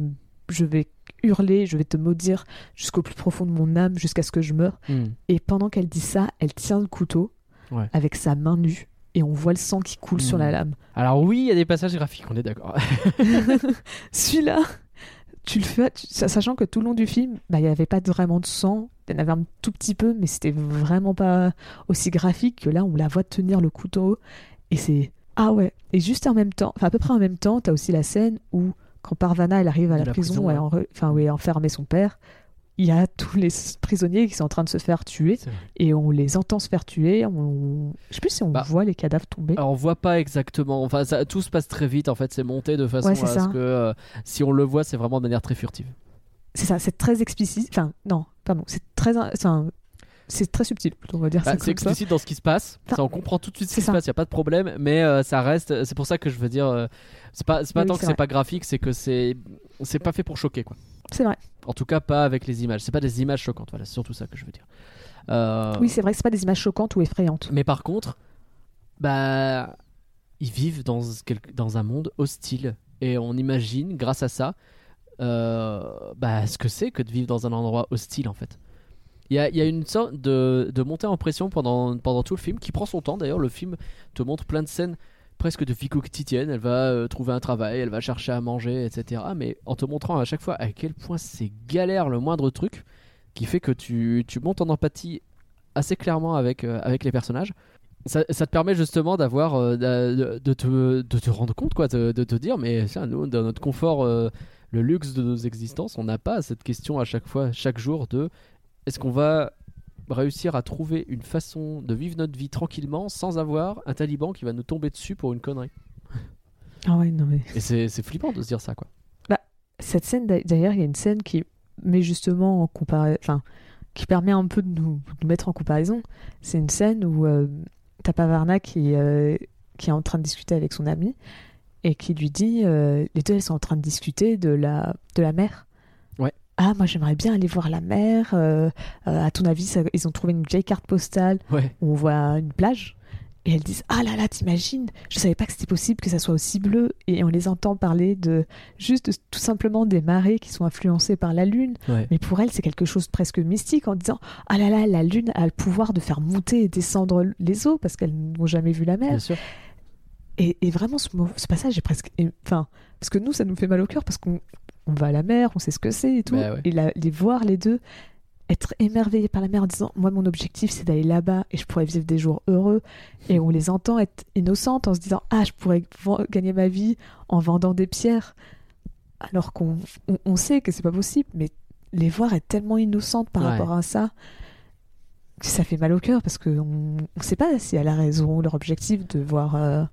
S2: je vais hurler, je vais te maudire jusqu'au plus profond de mon âme, jusqu'à ce que je meure.
S1: hmm.
S2: Et pendant qu'elle dit ça, elle tient le couteau
S1: Ouais.
S2: avec sa main nue. Et on voit le sang qui coule sur
S1: Hmm.
S2: la lame.
S1: Alors oui, il y a des passages graphiques, on est d'accord.
S2: Celui-là, tu le fais, tu- sachant que tout le long du film, bah, il n'y avait pas vraiment de sang. Il y en avait un tout petit peu, mais c'était vraiment pas aussi graphique que là, on la voit tenir le couteau. Et c'est. Ah ouais. Et juste en même temps, enfin à peu près en même temps, t'as aussi la scène où, quand Parvana elle arrive à la,
S1: la
S2: prison,
S1: prison,
S2: où, elle enfin, où est enfermé son père, il y a tous les prisonniers qui sont en train de se faire tuer. Et on les entend se faire tuer. On... Je sais plus si on
S1: Bah,
S2: voit les cadavres tomber.
S1: Alors on voit pas exactement, enfin ça, tout se passe très vite en fait, c'est monté de façon
S2: Ouais,
S1: à ce que euh, si on le voit, c'est vraiment de manière très furtive.
S2: C'est ça, c'est très explicite. Enfin, non, pardon, c'est très, c'est très subtil, on va dire
S1: Bah,
S2: ça
S1: c'est
S2: ça.
S1: explicite dans ce qui se passe,
S2: Enfin,
S1: ça on comprend tout de suite ce qui se passe, y a pas de problème, mais euh, ça reste, c'est pour ça que je veux dire, euh, c'est pas, c'est pas
S2: Oui,
S1: tant que c'est pas graphique, c'est que c'est, c'est pas fait pour choquer quoi.
S2: C'est vrai.
S1: En tout cas pas avec les images, c'est pas des images choquantes, voilà, c'est surtout ça que je veux dire. Euh,
S2: Oui, c'est vrai que c'est pas des images choquantes ou effrayantes.
S1: Mais par contre, bah, ils vivent dans, dans un monde hostile. Et on imagine, grâce à ça, bah, ce que c'est que de vivre dans un endroit hostile, en fait. Il y a, y a une sorte de, de montée en pression pendant, pendant tout le film, qui prend son temps. D'ailleurs, le film te montre plein de scènes presque de vie quotidienne. Elle va euh, trouver un travail, elle va chercher à manger, etc. Mais en te montrant à chaque fois à quel point c'est galère le moindre truc, qui fait que tu, tu montes en empathie assez clairement avec, euh, avec les personnages. Ça, ça te permet justement d'avoir euh, de, te, de te rendre compte quoi de, de te dire mais tiens, nous dans notre confort euh, le luxe de nos existences on n'a pas cette question à chaque fois chaque jour de est-ce qu'on va réussir à trouver une façon de vivre notre vie tranquillement sans avoir un taliban qui va nous tomber dessus pour une connerie?
S2: Ah ouais, non mais.
S1: et c'est c'est flippant de se dire ça quoi
S2: Cette scène, d'a- d'ailleurs, il y a une scène qui met justement en comparaison. Enfin, qui permet un peu de nous, de nous mettre en comparaison. C'est une scène où euh, t'as Pavarna qui, euh, qui est en train de discuter avec son ami et qui lui dit euh, les deux, elles sont en train de discuter de la, de la mer.
S1: Ouais.
S2: Ah, moi j'aimerais bien aller voir la mer. euh, euh, à ton avis, ça- ils ont trouvé une vieille carte postale
S1: ouais
S2: on voit une plage et elles disent ah là là t'imagines je savais pas que c'était possible que ça soit aussi bleu et on les entend parler de juste de- tout simplement des marées qui sont influencées par la lune
S1: ouais
S2: mais pour elles c'est quelque chose de presque mystique en disant ah là là la lune a le pouvoir de faire monter et descendre les eaux parce qu'elles n'ont jamais vu la mer
S1: bien sûr
S2: et, et vraiment, ce, passage est presque. Enfin, parce que nous, ça nous fait mal au cœur parce qu'on on va à la mer, on sait ce que c'est et tout.
S1: Bah ouais.
S2: Et la- les voir, les deux, être émerveillés par la mer en disant Moi, mon objectif, c'est d'aller là-bas et je pourrais vivre des jours heureux. Et on les entend être innocentes en se disant Ah, je pourrais gagner ma vie en vendant des pierres. Alors qu'on on, on sait que c'est pas possible, mais les voir être tellement innocentes par
S1: Ouais.
S2: rapport à ça. Ça fait mal au cœur parce qu'on ne sait pas si elle a raison, leur objectif de voir, euh,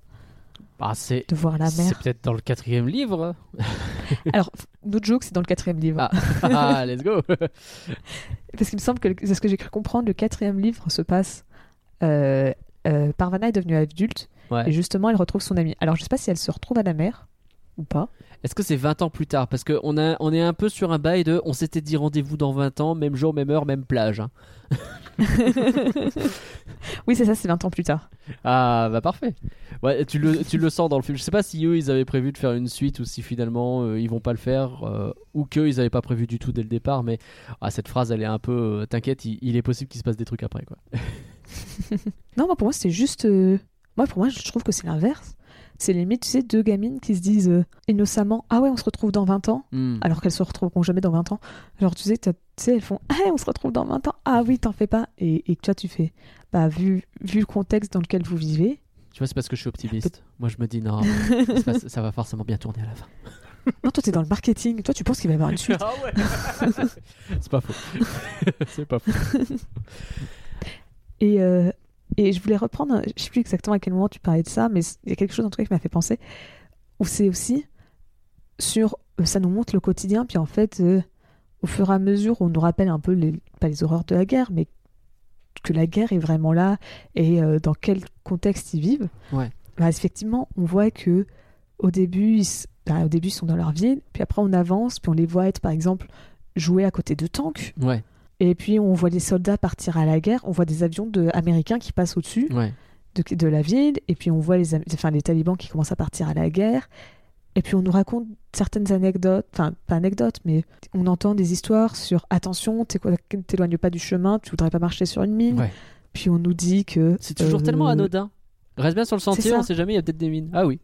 S1: Ah, c'est
S2: de voir la
S1: c'est
S2: mer.
S1: peut-être dans le quatrième livre
S2: Alors, notre joke, c'est dans le quatrième livre.
S1: ah, ah, let's go
S2: Parce qu'il me semble que, c'est ce que j'ai cru comprendre, le quatrième livre se passe. Euh, euh, Parvana est devenue adulte
S1: ouais
S2: et justement elle retrouve son amie. Alors je sais pas si elle se retrouve à la mer ou pas.
S1: Est-ce que c'est 20 ans plus tard? Parce qu'on on est un peu sur un bail de on s'était dit rendez-vous dans 20 ans, même jour, même heure, même plage. hein.
S2: Oui, c'est ça, c'est 20 ans plus tard.
S1: Ah bah parfait. Ouais, tu le, tu le sens dans le film. Je sais pas si eux ils avaient prévu de faire une suite ou si finalement euh, ils vont pas le faire euh, ou qu'ils avaient pas prévu du tout dès le départ. Mais ah, cette phrase elle est un peu. euh, T'inquiète, il, il est possible qu'il se passe des trucs après quoi.
S2: Non, moi, pour moi, c'est juste. Moi, pour moi, je trouve que c'est l'inverse. C'est limite, tu sais, deux gamines qui se disent euh, innocemment Ah ouais, on se retrouve dans 20 ans,
S1: Hmm.
S2: alors qu'elles se retrouveront jamais dans 20 ans. Genre, tu sais, tu sais elles font Ah, on se retrouve dans 20 ans. Ah oui, t'en fais pas. Et, et toi, tu fais Bah, vu, vu le contexte dans lequel vous vivez.
S1: Tu vois, c'est parce que je suis optimiste. Moi je me dis non, ça va forcément bien tourner à la fin.
S2: Non, toi, t'es dans le marketing. Toi, tu penses qu'il va y avoir une suite.
S1: Ah ouais C'est pas faux. c'est pas faux.
S2: Et, euh, et je voulais reprendre, je sais plus exactement à quel moment tu parlais de ça, mais il y a quelque chose en tout cas qui m'a fait penser, où c'est aussi sur, euh, ça nous montre le quotidien, puis en fait, euh, au fur et à mesure, on nous rappelle un peu, les, pas les horreurs de la guerre, mais que la guerre est vraiment là et euh, dans quel contexte ils vivent.
S1: Ouais.
S2: Bah, effectivement, on voit que au début, ils, bah, au début, ils sont dans leur ville, puis après on avance, puis on les voit être par exemple jouer à côté de tanks.
S1: Ouais,
S2: Et puis on voit des soldats partir à la guerre, on voit des avions de, américains qui passent au-dessus
S1: ouais.
S2: de, de la ville, et puis on voit les, enfin, les talibans qui commencent à partir à la guerre, et puis on nous raconte certaines anecdotes, enfin pas anecdotes, mais on entend des histoires sur attention, t'é- t'éloignes pas du chemin, tu voudrais pas marcher sur une mine,
S1: Ouais.
S2: puis on nous dit que...
S1: C'est toujours
S2: euh,
S1: tellement anodin. Reste bien sur le sentier, on sait jamais, il y a peut-être des mines. Ah oui.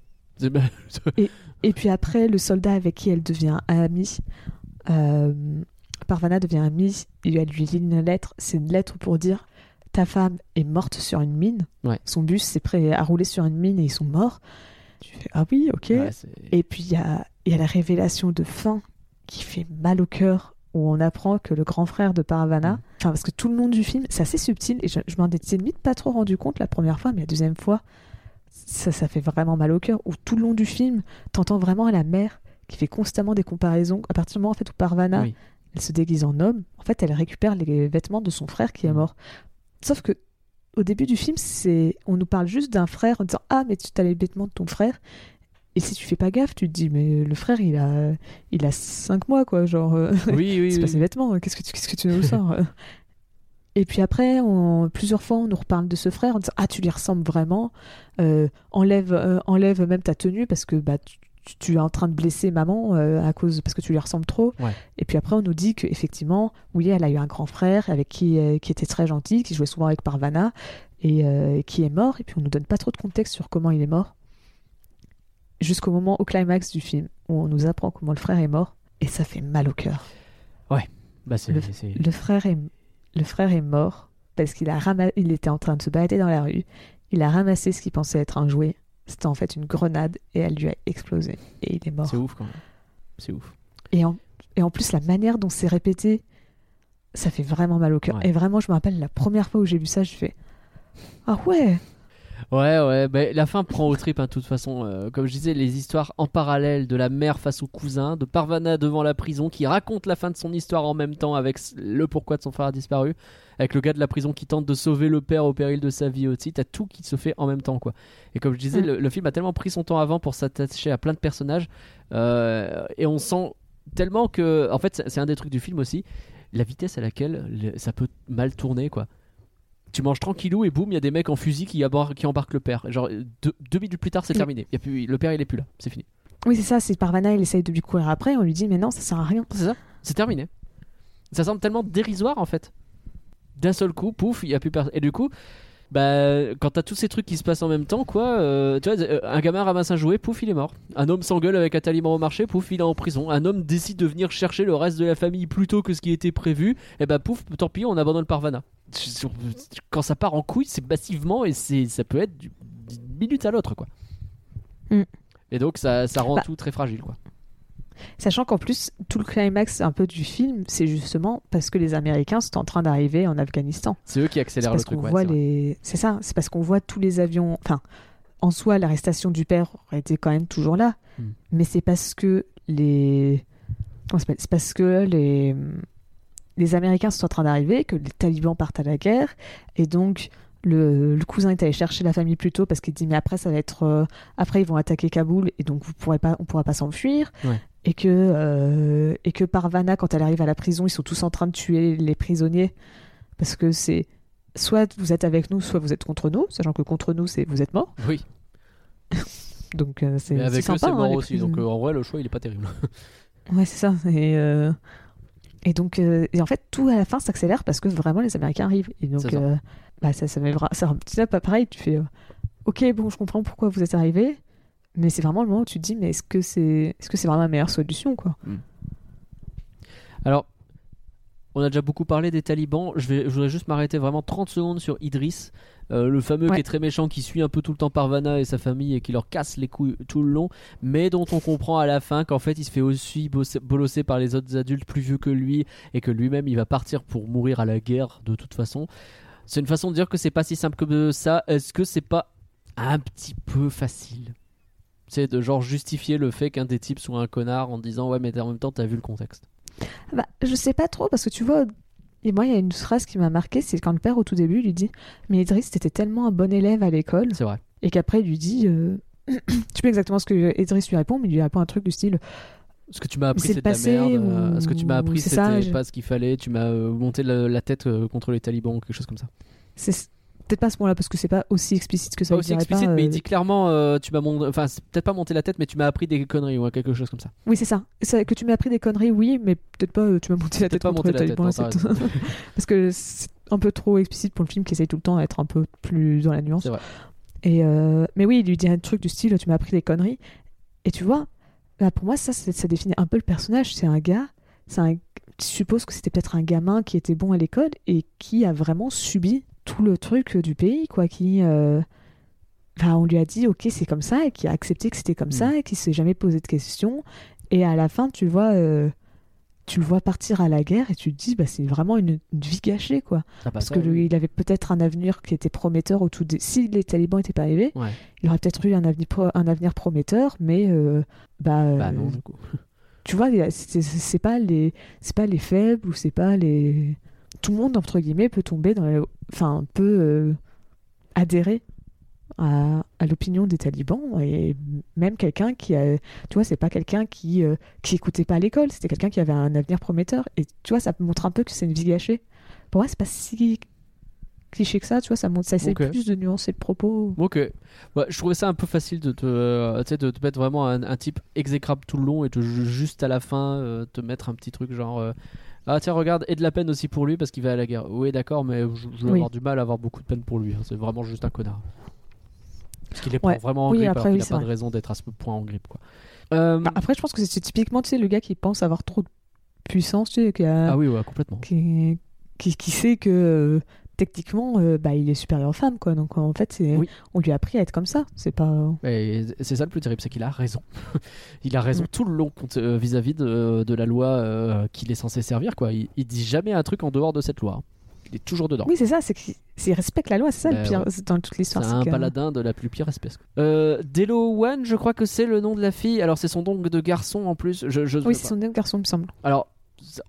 S2: Et puis après, le soldat avec qui elle devient amie, euh, Parvana devient amie, elle lui lit une lettre. C'est une lettre pour dire ta femme est morte sur une mine.
S1: Ouais.
S2: Son bus s'est prêt à rouler sur une mine et ils sont morts. Tu fais ah oui, ok.
S1: Ouais,
S2: Et puis il y a, il y a la révélation de fin qui fait mal au cœur où on apprend que le grand frère de Paravana, enfin parce que tout le long du film, c'est assez subtil et je, je m'en étais limite pas trop rendu compte la première fois, mais la deuxième fois, ça, ça fait vraiment mal au cœur. Où tout le long du film, t'entends vraiment la mère qui fait constamment des comparaisons. À partir du moment en fait où Parvana,
S1: Oui.
S2: Elle se déguise en homme, en fait elle récupère les vêtements de son frère qui est
S1: Mm.
S2: mort. Sauf que au début du film, c'est on nous parle juste d'un frère en disant ah mais tu as les vêtements de ton frère. Et si tu fais pas gaffe, tu te dis mais le frère il a il a cinq mois quoi genre euh,
S1: Oui, oui,
S2: c'est pas
S1: oui.
S2: ses vêtements qu'est-ce que tu qu'est-ce que tu nous sors euh? Et puis après, on- plusieurs fois, on nous reparle de ce frère en disant ah tu lui ressembles vraiment, euh, enlève euh, enlève même ta tenue parce que bah tu, tu- tu es en train de blesser maman euh, à cause parce que tu lui ressembles trop.
S1: Ouais.
S2: Et puis après, on nous dit que effectivement, oui, elle a eu un grand frère avec qui euh, qui était très gentil, qui jouait souvent avec Parvana et euh, qui est mort. Et puis on nous donne pas trop de contexte sur comment il est mort jusqu'au moment au climax du film où on nous apprend comment le frère est mort et ça fait mal au cœur.
S1: Bah, c'est-
S2: Le- frère est, le frère est mort parce qu'il a rama- il était en train de se balader dans la rue. Il a ramassé ce qu'il pensait être un jouet. C'était en fait une grenade et elle lui a explosé et il est mort.
S1: C'est ouf quand même. C'est ouf.
S2: Et en, et en plus, la manière dont c'est répété, ça fait vraiment mal au cœur.
S1: Ouais.
S2: Et vraiment, je me rappelle la première fois où j'ai vu ça, je fais Ah ouais
S1: Ouais, ouais, bah, la fin prend au trip, hein, de toute façon. euh, comme je disais, les histoires en parallèle de la mère face au cousin, de Parvana devant la prison, qui raconte la fin de son histoire en même temps avec le pourquoi de son frère a disparu, avec le gars de la prison qui tente de sauver le père au péril de sa vie aussi. T'as tout qui se fait en même temps, quoi. Et comme je disais,
S2: Mm.
S1: le, le film a tellement pris son temps avant pour s'attacher à plein de personnages, euh, et on sent tellement que, en fait, c'est- c'est un des trucs du film aussi, la vitesse à laquelle le- ça peut mal tourner, quoi tu manges tranquillou et boum, il y a des mecs en fusil qui, embarquent le père. Genre deux, deux minutes plus tard, c'est terminé. Y a plus, le père, il est plus là, c'est fini.
S2: Oui, c'est ça, c'est Parvana, il essaye de lui courir après. On lui dit Mais non, ça sert à rien.
S1: C'est ça, c'est terminé. Ça semble tellement dérisoire en fait. D'un seul coup, pouf, il y a plus personne. Et du coup, bah, quand t'as tous ces trucs qui se passent en même temps, quoi, euh, tu vois, euh, un gamin ramasse un jouet, pouf, il est mort. Un homme s'engueule avec un taliban au marché, pouf, il est en prison. Un homme décide de venir chercher le reste de la famille plus tôt que ce qui était prévu, et bah, pouf, tant pis, on abandonne Parvana. Quand ça part en couille, c'est massivement et c'est, ça peut être du- d'une minute à l'autre, quoi.
S2: Mm.
S1: Et donc, ça, ça rend
S2: Bah.
S1: tout très fragile, quoi.
S2: Sachant qu'en plus, tout le climax un peu du film, c'est justement parce que les Américains sont en train d'arriver en Afghanistan.
S1: C'est eux qui accélèrent le
S2: parce
S1: truc,
S2: qu'on
S1: ouais,
S2: voit les. C'est ça, c'est parce qu'on voit tous les avions. Enfin, en soi, l'arrestation du père aurait été quand même toujours là,
S1: Hmm.
S2: mais c'est parce que les. comment s'appelle? C'est parce que les les Américains sont en train d'arriver, que les talibans partent à la guerre, et donc le, le cousin est allé chercher la famille plus tôt parce qu'il dit mais après ça va être euh, après ils vont attaquer Kaboul et donc vous pourrez pas on pourra pas s'enfuir
S1: Ouais.
S2: Et que euh, et que Parvana quand elle arrive à la prison ils sont tous en train de tuer les prisonniers parce que c'est soit vous êtes avec nous soit vous êtes contre nous sachant que contre nous c'est vous êtes mort
S1: Oui.
S2: donc euh, c'est
S1: avec
S2: c'est
S1: eux,
S2: sympa
S1: c'est
S2: hein,
S1: mort
S2: les
S1: aussi. Donc euh, en vrai, le choix, il est pas terrible.
S2: Ouais, c'est ça. Et, euh, et donc, et en fait, tout à la fin s'accélère parce que vraiment les Américains arrivent. Et donc,
S1: ça.
S2: bah, ça, ça, met ça, petit là, pas pareil. Tu fais, ok, bon, je comprends pourquoi vous êtes arrivés, mais c'est vraiment le moment où tu te dis, mais est-ce que c'est, est-ce que c'est vraiment la meilleure solution, quoi?
S1: Alors, on a déjà beaucoup parlé des talibans. Je, vais, je voudrais juste m'arrêter vraiment 30 secondes sur Idriss, euh, le fameux
S2: Ouais.
S1: qui est très méchant, qui suit un peu tout le temps Parvana et sa famille et qui leur casse les couilles tout le long, mais dont on comprend à la fin qu'en fait il se fait aussi bosser- bolosser par les autres adultes plus vieux que lui et que lui-même il va partir pour mourir à la guerre de toute façon. C'est une façon de dire que c'est pas si simple que ça. Est-ce que c'est pas un petit peu facile? C'est de genre justifier le fait qu'un des types soit un connard en disant ouais mais en même temps t'as vu le contexte.
S2: Bah, je sais pas trop parce que tu vois, et moi, il y a une phrase qui m'a marqué, c'est quand le père au tout début lui dit, mais Idriss, t'étais tellement un bon élève à l'école,
S1: C'est vrai.
S2: et qu'après il lui dit, euh, je sais exactement ce que Idriss lui répond, mais il lui répond un truc du style,
S1: Ce que tu m'as appris,
S2: c'est
S1: de la merde. euh,
S2: ou-
S1: Ce que tu m'as appris, c'était
S2: je-
S1: pas ce qu'il fallait. Tu m'as euh, monté la, la tête euh, contre les talibans ou quelque chose comme ça.
S2: c'est peut-être pas à ce moment-là parce que c'est pas aussi explicite que ça.
S1: Pas aussi explicite,
S2: pas,
S1: mais il
S2: euh,
S1: dit clairement euh, tu m'as monté. Enfin, c'est peut-être pas monté la tête, mais tu m'as appris des conneries ou quelque chose comme ça.
S2: Oui, c'est ça. Que tu m'as appris des conneries, oui, mais peut-être pas euh, tu m'as monté la
S1: Peut-être
S2: tête
S1: pas monté la tête, non,
S2: parce que c'est un peu trop explicite pour le film qui essaye tout le temps d'être un peu plus dans la nuance.
S1: Vrai.
S2: Et mais oui, il lui dit un truc du style tu m'as appris des conneries. Et tu vois, là, pour moi, ça, ça définit un peu le personnage. C'est un gars, c'est un. Tu supposes que c'était peut-être un gamin qui était bon à l'école et qui a vraiment subi tout le truc du pays, quoi. Qui. euh, Enfin, on lui a dit, ok, c'est comme ça, et qui a accepté que c'était comme
S1: Mm.
S2: ça, et qui s'est jamais posé de questions. Et à la fin, tu vois, euh, tu le vois partir à la guerre, et tu te dis, bah, c'est vraiment une, une vie gâchée, quoi.
S1: Ah, bah,
S2: Parce que
S1: oui.
S2: avait peut-être un avenir qui était prometteur au tout dé- Si les talibans n'étaient pas arrivés,
S1: Ouais.
S2: il aurait peut-être eu un avenir, pro- un avenir prometteur, mais euh, bah,
S1: Bah
S2: euh,
S1: non, du coup.
S2: tu vois, c'est c'est pas les, c'est pas les faibles ou c'est pas les. Tout le monde entre guillemets peut tomber dans, enfin, peut euh, adhérer à, à l'opinion des talibans et même quelqu'un qui a, tu vois, c'est pas quelqu'un qui euh, qui écoutait pas à l'école, c'était quelqu'un qui avait un avenir prometteur et tu vois, ça montre un peu que c'est une vie gâchée. Pour moi, c'est pas si cliché que ça, tu vois, ça montre, ça essaie plus de nuancer le propos.
S1: Ok. Ouais, je trouvais ça un peu facile de te, euh, de te mettre vraiment un, un type exécrable tout le long et te, ju- juste à la fin euh, te mettre un petit truc genre. Euh, ah tiens regarde et de la peine aussi pour lui parce qu'il va à la guerre. Oui d'accord mais je, je vais
S2: Oui.
S1: avoir du mal à avoir beaucoup de peine pour lui. hein. C'est vraiment juste un connard. Parce qu'il est
S2: Ouais.
S1: vraiment en
S2: Oui,
S1: grippe
S2: après,
S1: alors qu'il
S2: oui,
S1: a
S2: c'est
S1: pas de raison d'être à ce point en grippe quoi. Euh,
S2: Bah, après, je pense que c'est typiquement, tu sais, le gars qui pense avoir trop de puissance, tu sais, qui, a-
S1: ah oui ouais complètement.
S2: qui, qui, qui sait que euh, techniquement, euh, bah, il est supérieur aux femmes, quoi. Donc en fait,
S1: Oui.
S2: on lui a appris à être comme ça. C'est pas.
S1: Et c'est ça le plus terrible, c'est qu'il a raison. il a raison
S2: Mm.
S1: tout le long euh, vis-à-vis de, de la loi euh, qu'il est censé servir. Quoi. Il, il dit jamais un truc en dehors de cette loi. Il est toujours dedans.
S2: Oui, c'est ça. C'est qu'il respecte la loi. C'est ça
S1: Bah,
S2: le pire
S1: ouais.
S2: c'est dans toute
S1: C'est
S2: l'histoire.
S1: un
S2: c'est que-
S1: paladin de la plus pire espèce. Euh, Delo One, je crois que c'est le nom de la fille. Alors c'est son nom de garçon en plus. Je, je
S2: Oui, c'est son garçon, il me semble.
S1: Alors,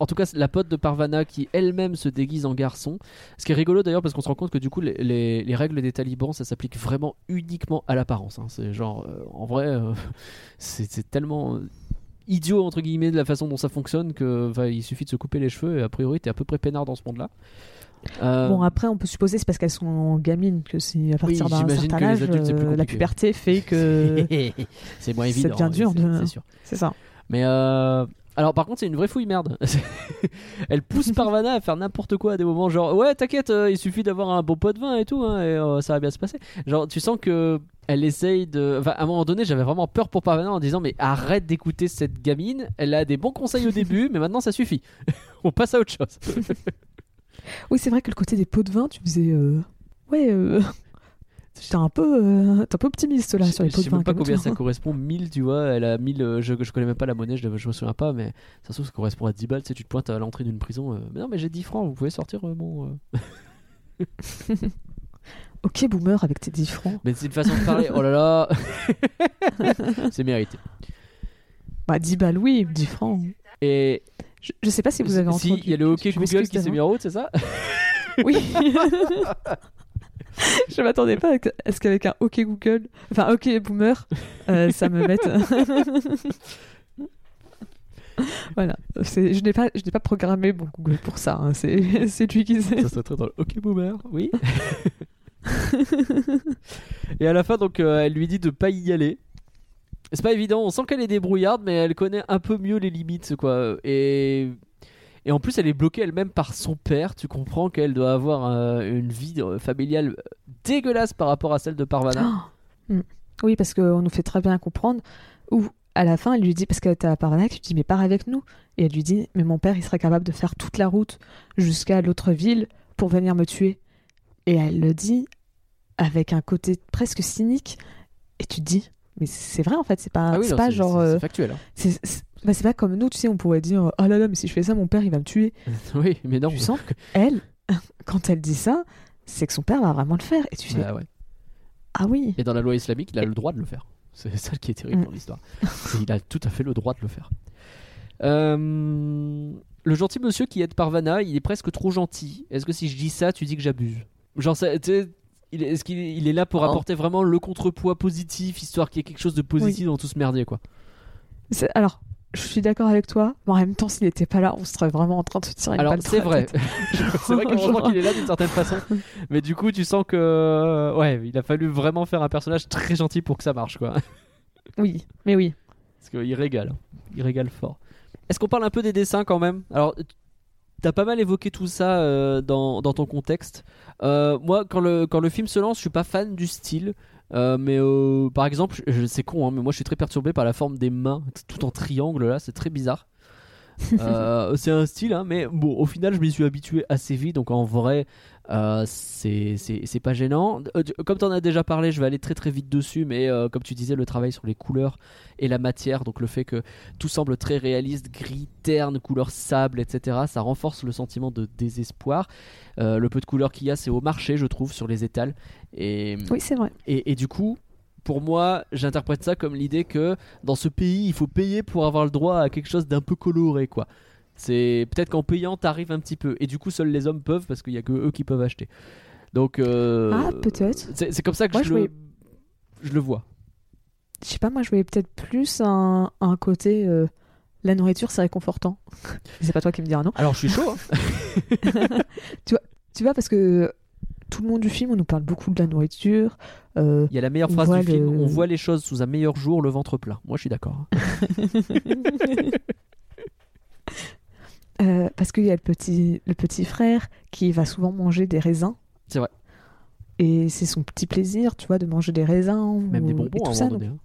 S1: en tout cas, c'est la pote de Parvana qui elle-même se déguise en garçon. Ce qui est rigolo d'ailleurs parce qu'on se rend compte que du coup, les, les- les règles des talibans, ça s'applique vraiment uniquement à l'apparence. hein. C'est genre, euh, en vrai, euh, c'est c'est tellement idiot entre guillemets de la façon dont ça fonctionne que il suffit de se couper les cheveux et a priori t'es à peu près peinard dans ce monde-là. Euh,
S2: Bon, après, on peut supposer c'est parce qu'elles sont gamines que si à partir d'un
S1: j'imagine
S2: certain
S1: que les
S2: âge,
S1: adultes, c'est plus
S2: la puberté fait que.
S1: c'est moins
S2: ça
S1: évident.
S2: devient
S1: oui,
S2: dur
S1: c'est-
S2: de-
S1: c'est sûr.
S2: c'est ça.
S1: Mais euh, alors par contre c'est une vraie fouille merde. Elle pousse Parvana à faire n'importe quoi à des moments genre ouais t'inquiète euh, il suffit d'avoir un bon pot de vin et tout hein, et euh, ça va bien se passer. Genre tu sens que elle essaye de... Enfin à un moment donné j'avais vraiment peur pour Parvana en disant mais arrête d'écouter cette gamine. Elle a des bons conseils au début mais maintenant ça suffit. On passe à autre chose.
S2: Oui, c'est vrai que le côté des pots de vin, tu faisais. euh, Ouais. T'es un peu, euh, un peu optimiste là
S1: Je
S2: sur les
S1: je
S2: pots de
S1: sais
S2: vin.
S1: même pas combien ça correspond 1000 tu vois elle a 1000 euh, je, je connais même pas la monnaie je, je me souviens pas mais ça se trouve ça correspond à 10 balles tu sais tu te pointes à l'entrée d'une prison euh, mais non mais j'ai 10 francs vous pouvez sortir euh, mon euh.
S2: Ok, boomer avec tes 10 francs.
S1: Mais c'est une façon de parler. Oh là là. c'est mérité.
S2: Bah, 10 balles, oui, 10 francs.
S1: Et
S2: Je, je sais pas si vous avez
S1: si
S2: entendu.
S1: il y a le hockey
S2: je
S1: Google qui s'est mis en route, c'est ça?
S2: Oui. Je m'attendais pas à ce qu'avec un OK Google, enfin OK Boomer, euh, ça me mette. voilà, je n'ai pas, je n'ai pas programmé mon Google pour ça. hein. C'est c'est lui qui sait.
S1: Ça serait très drôle. Ok, boomer, oui. Et à la fin, donc, euh, elle lui dit de pas y aller. C'est pas évident, on sent qu'elle est débrouillarde, mais elle connaît un peu mieux les limites, quoi. Et, et en plus, elle est bloquée elle-même par son père. Tu comprends qu'elle doit avoir euh, une vie euh, familiale dégueulasse par rapport à celle de Parvana.
S2: Mm. Oui, parce qu'on nous fait très bien comprendre. Ou à la fin, elle lui dit, parce que t'as Parvana, tu dis, mais pars avec nous. Et elle lui dit, mais mon père, il serait capable de faire toute la route jusqu'à l'autre ville pour venir me tuer. Et elle le dit avec un côté presque cynique. Et tu te dis, mais c'est vrai en fait, c'est pas,
S1: Ah oui,
S2: c'est
S1: non,
S2: pas genre.
S1: c'est-
S2: euh,
S1: factuel. hein.
S2: Bah, c'est pas comme nous, tu sais, on pourrait dire, oh là là, mais si je fais ça, mon père, il va me tuer.
S1: oui, mais non.
S2: Tu sens que elle, quand elle dit ça, c'est que son père va vraiment le faire. Et tu fais,
S1: Bah ouais.
S2: ah oui.
S1: Et dans la loi islamique, il a le droit de le faire. C'est ça qui est terrible
S2: Mm.
S1: dans l'histoire. Il a tout à fait le droit de le faire. Euh, le gentil monsieur qui aide Parvana, il est presque trop gentil. Est-ce que si je dis ça, tu dis que j'abuse? Genre, ça- sais, il est- est-ce qu'il est, il est là pour apporter vraiment le contrepoids positif, histoire qu'il y ait quelque chose de positif dans tout ce merdier, quoi?
S2: C'est- Alors, je suis d'accord avec toi, mais en même temps, s'il n'était pas là, on serait vraiment en train de se tirer une
S1: Alors, c'est vrai. c'est vrai qu'heureusement qu'il est là d'une certaine façon. Mais du coup, tu sens que. euh, ouais, il a fallu vraiment faire un personnage très gentil pour que ça marche, quoi.
S2: Oui, mais oui.
S1: Parce qu'il régale. Il régale fort. Est-ce qu'on parle un peu des dessins quand même? Alors, t'as pas mal évoqué tout ça euh, dans, dans ton contexte. Euh, moi, quand le, quand le film se lance, je suis pas fan du style. Euh, mais euh, par exemple, c'est con, hein, mais moi je suis très perturbé par la forme des mains, tout en triangle là, c'est très bizarre. Euh, c'est un style, hein, mais bon, au final, je m'y suis habitué assez vite, donc en vrai, euh, c'est pas gênant. Euh, Comme tu en as déjà parlé, je vais aller très très vite dessus, mais euh, comme tu disais, le travail sur les couleurs et la matière, donc le fait que tout semble très réaliste, gris, terne, couleur sable, etc., ça renforce le sentiment de désespoir. Euh, le peu de couleur qu'il y a, c'est au marché, je trouve, sur les étals. Et,
S2: Oui, c'est vrai.
S1: et, et du coup, pour moi, j'interprète ça comme l'idée que dans ce pays, il faut payer pour avoir le droit à quelque chose d'un peu coloré, quoi. C'est peut-être qu'en payant, t'arrives un petit peu. Et du coup, seuls les hommes peuvent parce qu'il y a que eux qui peuvent acheter. Donc, euh,
S2: Ah, peut-être.
S1: C'est comme ça que
S2: Moi,
S1: je,
S2: je
S1: le,
S2: voyais-
S1: je le vois.
S2: Je sais pas, moi, je voyais peut-être plus un, un côté. euh, la nourriture, c'est réconfortant. c'est pas toi qui me diras non.
S1: Alors, je suis chaud. hein.
S2: Tu vois, parce que tout le monde du film, on nous parle beaucoup de la nourriture. euh,
S1: Il y a la meilleure phrase du film
S2: le-
S1: on voit les choses sous un meilleur jour, le ventre plein. Moi, je suis d'accord.
S2: Euh, parce qu'il y a le petit, le petit frère qui va souvent manger des raisins.
S1: C'est vrai.
S2: Et c'est son petit plaisir, tu vois, de manger des raisins.
S1: Même
S2: ou-
S1: des
S2: et
S1: bonbons
S2: tout
S1: à un
S2: ça,
S1: donné. hein.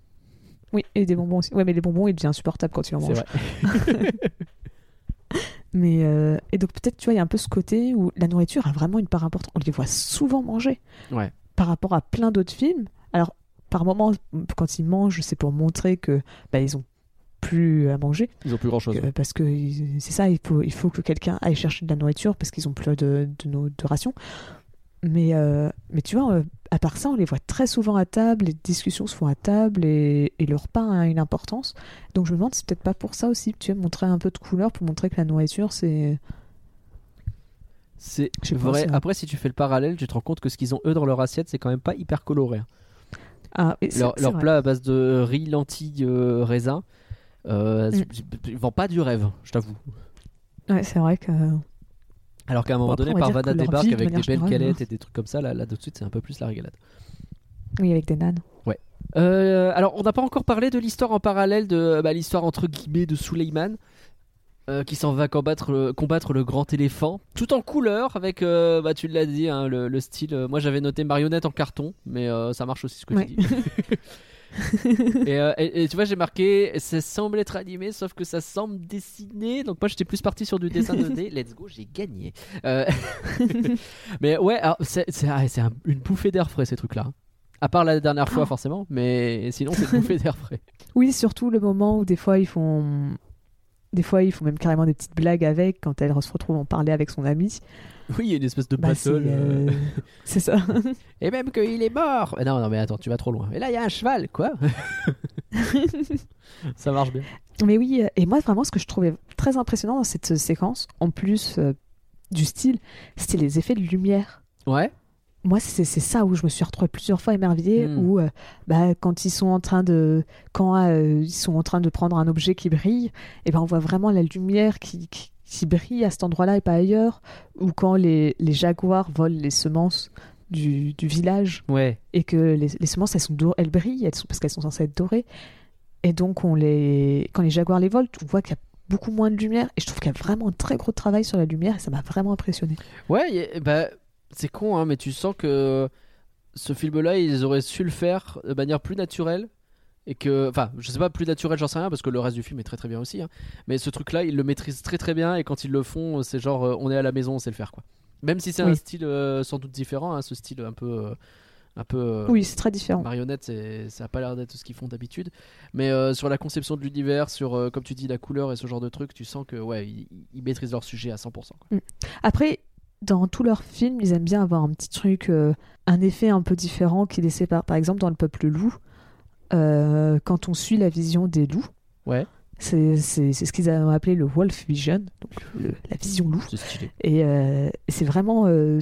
S2: Oui, et des bonbons aussi. Ouais, mais les bonbons, il devient insupportable quand il en mange.
S1: vrai.
S2: Mais euh, et donc peut-être tu vois il y a un peu ce côté où la nourriture a vraiment une part importante. On les voit souvent manger.
S1: Ouais.
S2: Par rapport à plein d'autres films. Alors par moment quand ils mangent c'est pour montrer que bah, ils ont plus à manger
S1: Ils ont plus grand chose.
S2: que- parce que c'est ça il faut il faut que quelqu'un aille chercher de la nourriture parce qu'ils ont plus de de, nos- de rations. Mais euh, mais tu vois euh, à part ça on les voit très souvent à table, les discussions se font à table et, et le repas a une importance. Donc je me demande si c'est peut-être pas pour ça aussi tu veux montrer un peu de couleur pour montrer que la nourriture c'est
S1: C'est
S2: pas,
S1: vrai. Après, si tu fais le parallèle, tu te rends compte que ce qu'ils ont eux dans leur assiette, c'est quand même pas hyper coloré. hein.
S2: Ah,
S1: Leur, leur plat à base de riz, lentilles, euh, raisin, euh,
S2: Mm.
S1: ils vendent pas du rêve, je t'avoue.
S2: Ouais, c'est vrai que.
S1: Alors qu'à un moment
S2: après,
S1: donné, Parvana débarque
S2: vie, de
S1: avec des belles galettes
S2: hein.
S1: et des trucs comme ça. Là, là tout de suite, c'est un peu plus la régalade.
S2: Oui, avec des nanes.
S1: Euh, alors, on n'a pas encore parlé de l'histoire en parallèle de bah, l'histoire entre guillemets de Suleiman. euh, qui s'en va combattre le, combattre le grand éléphant, tout en couleur, avec, euh, bah, tu l'as dit, hein, le, le style. moi j'avais noté marionnette en carton, mais ça marche aussi ce que
S2: Ouais.
S1: tu dis. et, euh, et- et tu vois, j'ai marqué, ça semble être animé, sauf que ça semble dessiné. Donc moi j'étais plus parti sur du dessin 2D. Let's go, j'ai gagné. Euh, mais ouais, c'est ah, un- une bouffée d'air frais ces trucs-là. À part la dernière fois
S2: Oh.
S1: forcément, mais sinon c'est une bouffée d'air frais.
S2: Oui, surtout le moment où des fois ils font. Des fois, ils font même carrément des petites blagues avec quand elle se retrouve en parler avec son ami.
S1: Oui, il y a une espèce de
S2: Bah, c'est
S1: battle. euh,
S2: euh, c'est ça.
S1: Et même qu'il est mort. Mais non, non, mais attends, tu vas trop loin. Et là, il y a un cheval, quoi. ça marche bien.
S2: Mais oui, euh, et moi vraiment ce que je trouvais très impressionnant dans cette séquence, en plus euh, du style, c'était les effets de lumière.
S1: Ouais.
S2: moi, c'est ça où je me suis retrouvée plusieurs fois émerveillée,
S1: Mm.
S2: où euh, bah, quand ils sont en train de quand euh, ils sont en train de prendre un objet qui brille, et ben on voit vraiment la lumière qui, qui, qui brille à cet endroit-là et pas ailleurs, ou quand les, les jaguars volent les semences du, du village
S1: Ouais.
S2: et que les, les semences elles sont elles brillent, elles sont parce qu'elles sont censées être dorées, et donc on les quand les jaguars les volent, on voit qu'il y a beaucoup moins de lumière, et je trouve qu'il y a vraiment un très gros travail sur la lumière, et ça m'a vraiment impressionné.
S1: Ouais, bah, c'est con, hein, mais tu sens que ce film-là, ils auraient su le faire de manière plus naturelle. Et que, enfin, je sais pas, plus naturel, j'en sais rien, parce que le reste du film est très très bien aussi. hein. Mais ce truc-là, ils le maîtrisent très très bien, et quand ils le font, c'est genre, euh, on est à la maison, on sait le faire, quoi. Même si c'est un style euh, sans doute différent, hein, ce style un peu. euh, un peu euh,
S2: Oui, c'est très différent.
S1: marionnette, ça a pas l'air d'être ce qu'ils font d'habitude. Mais sur la conception de l'univers, sur, comme tu dis, la couleur et ce genre de trucs, tu sens que, ouais, ils, ils maîtrisent leur sujet à 100%. quoi.
S2: Après, dans tous leurs films, ils aiment bien avoir un petit truc, un effet un peu différent qui les sépare. Par exemple, dans Le Peuple Loup, euh, quand on suit la vision des loups,
S1: Ouais.
S2: c'est ce qu'ils ont appelé le Wolf Vision, donc le- la vision loup.
S1: C'est stylé.
S2: Et euh, c'est vraiment. euh,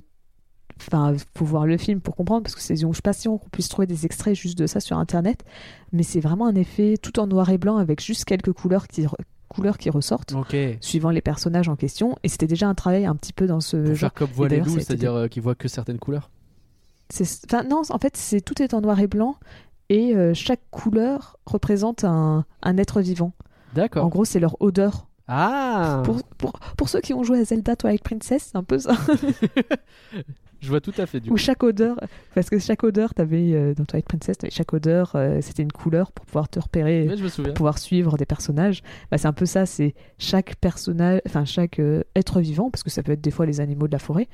S2: Enfin, faut voir le film pour comprendre, parce que c'est, je suis pas sûre qu'on puisse trouver des extraits juste de ça sur internet, mais c'est vraiment un effet tout en noir et blanc avec juste quelques couleurs qui, couleurs qui ressortent, suivant les personnages en question. Et c'était déjà un travail un petit peu dans ce
S1: Pour
S2: genre.
S1: faire comme voient les loups, c'est-à-dire qu'ils voient que certaines couleurs.
S2: Enfin, non, en fait, c'est tout est en noir et blanc et euh, chaque couleur représente un, un être vivant. En
S1: D'accord.
S2: gros, c'est leur odeur.
S1: Ah
S2: Pour, pour, pour ceux qui ont joué à Zelda Twilight Princess, c'est un peu ça.
S1: Je vois tout à fait du coup.
S2: chaque odeur, parce que chaque odeur, t'avais euh, dans Twilight Princess, t'avais chaque odeur, euh, c'était une couleur pour pouvoir te repérer,
S1: je me
S2: pour pouvoir suivre des personnages. Bah, c'est un peu ça, c'est chaque personnage, enfin chaque euh, être vivant, parce que ça peut être des fois les animaux de la forêt,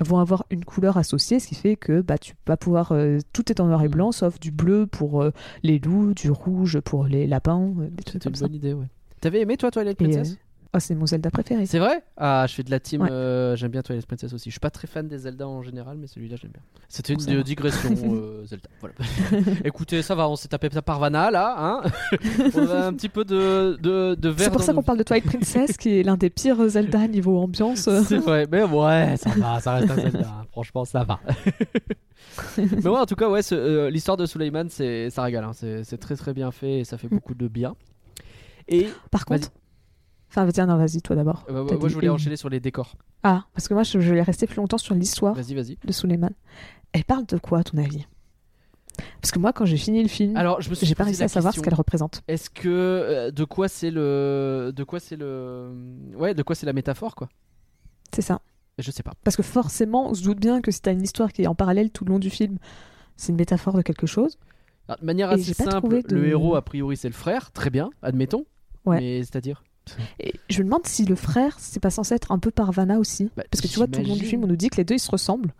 S2: vont avoir une couleur associée, ce qui fait que bah, tu vas pouvoir. euh, tout est en noir et
S1: Mm.
S2: blanc, sauf du bleu pour euh, les loups, du rouge pour les lapins, euh, des trucs
S1: C'était une
S2: ça.
S1: bonne idée, ouais. T'avais aimé toi Twilight
S2: Et,
S1: Princess?
S2: Euh, oh, c'est mon Zelda préféré.
S1: C'est vrai? Ah, je fais de la team.
S2: Ouais.
S1: euh, j'aime bien Twilight Princess aussi. Je suis pas très fan des Zelda en général, mais celui-là j'aime bien. C'était une euh, digression euh, Zelda. Voilà. Écoutez, ça va, on s'est tapé ça par Vanna là, hein On a un petit peu de de, de verre.
S2: C'est pour ça
S1: nos-
S2: qu'on parle de Twilight Princess, qui est l'un des pires Zelda niveau ambiance.
S1: C'est vrai, mais ouais, ça va, ça reste un Zelda. hein. Franchement, ça va. mais ouais, en tout cas, ouais, euh, l'histoire de Suleiman, ça régale. hein. C'est, c'est très très bien fait et ça fait
S2: Mm.
S1: beaucoup de bien. Et
S2: Par contre. Enfin, non, vas-y, toi d'abord.
S1: euh, bah, moi, je voulais enchaîner sur les décors.
S2: Ah, parce que moi, je, je vais rester plus longtemps sur l'histoire
S1: Vas-y, vas-y.
S2: de Suleiman. Elle parle de quoi, à ton avis? Parce que moi, quand j'ai fini le film,
S1: Alors, je me suis
S2: j'ai pas réussi à savoir
S1: question.
S2: ce qu'elle représente.
S1: Est-ce que euh, de quoi c'est le de quoi c'est le ouais de quoi c'est la métaphore quoi?
S2: C'est ça.
S1: Je sais pas.
S2: Parce que forcément, on se doute bien que si t'as une histoire qui est en parallèle tout le long du film, c'est une métaphore de quelque chose.
S1: Alors, de manière
S2: Et
S1: assez
S2: j'ai pas
S1: simple,
S2: trouvé de-
S1: le héros a priori c'est le frère, très bien, admettons.
S2: Ouais.
S1: Mais c'est-à-dire?
S2: Et je me demande si le frère, c'est pas censé être un peu Parvana aussi.
S1: Bah,
S2: Parce que tu vois, tout le long du film, on nous dit que les deux, ils se ressemblent.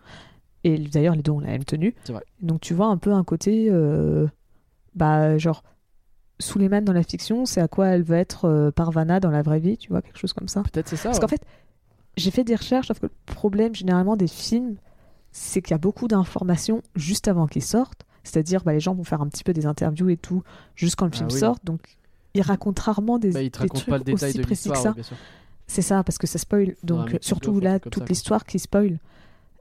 S2: Et d'ailleurs, les deux ont la même tenue.
S1: Vrai.
S2: Donc tu vois un peu un côté, euh, bah, genre, Suleiman dans la fiction, c'est à quoi elle veut être euh, Parvana dans la vraie vie, tu vois, quelque chose comme ça.
S1: Peut-être c'est ça.
S2: Parce
S1: ouais.
S2: qu'en fait, j'ai fait des recherches, sauf que le problème généralement des films, c'est qu'il y a beaucoup d'informations juste avant qu'ils sortent. C'est-à-dire, bah, les gens vont faire un petit peu des interviews et tout, juste quand le
S1: Ah
S2: film
S1: oui.
S2: sort. Donc, ils racontent rarement des,
S1: Bah, il te
S2: des
S1: raconte
S2: trucs
S1: pas le détail
S2: aussi
S1: de
S2: précis que ça. C'est ça, parce que ça spoil. Donc, surtout là, toute l'histoire qui spoil.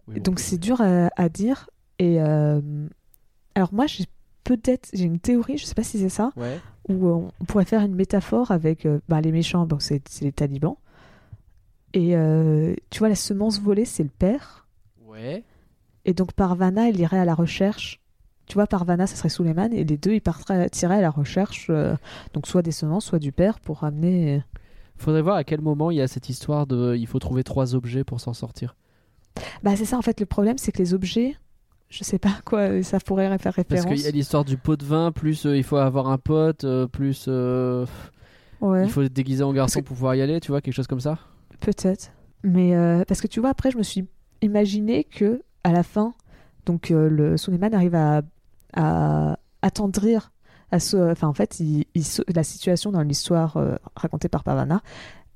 S1: Oui, bon,
S2: Donc, c'est dur à, à dire. Et euh, alors, moi, j'ai peut-être j'ai une théorie, je sais pas si c'est ça,
S1: Ouais.
S2: où euh, on pourrait faire une métaphore avec euh, bah, les méchants, bon, c'est les talibans. Et euh, tu vois, la semence volée, c'est le père.
S1: Ouais.
S2: Et donc Parvana, il irait à la recherche. Tu vois, Parvana, ça serait Suleiman, et les deux, ils partiraient iraient à la recherche, euh, donc soit des semences, soit du père, pour ramener.
S1: Faudrait voir à quel moment il y a cette histoire de il faut trouver trois objets pour s'en sortir.
S2: Bah, c'est ça, en fait, le problème, c'est que les objets, je sais pas à quoi ça pourrait faire
S1: Parce
S2: référence.
S1: qu'il y a l'histoire du pot de vin, plus euh, il faut avoir un pote, euh, plus euh,
S2: Ouais,
S1: il faut être déguisé en garçon
S2: Parce
S1: pour pouvoir y aller, tu vois, quelque chose comme ça.
S2: peut-être. Mais euh, parce que tu vois, après, je me suis imaginé que à la fin, donc euh, le Suleiman arrive à, à attendrir. À ce, enfin, en fait, il, il se- la situation dans l'histoire euh, racontée par Pavana,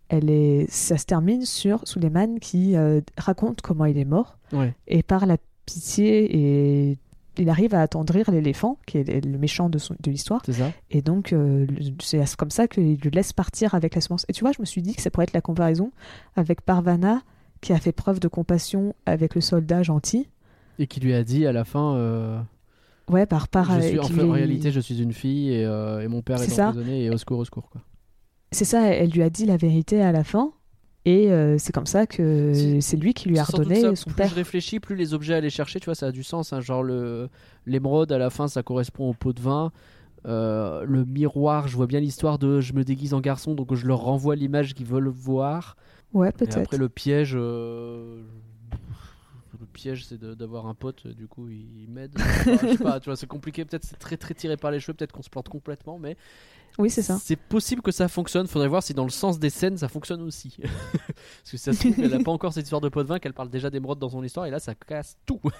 S2: elle est, ça se termine sur Suleiman qui euh, raconte comment il est mort
S1: Ouais.
S2: et par la pitié et il arrive à attendrir l'éléphant qui est le méchant de, l'histoire et donc euh, c'est comme ça qu'il le laisse partir avec la semence et tu vois je me suis dit que ça pourrait être la comparaison avec Parvana qui a fait preuve de compassion avec le soldat gentil
S1: Et qui lui a dit à la fin. euh,
S2: Ouais, par par.
S1: je
S2: euh,
S1: suis, en, fait, réalité, je suis une fille et, euh, et mon père est, emprisonné et au secours, au secours.
S2: C'est ça, elle lui a dit la vérité à la fin. Et euh, c'est comme ça que c'est lui qui lui a redonné
S1: ça,
S2: son
S1: plus
S2: père.
S1: je réfléchis, plus les objets à aller chercher, tu vois, ça a du sens. hein. genre le l'émeraude à la fin, ça correspond au pot de vin. Euh, le miroir, je vois bien l'histoire de je me déguise en garçon, donc je leur renvoie l'image qu'ils veulent voir.
S2: Ouais, peut-être.
S1: après le piège, euh, piège c'est d'avoir un pote, du coup il, il m'aide. Enfin, je sais pas, tu vois, c'est compliqué. Peut-être c'est très très tiré par les cheveux, peut-être qu'on se plante complètement, mais
S2: Oui, c'est ça.
S1: c'est possible que ça fonctionne. Faudrait voir si dans le sens des scènes ça fonctionne aussi. Parce que ça se trouve, elle a pas encore cette histoire de pot de vin, qu'elle parle déjà d'émeraude dans son histoire, et là ça casse tout.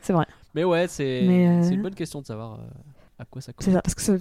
S2: C'est vrai.
S1: Mais ouais, c'est
S2: euh,
S1: une bonne question de savoir euh, à quoi ça
S2: C'est parce que ça-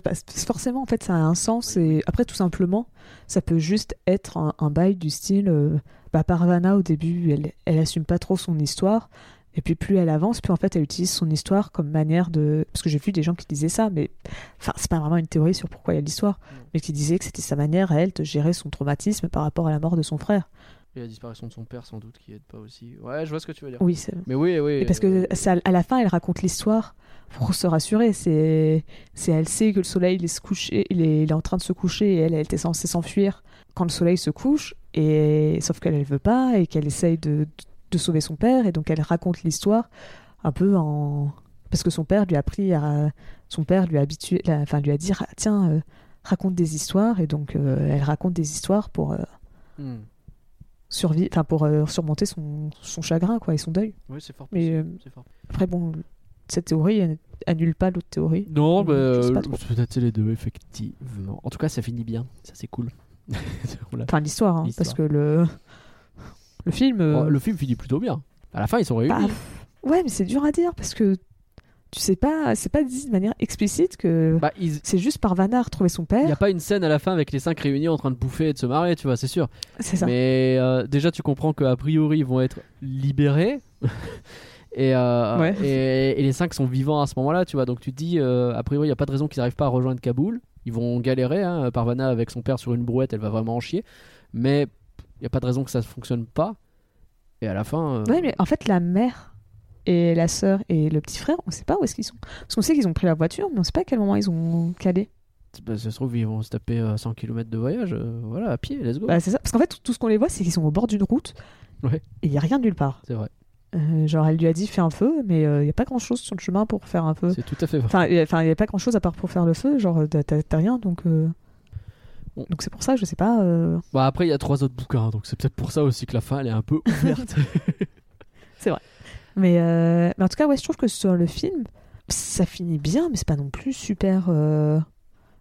S2: forcément, en fait, ça a un sens. Et après, tout simplement, ça peut juste être un, un bail du style. euh, bah, Parvana, au début, elle, elle assume pas trop son histoire. Et puis, plus elle avance, plus en fait, elle utilise son histoire comme manière de. Parce que j'ai vu des gens qui disaient ça, mais. Enfin, c'est pas vraiment une théorie sur pourquoi il y a l'histoire.
S1: Non.
S2: Mais qui disaient que c'était sa manière à elle de gérer son traumatisme par rapport à la mort de son frère.
S1: Et la disparition de son père sans doute qui aide pas aussi. Ouais, je vois ce que tu veux dire.
S2: Oui, c'est.
S1: Mais oui, oui.
S2: Et parce que ça, à la fin, elle raconte l'histoire pour se rassurer. C'est, c'est elle sait que le soleil il est, se coucher, il est, il est en train de se coucher et elle, elle était censée s'enfuir quand le soleil se couche. Et sauf qu'elle, elle veut pas et qu'elle essaye de, de sauver son père. Et donc elle raconte l'histoire un peu en parce que son père lui a pris à son père lui a habitué, la- enfin lui a dit Ah, tiens euh, raconte des histoires et donc euh, elle raconte des histoires pour euh,
S1: hmm.
S2: enfin pour euh, surmonter son, son chagrin quoi et son deuil.
S1: Oui, c'est fort.
S2: Mais, euh,
S1: fort.
S2: Après, bon, cette théorie annule pas l'autre théorie.
S1: Non,
S2: euh,
S1: bah, peut-être les deux, effectivement. En tout cas, ça finit bien. Ça, c'est cool.
S2: Enfin, l'histoire, hein, parce que le, le film. euh,
S1: Oh, le film finit plutôt bien. À la fin, ils sont réunis.
S2: bah, ouais, mais c'est dur à dire parce que tu sais pas, c'est pas dit de manière explicite que
S1: Bah, ils-
S2: c'est juste Parvana a retrouvé son
S1: Il n'y a
S2: père.
S1: pas une scène à la fin avec les cinq réunis en train de bouffer et de se marrer, tu vois, c'est sûr.
S2: C'est ça.
S1: Mais euh, déjà, tu comprends qu'a priori, ils vont être libérés. et, euh,
S2: Ouais.
S1: et, et les cinq sont vivants à ce moment-là, tu vois. Donc tu te dis, a priori, il n'y a pas de raison qu'ils n'arrivent pas à rejoindre Kaboul. Ils vont galérer. Hein. Parvana, avec son père sur une brouette, elle va vraiment en chier. Mais il n'y a pas de raison que ça ne fonctionne pas. Et à la fin. euh,
S2: Ouais, mais en fait, la mère et la sœur et le petit frère, on sait pas où est-ce qu'ils sont. Parce qu'on sait qu'ils ont pris la voiture, mais on sait pas à quel moment ils ont calé.
S1: bah, ça se trouve, ils vont se taper euh, 100 km de voyage. euh, voilà, à pied, let's go.
S2: Bah, c'est ça. Parce qu'en fait, tout ce qu'on les voit, c'est qu'ils sont au bord d'une route.
S1: Ouais.
S2: Et il y a rien nulle part.
S1: C'est vrai.
S2: Euh, genre, elle lui a dit fais un feu, mais il y a pas grand chose sur le chemin pour faire un feu.
S1: C'est tout à fait vrai.
S2: Enfin, il a- n'y a pas grand chose à part pour faire le feu, genre t'as rien, donc euh,
S1: Bon.
S2: donc c'est pour ça, je sais pas. euh,
S1: Bah, après, il y a trois autres bouquins, donc c'est peut-être pour ça aussi que la fin, elle est un peu ouverte.
S2: Mais, euh, mais en tout cas, ouais, je trouve que sur le film, ça finit bien, mais c'est pas non plus super.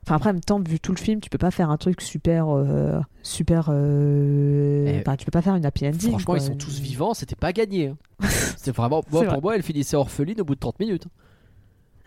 S2: Enfin après, en même temps, vu tout le film, tu peux pas faire un truc super, euh, super. euh, Enfin, tu peux pas faire une happy ending.
S1: Franchement,
S2: quoi.
S1: ils sont tous vivants, c'était pas gagné. hein. C'est vraiment.
S2: Vrai.
S1: pour moi, elle finissait orpheline au bout de 30 minutes.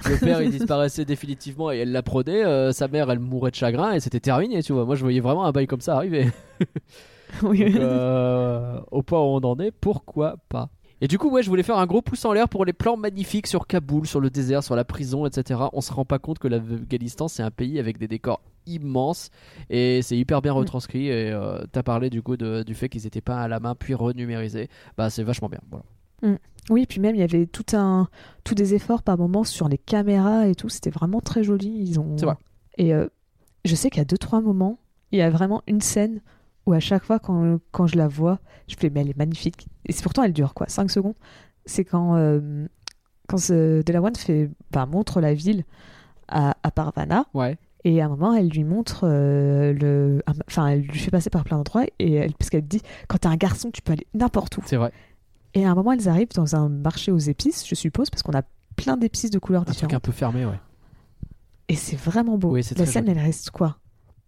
S1: Le père, il disparaissait définitivement et elle l'apprenait. euh, sa mère, elle mourait de chagrin et c'était terminé, tu vois. Moi, je voyais vraiment un bail comme ça arriver.
S2: Oui,
S1: Donc, euh, au point où on en est, pourquoi pas et du coup, ouais, je voulais faire un gros pouce en l'air pour les plans magnifiques sur Kaboul, sur le désert, sur la prison, etc. On se rend pas compte que l'Afghanistan, c'est un pays avec des décors immenses et c'est hyper bien retranscrit. Et euh, t'as parlé du coup de- du fait qu'ils étaient pas à la main puis renumérisés. Bah, c'est vachement bien. Voilà.
S2: Oui, puis même il y avait tout un, tout des efforts par moments sur les caméras et tout. C'était vraiment très joli. Ils ont.
S1: C'est vrai.
S2: Et euh, je sais qu'à deux trois moments, il y a vraiment une scène où à chaque fois quand, quand je la vois, je fais mais elle est magnifique. Et pourtant elle dure quoi, 5 secondes. C'est quand euh, quand ce Delawan fait bah, montre la ville à, à Parvana.
S1: Ouais.
S2: Et à un moment, elle lui montre euh, le. Enfin, elle lui fait passer par plein d'endroits. Et elle, parce qu'elle dit quand t'es un garçon, tu peux aller n'importe où.
S1: C'est vrai.
S2: Et à un moment, elles arrivent dans un marché aux épices, je suppose, parce qu'on a plein d'épices de couleurs
S1: Un truc
S2: différentes.
S1: un peu fermé, ouais.
S2: Et c'est vraiment beau.
S1: Oui,
S2: La scène, elle reste quoi?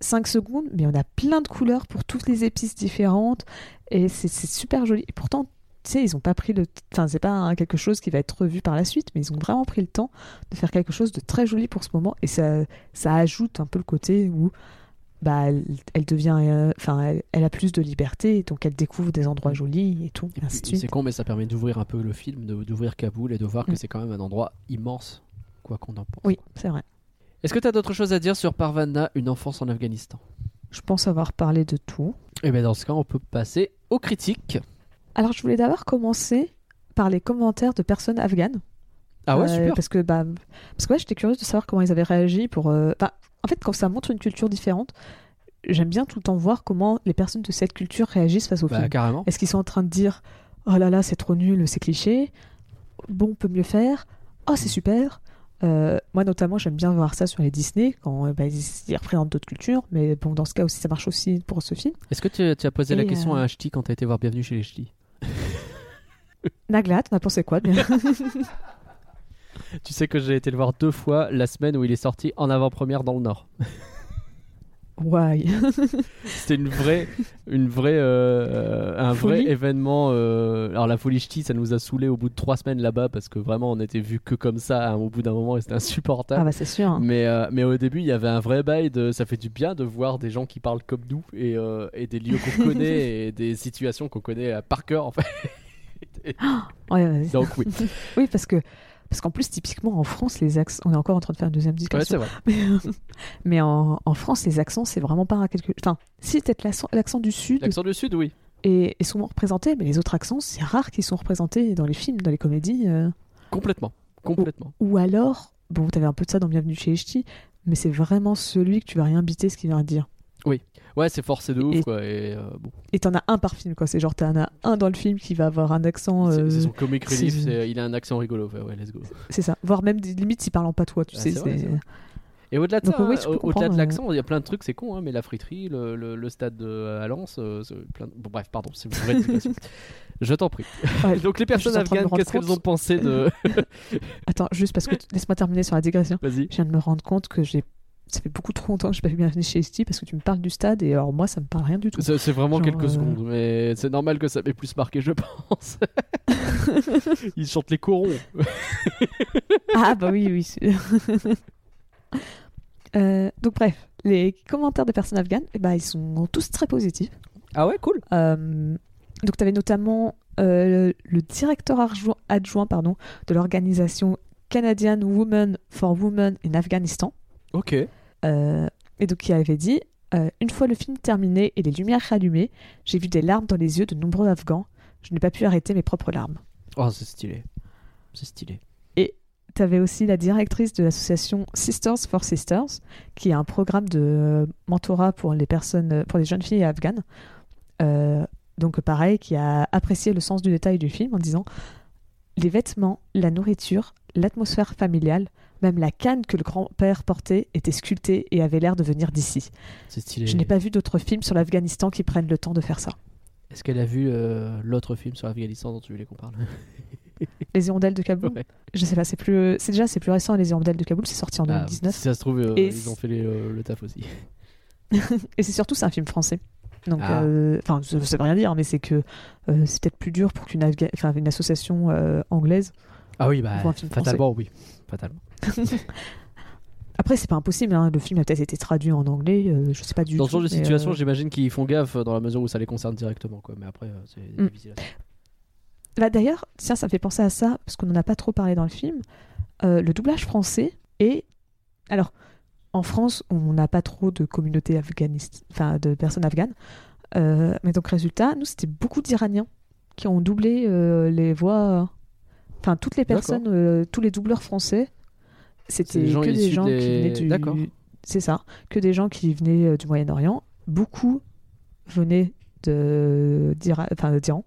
S2: 5 secondes, mais on a plein de couleurs pour toutes les épices différentes. Et c'est super joli. Et pourtant, tu sais, ils ont pas pris le. Enfin, c'est pas hein, quelque chose qui va être revu par la suite, mais ils ont vraiment pris le temps de faire quelque chose de très joli pour ce moment. Et ça, ça ajoute un peu le côté où. Bah, elle, elle devient, euh, enfin, elle, elle a plus de liberté, donc elle découvre des endroits jolis et tout.
S1: C'est con, mais ça permet d'ouvrir un peu le film, d'ouvrir Kaboul et de voir que
S2: Mm.
S1: c'est quand même un endroit immense, quoi qu'on en pense.
S2: Oui, c'est vrai.
S1: Est-ce que tu as d'autres choses à dire sur Parvana, une enfance en Afghanistan?
S2: Je pense avoir parlé de tout.
S1: Et bien dans ce cas, on peut passer aux critiques.
S2: Alors, je voulais d'abord commencer par les commentaires de personnes afghanes.
S1: Ah ouais,
S2: Euh,
S1: super.
S2: Parce que, bah, parce que ouais, j'étais curieuse de savoir comment ils avaient réagi pour. euh, enfin, en fait, quand ça montre une culture différente, j'aime bien tout le temps voir comment les personnes de cette culture réagissent face au
S1: Bah,
S2: film.
S1: carrément.
S2: Est-ce qu'ils sont en train de dire Oh là là, c'est trop nul, c'est cliché Bon, on peut mieux faire Oh, c'est super Euh, Moi, notamment, j'aime bien voir ça sur les Disney, quand euh, bah, ils, représentent d'autres cultures. Mais bon, dans ce cas aussi, ça marche aussi pour ce film.
S1: Est-ce que tu, tu as posé la question
S2: euh,
S1: à un ch'ti quand t'as été voir Bienvenue chez les ch'tis?
S2: Naglat, on a pensé quoi bien
S1: Tu sais que j'ai été le voir deux fois la semaine où il est sorti en avant-première dans le Nord.
S2: Why?
S1: C'était une vraie, une vraie, euh, un vrai événement. euh, alors la folie ch'ti, ça nous a saoulé au bout de trois semaines là-bas parce que vraiment on était vu que comme ça hein, au bout d'un moment et c'était insupportable.
S2: Ah, bah, c'est sûr.
S1: Mais, euh, mais au début, il y avait un vrai bail de ça fait du bien de voir des gens qui parlent comme nous et, euh, et des lieux qu'on connaît et des situations qu'on connaît euh, par cœur en fait.
S2: Ouais, ouais.
S1: Donc oui,
S2: Oui, parce que. Parce qu'en plus, typiquement en France, les accents. On est encore en train de faire une deuxième discussion. mais euh, mais en, en France, les accents, c'est vraiment pas quelque. Enfin, si peut-être l'accent du Sud
S1: L'accent du Sud, oui.
S2: est, est souvent représenté, mais les autres accents, c'est rare qu'ils sont représentés dans les films, dans les comédies. euh.
S1: Complètement, complètement.
S2: Ou alors, bon, t'avais un peu de ça dans Bienvenue chez les Ch'tis, mais c'est vraiment celui que tu vas rien biter ce qu'il vient de dire.
S1: Ouais, c'est forcé de ouf
S2: Et-
S1: quoi. Et euh, bon,
S2: Et t'en as un par film, quoi. C'est genre, t'en as un dans le film qui va avoir un accent.
S1: c'est
S2: euh,
S1: c'est son comic relief. Il a un accent rigolo. Ouais, ouais, let's go.
S2: c'est ça. Voire même des limites, s'il parle en patois, tu
S1: Ah,
S2: sais.
S1: vrai. Et au-delà de
S2: Donc,
S1: ça,
S2: oui,
S1: hein, au-delà de
S2: euh,
S1: l'accent, il y a plein de trucs, c'est con, hein, mais la friterie, le, le- le stade de à Lens, euh, plein de- bon, bref, pardon, c'est une vraie. Je t'en prie.
S2: Ouais.
S1: Donc les personnes afghanes, qu'est-ce qu'elles ont pensé de
S2: Attends, juste parce que laisse-moi terminer sur la digression.
S1: Vas-y.
S2: Je viens de me rendre compte que j'ai. Ça fait beaucoup trop longtemps que je n'ai pas vu Bienvenue chez les Ch'tis parce que tu me parles du stade et alors moi ça me parle rien du tout.
S1: C'est vraiment
S2: Genre,
S1: quelques
S2: euh,
S1: secondes, mais c'est normal que ça m'ait plus marqué, je pense. Ils chantent les corons.
S2: Ah bah oui, oui. Euh, donc bref, les commentaires des personnes afghanes, eh ben, ils sont tous très positifs.
S1: Ah ouais, cool.
S2: Euh, donc tu avais notamment le directeur adjoint, adjoint pardon, de l'organisation Canadian Women for Women in Afghanistan.
S1: Ok.
S2: Euh, et donc qui avait dit euh, Une fois le film terminé et les lumières rallumées, j'ai vu des larmes dans les yeux de nombreux Afghans. Je n'ai pas pu arrêter mes propres larmes.
S1: Oh, c'est stylé. C'est stylé.
S2: Tu avais aussi la directrice de l'association Sisters for Sisters, qui est un programme de euh, mentorat pour les personnes, pour les jeunes filles afghanes. Euh, donc pareil, qui a apprécié le sens du détail du film en disant les vêtements, la nourriture, l'atmosphère familiale, même la canne que le grand-père portait était sculptée et avait l'air de venir d'ici.
S1: C'est stylé.
S2: Je n'ai pas vu d'autres films sur l'Afghanistan qui prennent le temps de faire ça.
S1: Est-ce qu'elle a vu euh, l'autre film sur l'Afghanistan dont tu voulais qu'on parle?
S2: Les Hirondelles de Kaboul,
S1: Ouais.
S2: je sais pas, c'est plus, c'est déjà c'est plus récent. Les Hirondelles de Kaboul, c'est sorti en
S1: Ah,
S2: 2019.
S1: Si ça se trouve, euh, ils ont fait les, euh, le taf aussi.
S2: Et c'est surtout c'est un film français. Donc,
S1: Ah.
S2: euh, enfin, ça, ça veut rien dire, mais c'est que euh, c'est peut-être plus dur pour qu'une une association euh, anglaise.
S1: Ah oui, bah, fatalement, oui. Fatalement.
S2: Après, c'est pas impossible. hein, Le film a peut-être été traduit en anglais. euh, je sais pas du
S1: Dans
S2: tout.
S1: ce genre de situation,
S2: euh,
S1: j'imagine qu'ils font gaffe dans la mesure où ça les concerne directement. Quoi. Mais après, euh, c'est
S2: Mm.
S1: difficile. à dire.
S2: bah, D'ailleurs, tiens, ça me fait penser à ça parce qu'on n'en a pas trop parlé dans le film. Euh, le doublage français est alors en France, on n'a pas trop de communauté afghaniste, enfin de personnes afghanes. Euh, mais donc résultat, nous c'était beaucoup d'Iraniens qui ont doublé euh, les voix. Enfin toutes les personnes, euh, tous les doubleurs français, c'était que des gens
S1: des-
S2: qui venaient du.
S1: D'accord.
S2: C'est ça, que des gens qui venaient euh, du Moyen-Orient. Beaucoup venaient de enfin, d'Iran.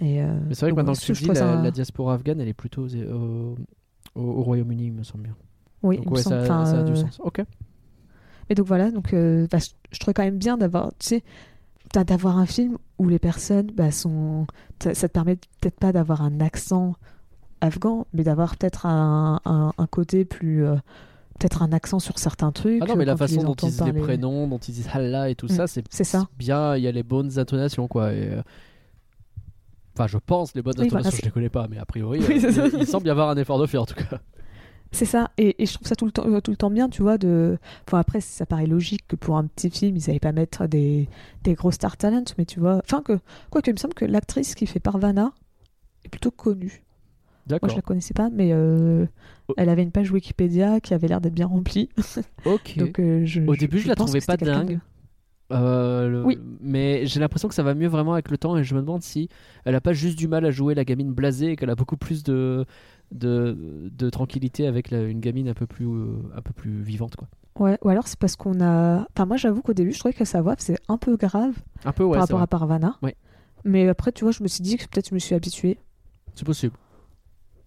S2: Et euh,
S1: Mais c'est vrai que maintenant que tu dis,
S2: ça-
S1: la, la diaspora afghane, elle est plutôt au, au- au Royaume-Uni, il me semble bien.
S2: oui,
S1: Donc
S2: il me
S1: ouais,
S2: semble,
S1: ça, a du
S2: euh,
S1: sens. Ok.
S2: Et donc voilà, donc euh, bah, je, trouvais quand même bien d'avoir, tu sais, d'avoir un film où les personnes bah, sont, ça, ça te permet peut-être pas d'avoir un accent afghan, mais d'avoir peut-être un, un, un côté plus, euh, peut-être un accent sur certains trucs.
S1: Ah non, mais la façon
S2: les
S1: dont ils disent les
S2: parler.
S1: prénoms, dont ils disent Allah et tout
S2: Mm,
S1: ça, c'est
S2: ça.
S1: bien. Il y a les bonnes intonations, quoi. et, euh, Enfin, je pense les bonnes
S2: Oui, voilà,
S1: intonations,
S2: c'est-
S1: je les connais pas, mais a priori,
S2: Oui,
S1: euh, il, il semble y avoir un effort de fait en tout cas.
S2: C'est ça, et, et je trouve ça tout le temps, tout le temps bien, tu vois. De... Enfin, après, ça paraît logique que pour un petit film, ils n'allaient pas mettre des, des gros star talents, mais tu vois. Enfin, que, quoi il me semble que l'actrice qui fait Parvana est plutôt connue. Moi, je la connaissais pas, mais euh,
S1: Oh.
S2: elle avait une page Wikipédia qui avait l'air d'être bien remplie.
S1: Ok.
S2: Donc, euh, je,
S1: Au début, je la
S2: pense
S1: trouvais pas dingue. Euh, le-
S2: Oui.
S1: Mais j'ai l'impression que ça va mieux vraiment avec le temps et je me demande si elle a pas juste du mal à jouer la gamine blasée et qu'elle a beaucoup plus de, de, de tranquillité avec la- une gamine un peu plus, un peu plus vivante. Quoi.
S2: Ouais, ou alors c'est parce qu'on a. Enfin, moi j'avoue qu'au début, je trouvais que sa voix c'est un peu grave
S1: Un peu, ouais,
S2: par rapport
S1: vrai.
S2: à Parvana.
S1: Ouais.
S2: Mais après, tu vois, je me suis dit que peut-être je me suis habituée.
S1: C'est possible.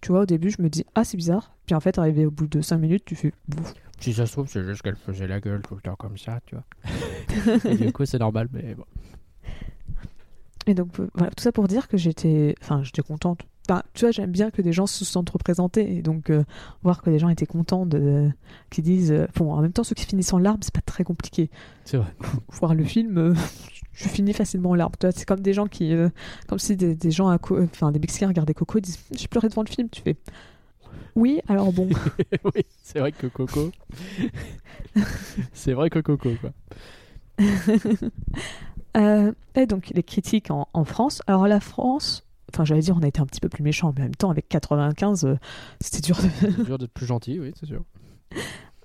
S2: Tu vois, au début, je me dis, ah, c'est bizarre. Puis en fait, arrivé au bout de 5 minutes, tu fais, Bouf.
S1: Si ça se trouve, c'est juste qu'elle faisait la gueule tout le temps comme ça, tu vois. du coup, c'est normal, mais bon.
S2: Et donc, euh, voilà, tout ça pour dire que j'étais. Enfin, j'étais contente. Enfin, tu vois, j'aime bien que des gens se sentent représentés. Et donc, euh, voir que les gens étaient contents de. qui disent. euh, Bon, en même temps, ceux qui finissent en larmes, c'est pas très compliqué.
S1: C'est vrai.
S2: Voir le film, je finis facilement en larmes. C'est comme des gens qui. euh, comme si des, des gens Enfin, des Mexicains regardaient Coco et disent J'ai pleuré devant le film. Tu fais. Oui, alors bon.
S1: oui, c'est vrai que Coco. c'est vrai que Coco, quoi.
S2: Euh, et donc les critiques en, en France. Alors la France, enfin j'allais dire on a été un petit peu plus méchant, mais en même temps avec 95, euh, c'était dur. De...
S1: Dur d'être plus gentil, oui, c'est sûr.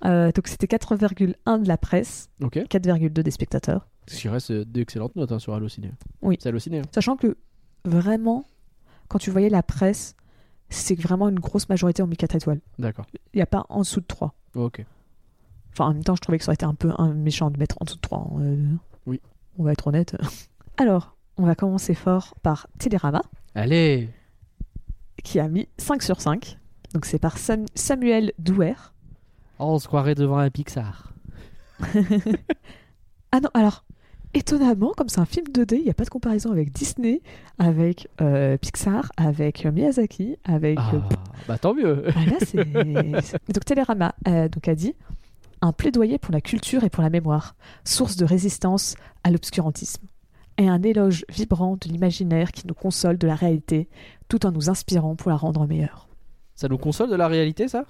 S2: Euh, donc c'était 4,1 de la presse,
S1: Ok.
S2: 4,2 des spectateurs.
S1: Ce qui reste euh, d'excellentes notes hein, sur Allociné.
S2: Oui.
S1: C'est Allociné. hein.
S2: Sachant que vraiment, quand tu voyais la presse, c'est vraiment une grosse majorité ont mis 4 étoiles.
S1: D'accord.
S2: Il n'y a pas en dessous de 3.
S1: Ok.
S2: Enfin en même temps je trouvais que ça aurait été un peu un méchant de mettre en dessous de 3. hein, euh,
S1: Oui.
S2: On va être honnête. Alors, on va commencer fort par Télérama.
S1: Allez
S2: qui a mis 5 sur 5. Donc c'est par Sam- Samuel Douer.
S1: Oh, on se croirait devant un Pixar.
S2: Ah non, alors, étonnamment, comme c'est un film 2D, il n'y a pas de comparaison avec Disney, avec euh, Pixar, avec euh, Miyazaki, avec...
S1: Ah,
S2: euh,
S1: bah tant mieux.
S2: ah, donc Télérama euh, donc, a dit un plaidoyer pour la culture et pour la mémoire, source de résistance à l'obscurantisme, et un éloge vibrant de l'imaginaire qui nous console de la réalité, tout en nous inspirant pour la rendre meilleure.
S1: Ça nous console de la réalité, ça?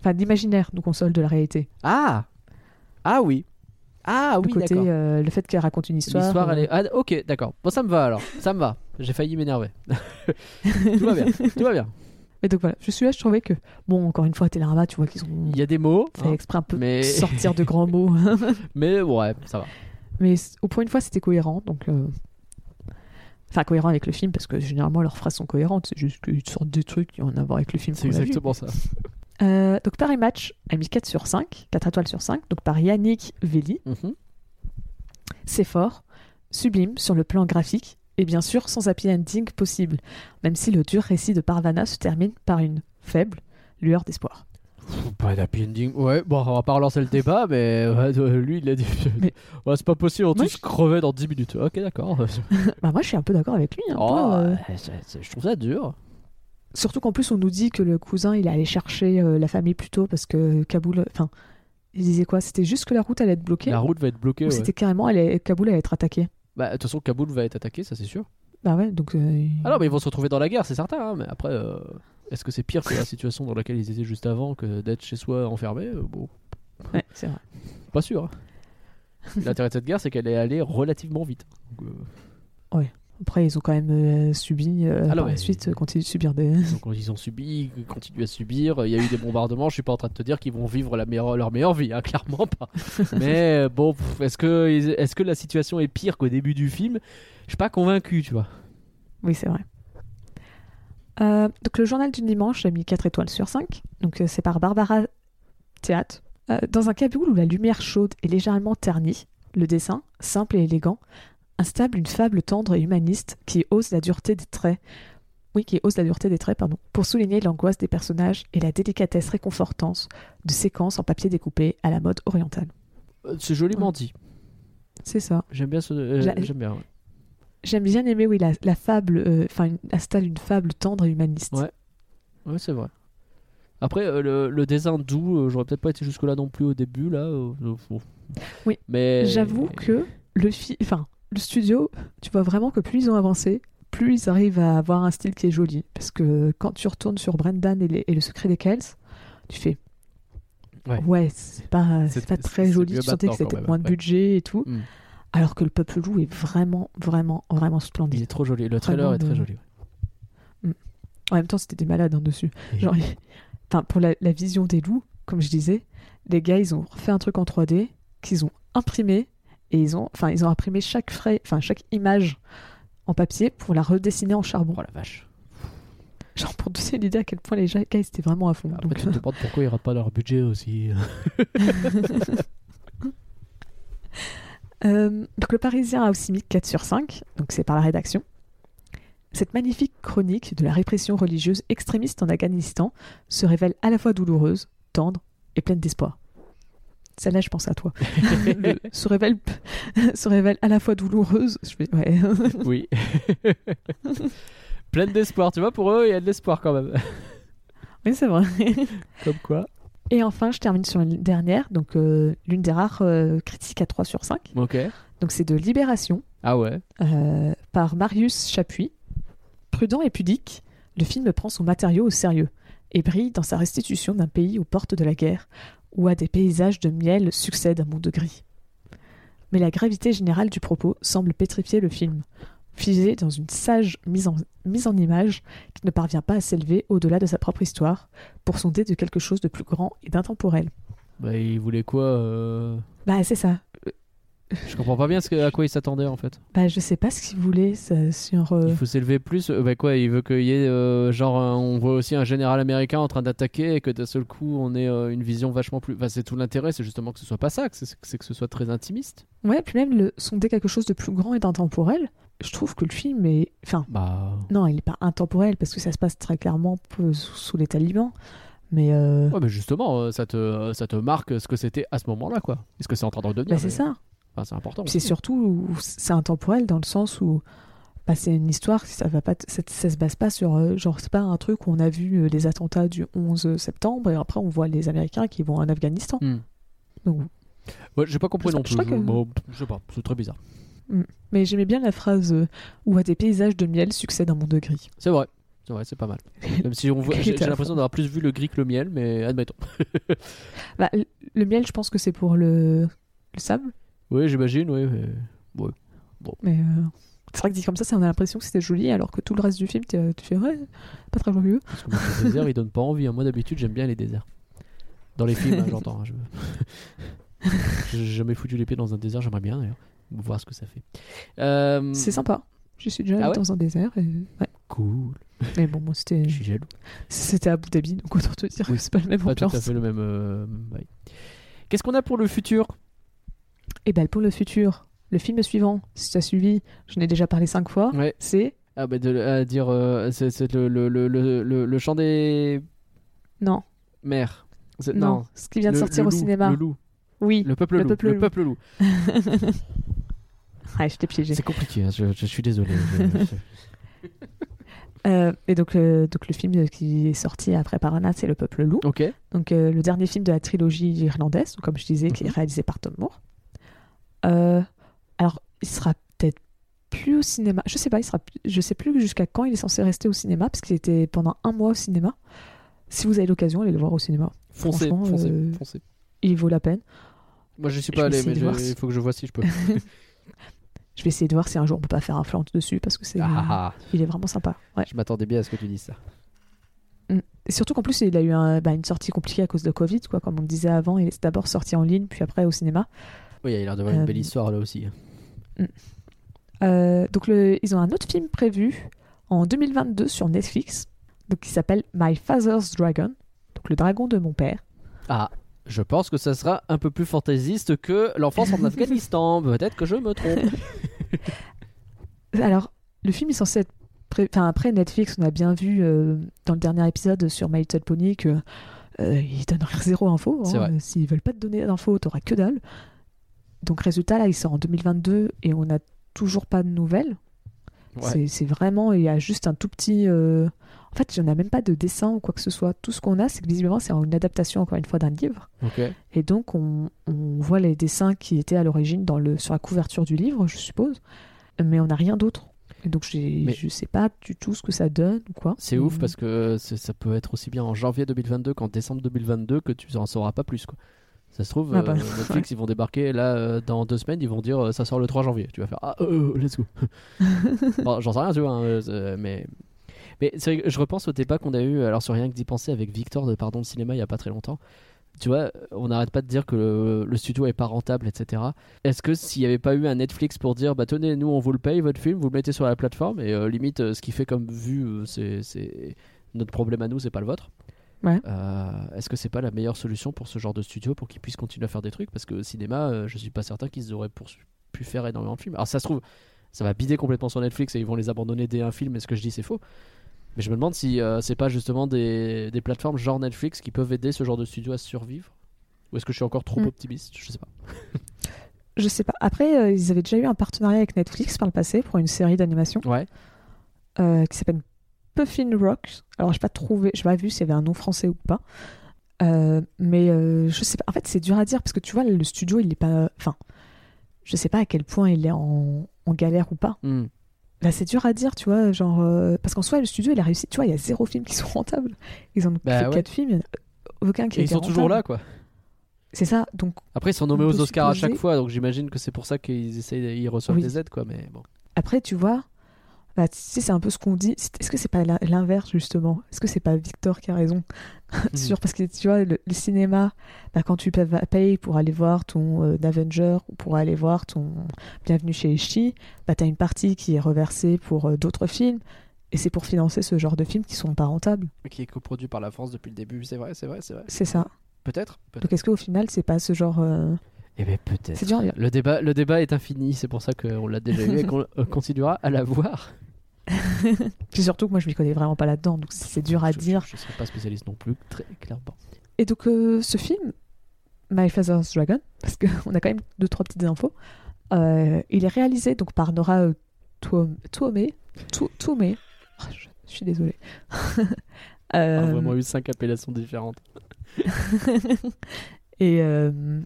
S2: Enfin, l'imaginaire nous console de la réalité.
S1: Ah Ah oui. Ah
S2: le
S1: oui,
S2: côté,
S1: d'accord.
S2: euh, le fait qu'elle raconte une histoire.
S1: L'histoire, elle
S2: euh,
S1: est. Ah, ok, d'accord. Bon, ça me va alors. Ça me va. J'ai failli m'énerver. tout va bien. Tout va bien.
S2: Mais donc voilà, je suis là, je trouvais que, bon, encore une fois, Télérama, tu vois qu'ils ont
S1: Il y a des mots,
S2: fait
S1: hein,
S2: exprès un peu
S1: mais-
S2: sortir de grands mots.
S1: mais ouais, ça va.
S2: Mais au point une fois, c'était cohérent, donc. euh, Enfin, cohérent avec le film, parce que généralement leurs phrases sont cohérentes, c'est juste qu'ils sortent des trucs qui ont à voir avec le film.
S1: C'est
S2: vu.
S1: exactement ça.
S2: Euh, donc Paris Match a mis 4 sur 5, 4 étoiles sur 5, donc par Yannick Velli.
S1: Mhm.
S2: C'est fort, sublime sur le plan graphique, et bien sûr sans happy ending possible, même si le dur récit de Parvana se termine par une faible lueur d'espoir.
S1: Pas d'happy ending. Ouais, bon, on va pas relancer le débat, mais ouais, euh, lui, il a dit.
S2: Mais-
S1: Ouais, c'est pas possible, on
S2: Moi,
S1: tous
S2: je-
S1: crever dans 10 minutes. Ok, d'accord.
S2: bah moi je suis un peu d'accord avec lui. hein,
S1: Oh,
S2: euh,
S1: je trouve ça dur.
S2: Surtout qu'en plus on nous dit que le cousin il est allé chercher euh, la famille plus tôt parce que Kaboul... Enfin, il disait quoi? C'était juste que la route allait être bloquée?
S1: La route va être bloquée.
S2: Ou
S1: ouais.
S2: c'était carrément Kaboul allait être attaqué
S1: Bah, de toute façon, Kaboul va être attaqué, ça c'est sûr.
S2: Bah ouais, donc... euh,
S1: Ah non, mais ils vont se retrouver dans la guerre, c'est certain. hein, mais après, euh, est-ce que c'est pire que la situation dans laquelle ils étaient juste avant que d'être chez soi enfermé Euh, Bon,
S2: Ouais, c'est vrai.
S1: pas sûr. hein. L'intérêt de cette guerre, c'est qu'elle est allée relativement vite. Donc, euh,
S2: Après ils ont quand même euh, subi, euh,
S1: Ah
S2: par la suite, euh, continué de subir des...
S1: donc, ils ont subi, ils continuent à subir. Il y a eu des bombardements. Je suis pas en train de te dire qu'ils vont vivre la meilleure, leur meilleure vie, hein, clairement pas. Mais euh, bon, est-ce que, est-ce que la situation est pire qu'au début du film? Je suis pas convaincu, tu vois.
S2: Oui, c'est vrai. Euh, donc le journal du dimanche a mis 4 étoiles sur 5. Donc c'est par Barbara Théâtre. Dans un Kaboul où la lumière chaude est légèrement ternie, le dessin, simple et élégant, instable une fable tendre et humaniste qui ose la dureté des traits. Oui, qui ose la dureté des traits, pardon, pour souligner l'angoisse des personnages et la délicatesse réconfortante de séquences en papier découpé à la mode orientale.
S1: Euh, C'est joliment dit.
S2: C'est ça.
S1: J'aime bien ce. euh,
S2: J'a-
S1: J'aime bien. ouais.
S2: J'aime bien aimer, oui, la, la fable, euh, enfin, une- installe une fable tendre et humaniste.
S1: Ouais. Ouais, c'est vrai. Après, euh, le, le dessin doux, euh, j'aurais peut-être pas été jusque-là non plus au début, là. euh, euh.
S2: Oui.
S1: Mais.
S2: J'avoue que le, fi- enfin, le studio, tu vois vraiment que plus ils ont avancé, plus ils arrivent à avoir un style qui est joli. Parce que quand tu retournes sur Brendan et, les- et le secret des Kells, tu fais
S1: Ouais.
S2: ouais, c'est pas,
S1: C'est-
S2: pas très joli. Tu sentais que c'était moins de
S1: ouais.
S2: budget et tout.
S1: Hmm.
S2: Alors que le peuple loup est vraiment, vraiment, vraiment
S1: Il
S2: splendide.
S1: est trop joli. Le trailer
S2: Vraiment
S1: est très joli.
S2: En même temps, c'était des malades hein, dessus. Genre, enfin, pour la, la vision des loups, comme je disais, les gars, ils ont fait un truc en 3D qu'ils ont imprimé et ils ont, enfin, ils ont imprimé chaque frais, enfin chaque image en papier pour la redessiner en charbon.
S1: Oh la vache.
S2: Genre pour te donner l'idée à quel point les ils étaient vraiment à fond.
S1: Après,
S2: Donc,
S1: tu te demandes pourquoi ils ratent pas leur budget aussi.
S2: Euh, donc le Parisien a aussi mis 4 sur 5, donc c'est par la rédaction. Cette magnifique chronique de la répression religieuse extrémiste en Afghanistan se révèle à la fois douloureuse, tendre et pleine d'espoir. Celle-là, je pense à toi. Le- se, révèle, se révèle à la fois douloureuse. Je vais, ouais.
S1: oui. Pleine d'espoir, tu vois, pour eux, il y a de l'espoir quand même.
S2: oui, c'est vrai.
S1: Comme quoi.
S2: Et enfin, je termine sur une dernière, donc euh, l'une des rares euh, critiques à 3 sur 5.
S1: Ok.
S2: Donc c'est de Libération,
S1: Ah ouais.
S2: euh, par Marius Chapuis. Prudent et pudique, le film prend son matériau au sérieux et brille dans sa restitution d'un pays aux portes de la guerre où à des paysages de miel succède un monde gris. Mais la gravité générale du propos semble pétrifier le film, figé dans une sage mise en, mise en image qui ne parvient pas à s'élever au-delà de sa propre histoire pour sonder de quelque chose de plus grand et d'intemporel.
S1: Bah, ils voulaient quoi euh,
S2: Bah c'est ça.
S1: Je comprends pas bien ce que- à quoi ils s'attendaient en fait.
S2: Bah je sais pas ce qu'il voulait ça, sur... euh,
S1: Il faut s'élever plus. euh, Bah quoi, il veut qu'il y ait euh, genre un- on voit aussi un général américain en train d'attaquer et que d'un seul coup on ait une vision vachement plus. Enfin, c'est tout l'intérêt, c'est justement que ce soit pas ça, que c'est que ce soit très intimiste.
S2: Ouais, puis même le sonder quelque chose de plus grand et d'intemporel, je trouve que le film est... Enfin,
S1: Bah.
S2: non, il est pas intemporel parce que ça se passe très clairement sous, les talibans. Mais euh,
S1: Ouais, mais justement, ça te, ça te marque ce que c'était à ce moment-là, quoi. Est-ce que c'est en train de redevenir
S2: bah, c'est ça.
S1: Enfin, c'est important.
S2: C'est surtout c'est intemporel dans le sens où bah, c'est une histoire, ça va pas, t- ça, ça se base pas sur euh, genre c'est pas un truc où on a vu euh, les attentats du 11 septembre et après on voit les Américains qui vont en Afghanistan.
S1: Hmm.
S2: Donc,
S1: Ouais, j'ai pas compris non plus.
S2: je que-
S1: bon, je sais pas, c'est très bizarre.
S2: mais j'aimais bien la phrase euh, où à des paysages de miel succède un monde gris.
S1: C'est vrai. C'est vrai, c'est pas mal. Même si on voit, j'ai l'impression d'avoir plus vu le gris que le miel, mais admettons.
S2: Bah, le, le miel, je pense que c'est pour le, le sable.
S1: Oui, j'imagine, oui. mais-
S2: Mais euh, c'est vrai que dit comme ça, ça on a l'impression que c'était joli, alors que tout le reste du film, t'es- tu fais ouais, pas très joyeux.
S1: Parce que le désert, il donne pas envie. hein. Moi, d'habitude, j'aime bien les déserts. Dans les films, hein, j'entends. hein, je... J'ai jamais foutu les pieds dans un désert, j'aimerais bien d'ailleurs. Voir ce que ça fait. Euh,
S2: C'est sympa. Je suis déjà
S1: Ah ouais
S2: dans un désert. Et... Ouais.
S1: Cool.
S2: Mais bon, moi c'était
S1: Je suis jaloux.
S2: c'était à Abu Dhabi, donc autant te dire
S1: Oui.
S2: que c'est pas le même
S1: Pas tout
S2: ambiance.
S1: à fait le même. euh. Qu'est-ce qu'on a pour le futur?
S2: Et ben pour le futur, le film suivant, si tu as suivi, je n'ai déjà parlé cinq fois,
S1: Ouais.
S2: c'est
S1: Ah, bah, de, à dire. euh, c'est le, le, le, le, chant des
S2: non.
S1: C'est-
S2: non, ce qui vient de sortir au
S1: loup,
S2: cinéma.
S1: Le loup.
S2: Oui,
S1: Le peuple
S2: Le
S1: loup.
S2: peuple
S1: le peuple loup.
S2: ouais, je t'ai piégé.
S1: C'est compliqué, hein, je, je suis désolé. je-
S2: Euh, et donc, euh, donc le film qui est sorti après Parana, c'est Le Peuple Loup.
S1: Ok.
S2: Donc euh, le dernier film de la trilogie irlandaise, comme je disais, qui est
S1: Mhm.
S2: réalisé par Tom Moore. Euh, alors, il sera peut-être plus au cinéma. Je sais pas, il sera. plus- Je sais plus jusqu'à quand il est censé rester au cinéma, parce qu'il était pendant un mois au cinéma. Si vous avez l'occasion, allez le voir au cinéma.
S1: Foncez, foncez,
S2: euh,
S1: foncez.
S2: Il vaut la peine.
S1: Moi, je suis
S2: je
S1: pas allé, mais
S2: si-
S1: il faut que je vois si je peux.
S2: Je vais essayer de voir si un jour on peut pas faire un flanc dessus, parce que c'est.
S1: Ah, ah,
S2: Il est vraiment sympa. Ouais.
S1: je m'attendais bien à ce que tu dises ça.
S2: Et surtout qu'en plus, il a eu un- bah, une sortie compliquée à cause de Covid, quoi. Comme on disait avant, il est d'abord sorti en ligne, puis après au cinéma.
S1: Oui, il a l'air d'avoir une
S2: Euh,
S1: belle histoire là aussi.
S2: Euh, donc le- ils ont un autre film prévu en 2022 sur Netflix, donc qui s'appelle My Father's Dragon, donc le dragon de mon père.
S1: Ah, je pense que ça sera un peu plus fantaisiste que l'enfance en Afghanistan. Peut-être que je me trompe.
S2: Alors le film est censé être, pré- enfin après Netflix, on a bien vu euh, dans le dernier épisode sur My Little Pony que euh, ils donnent zéro info. hein. S'ils veulent pas te donner d'infos, t'auras que dalle. Donc résultat là, il sort en 2022 et on n'a toujours pas de nouvelles.
S1: Ouais.
S2: C'est- vraiment, il y a juste un tout petit. euh, En fait, il n'y en a même pas de dessin ou quoi que ce soit. Tout ce qu'on a, c'est que visiblement, c'est une adaptation, encore une fois, d'un livre. Et donc, on, on voit les dessins qui étaient à l'origine le, sur la couverture du livre, je suppose. Mais on n'a rien d'autre. Et donc,
S1: Mais-
S2: je sais pas du tout ce que ça donne ou quoi.
S1: C'est ouf parce que ça peut être aussi bien en janvier 2022 qu'en décembre 2022 que tu en sauras pas plus. Quoi. Ça se trouve,
S2: Ah bah,
S1: euh, Netflix, ils vont débarquer là euh, dans deux semaines, ils vont dire euh, ça sort le 3 janvier. Tu vas faire ah, let's go. Bon, J'en sais rien, tu vois, hein, mais. Mais vrai que je repense au débat qu'on a eu, alors sur rien que d'y penser, avec Victor de Pardon de Cinéma il y a pas très longtemps. tu vois, on n'arrête pas de dire que le, le studio est pas rentable, etc. Est-ce que s'il n'y avait pas eu un Netflix pour dire, bah tenez, nous on vous le paye votre film, vous le mettez sur la plateforme et limite ce qui fait comme vue, c'est- c'est notre problème à nous, c'est pas le vôtre.
S2: Ouais.
S1: Euh, Est-ce que c'est pas la meilleure solution pour ce genre de studio pour qu'ils puissent continuer à faire des trucs? Parce que au cinéma, euh, je suis pas certain qu'ils auraient pu faire énormément de films. Alors ça se trouve, ça va bider complètement sur Netflix et ils vont les abandonner dès un film. Et ce que je dis, c'est faux. Mais je me demande si euh, c'est pas justement des, des plateformes genre Netflix qui peuvent aider ce genre de studio à survivre? Ou est-ce que je suis encore trop
S2: Mm.
S1: optimiste? Je sais pas.
S2: Je sais pas. Après, euh, ils avaient déjà eu un partenariat avec Netflix par le passé pour une série d'animation
S1: Ouais.
S2: euh, qui s'appelle Puffin Rocks. Alors, j'ai pas trouvé, j'ai pas vu s'il y avait un nom français ou pas. Euh, mais euh, je sais pas. En fait, c'est dur à dire parce que tu vois, le studio, il est pas. Enfin, je sais pas à quel point il est en, en galère ou pas.
S1: Hmm.
S2: Là, c'est dur à dire, tu vois, genre euh, parce qu'en soi, le studio, il a réussi. Tu vois, il y a zéro film qui sont rentables. Ils ont
S1: Bah
S2: fait
S1: ouais.
S2: quatre films, aucun qui
S1: Et ils sont toujours là, quoi.
S2: C'est ça. Donc
S1: Après, ils sont nommés aux Oscars à chaque fois, donc j'imagine que c'est pour ça qu'ils essayent, ils reçoivent
S2: Oui.
S1: des aides, quoi. Mais bon.
S2: Après, tu vois, bah, tu sais, c'est un peu ce qu'on dit. Est-ce que c'est pas l'in- l'inverse, justement? Est-ce que c'est pas Victor qui a raison Sur, Parce que tu vois, le, le cinéma, bah, quand tu pa- vas payer pour aller voir ton euh, Avenger ou pour aller voir ton Bienvenue chez Echi, bah, tu as une partie qui est reversée pour euh, d'autres films. Et c'est pour financer ce genre de films qui sont pas rentables.
S1: Qui est coproduit par la France depuis le début, c'est vrai, c'est vrai, c'est vrai.
S2: C'est ça.
S1: Peut-être.
S2: Donc est-ce qu'au final, c'est pas ce genre. euh,
S1: Eh bien, peut-être. Le débat, le débat est infini, c'est pour ça qu'on l'a déjà eu et qu'on euh, continuera à l'avoir.
S2: Puis surtout que moi, je m'y connais vraiment pas là-dedans. Donc c'est dur à
S1: Je-
S2: dire.
S1: Je ne serais pas spécialiste non plus, très clairement.
S2: Et donc, euh, ce film, My Father's Dragon, parce qu'on a quand même deux, trois petites infos, euh, il est réalisé donc, par Nora euh, Tuom- Tuomé. Tu- Tuomé. Oh, je, je suis désolée.
S1: On a
S2: Euh,
S1: vraiment eu cinq appellations différentes.
S2: et euh,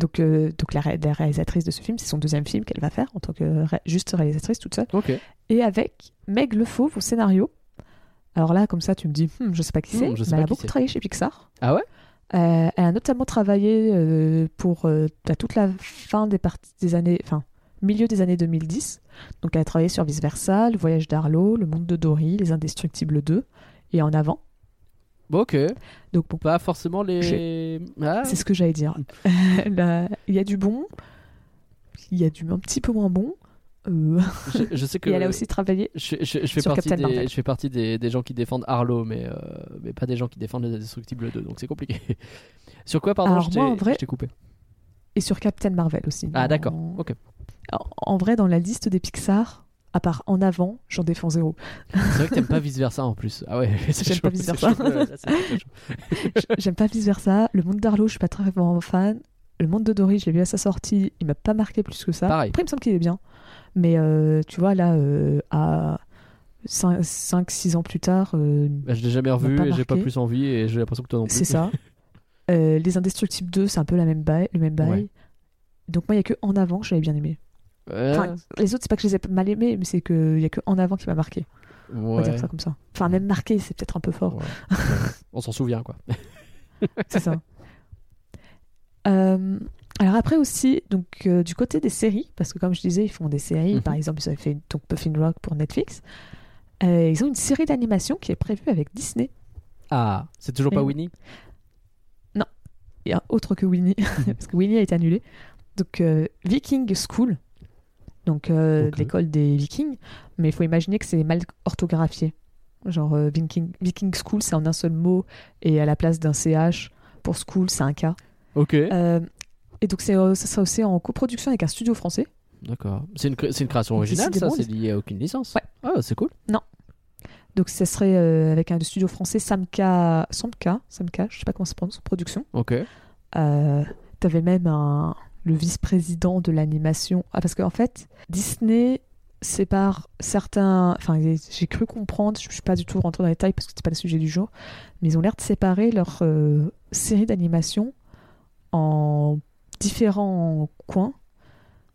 S2: donc, euh, donc la, ré- la réalisatrice de ce film, c'est son deuxième film qu'elle va faire en tant que ré- juste réalisatrice toute seule. Et avec Meg Le Fauve au scénario. Alors là, comme ça, tu me dis, Hmm, je sais pas qui
S1: Hmm,
S2: c'est, mais elle a beaucoup travaillé chez Pixar.
S1: Ah ouais?
S2: Euh, elle a notamment travaillé euh, pour à toute la fin des parties des années, enfin milieu des années 2010. Donc elle a travaillé sur Vice Versa, Le Voyage d'Arlo, Le Monde de Dory, Les Indestructibles 2 et en avant.
S1: Bon, ok.
S2: Donc bon,
S1: Pas forcément les. Ah,
S2: c'est ce que j'allais dire. Là, Il y a du bon, il y a du un petit peu moins bon. euh,
S1: je, je sais que.
S2: et elle a aussi travaillé.
S1: Je, je- je fais
S2: sur
S1: partie,
S2: Captain
S1: des,
S2: Marvel.
S1: je fais partie des, des gens qui défendent Arlo, mais, euh, mais pas des gens qui défendent les Indestructibles 2, donc c'est compliqué. Sur quoi, pardon,
S2: Alors,
S1: je
S2: moi, en vrai-
S1: je t'ai coupé
S2: Et sur Captain Marvel aussi.
S1: Ah, d'accord, ok.
S2: En, en vrai, dans la liste des Pixar, à part en avant, j'en défends zéro.
S1: C'est vrai que t'aimes pas vice versa en plus. Ah ouais, c'est
S2: J'aime
S1: chaud,
S2: pas
S1: très chaud.
S2: J'aime pas vice versa. Le monde d'Arlo, je suis pas très vraiment fan. Le monde de Dory, je l'ai vu à sa sortie, il m'a pas marqué plus que ça.
S1: Pareil.
S2: Après, il me semble qu'il est bien. Mais euh, tu vois, là, euh, à 5-6 ans plus tard, euh,
S1: Bah, je l'ai jamais revu et j'ai pas plus envie et j'ai l'impression que toi non plus.
S2: c'est ça. Euh, les Indestructibles 2, c'est un peu la même bail, le même bail.
S1: Ouais.
S2: Donc moi, il y a que En Avant que j'avais bien aimé.
S1: Ouais,
S2: Enfin, les autres, c'est pas que je les ai mal aimés, mais c'est qu'il y a que En Avant qui m'a marqué. On va dire ça comme ça. Enfin, même marqué, c'est peut-être un peu fort.
S1: Ouais. On s'en souvient quoi.
S2: C'est ça. Euh, alors après aussi, donc euh, du côté des séries, parce que comme je disais, ils font des séries.
S1: Mhm.
S2: Par exemple, ils avaient fait donc Puffin Rock pour Netflix. Euh, ils ont une série d'animation qui est prévue avec Disney.
S1: Ah, c'est toujours pas Winnie?
S2: Et un autre que Winnie, parce que Winnie a été annulé. Donc Viking School, donc euh, l'école des Vikings, mais il faut imaginer que c'est mal orthographié. Genre euh, Viking, Viking School, c'est en un seul mot, et à la place d'un CH, pour School, c'est un K.
S1: Ok.
S2: Euh, et donc c'est, ça sera aussi en coproduction avec un studio français.
S1: D'accord. C'est une, cré- c'est une création originale ça C'est lié à aucune licence
S2: Ouais.
S1: Ah, c'est cool.
S2: Donc ça serait avec un studio français Samka, Samka, Samka, je sais pas comment ça se prononce, production.
S1: Ok.
S2: T'avais même un, le vice-président de l'animation. Ah parce qu'en fait, Disney sépare certains. Enfin, j'ai cru comprendre. Je suis pas du tout rentrée dans les détails parce que c'est pas le sujet du jour, mais ils ont l'air de séparer leur euh, série d'animation en différents coins.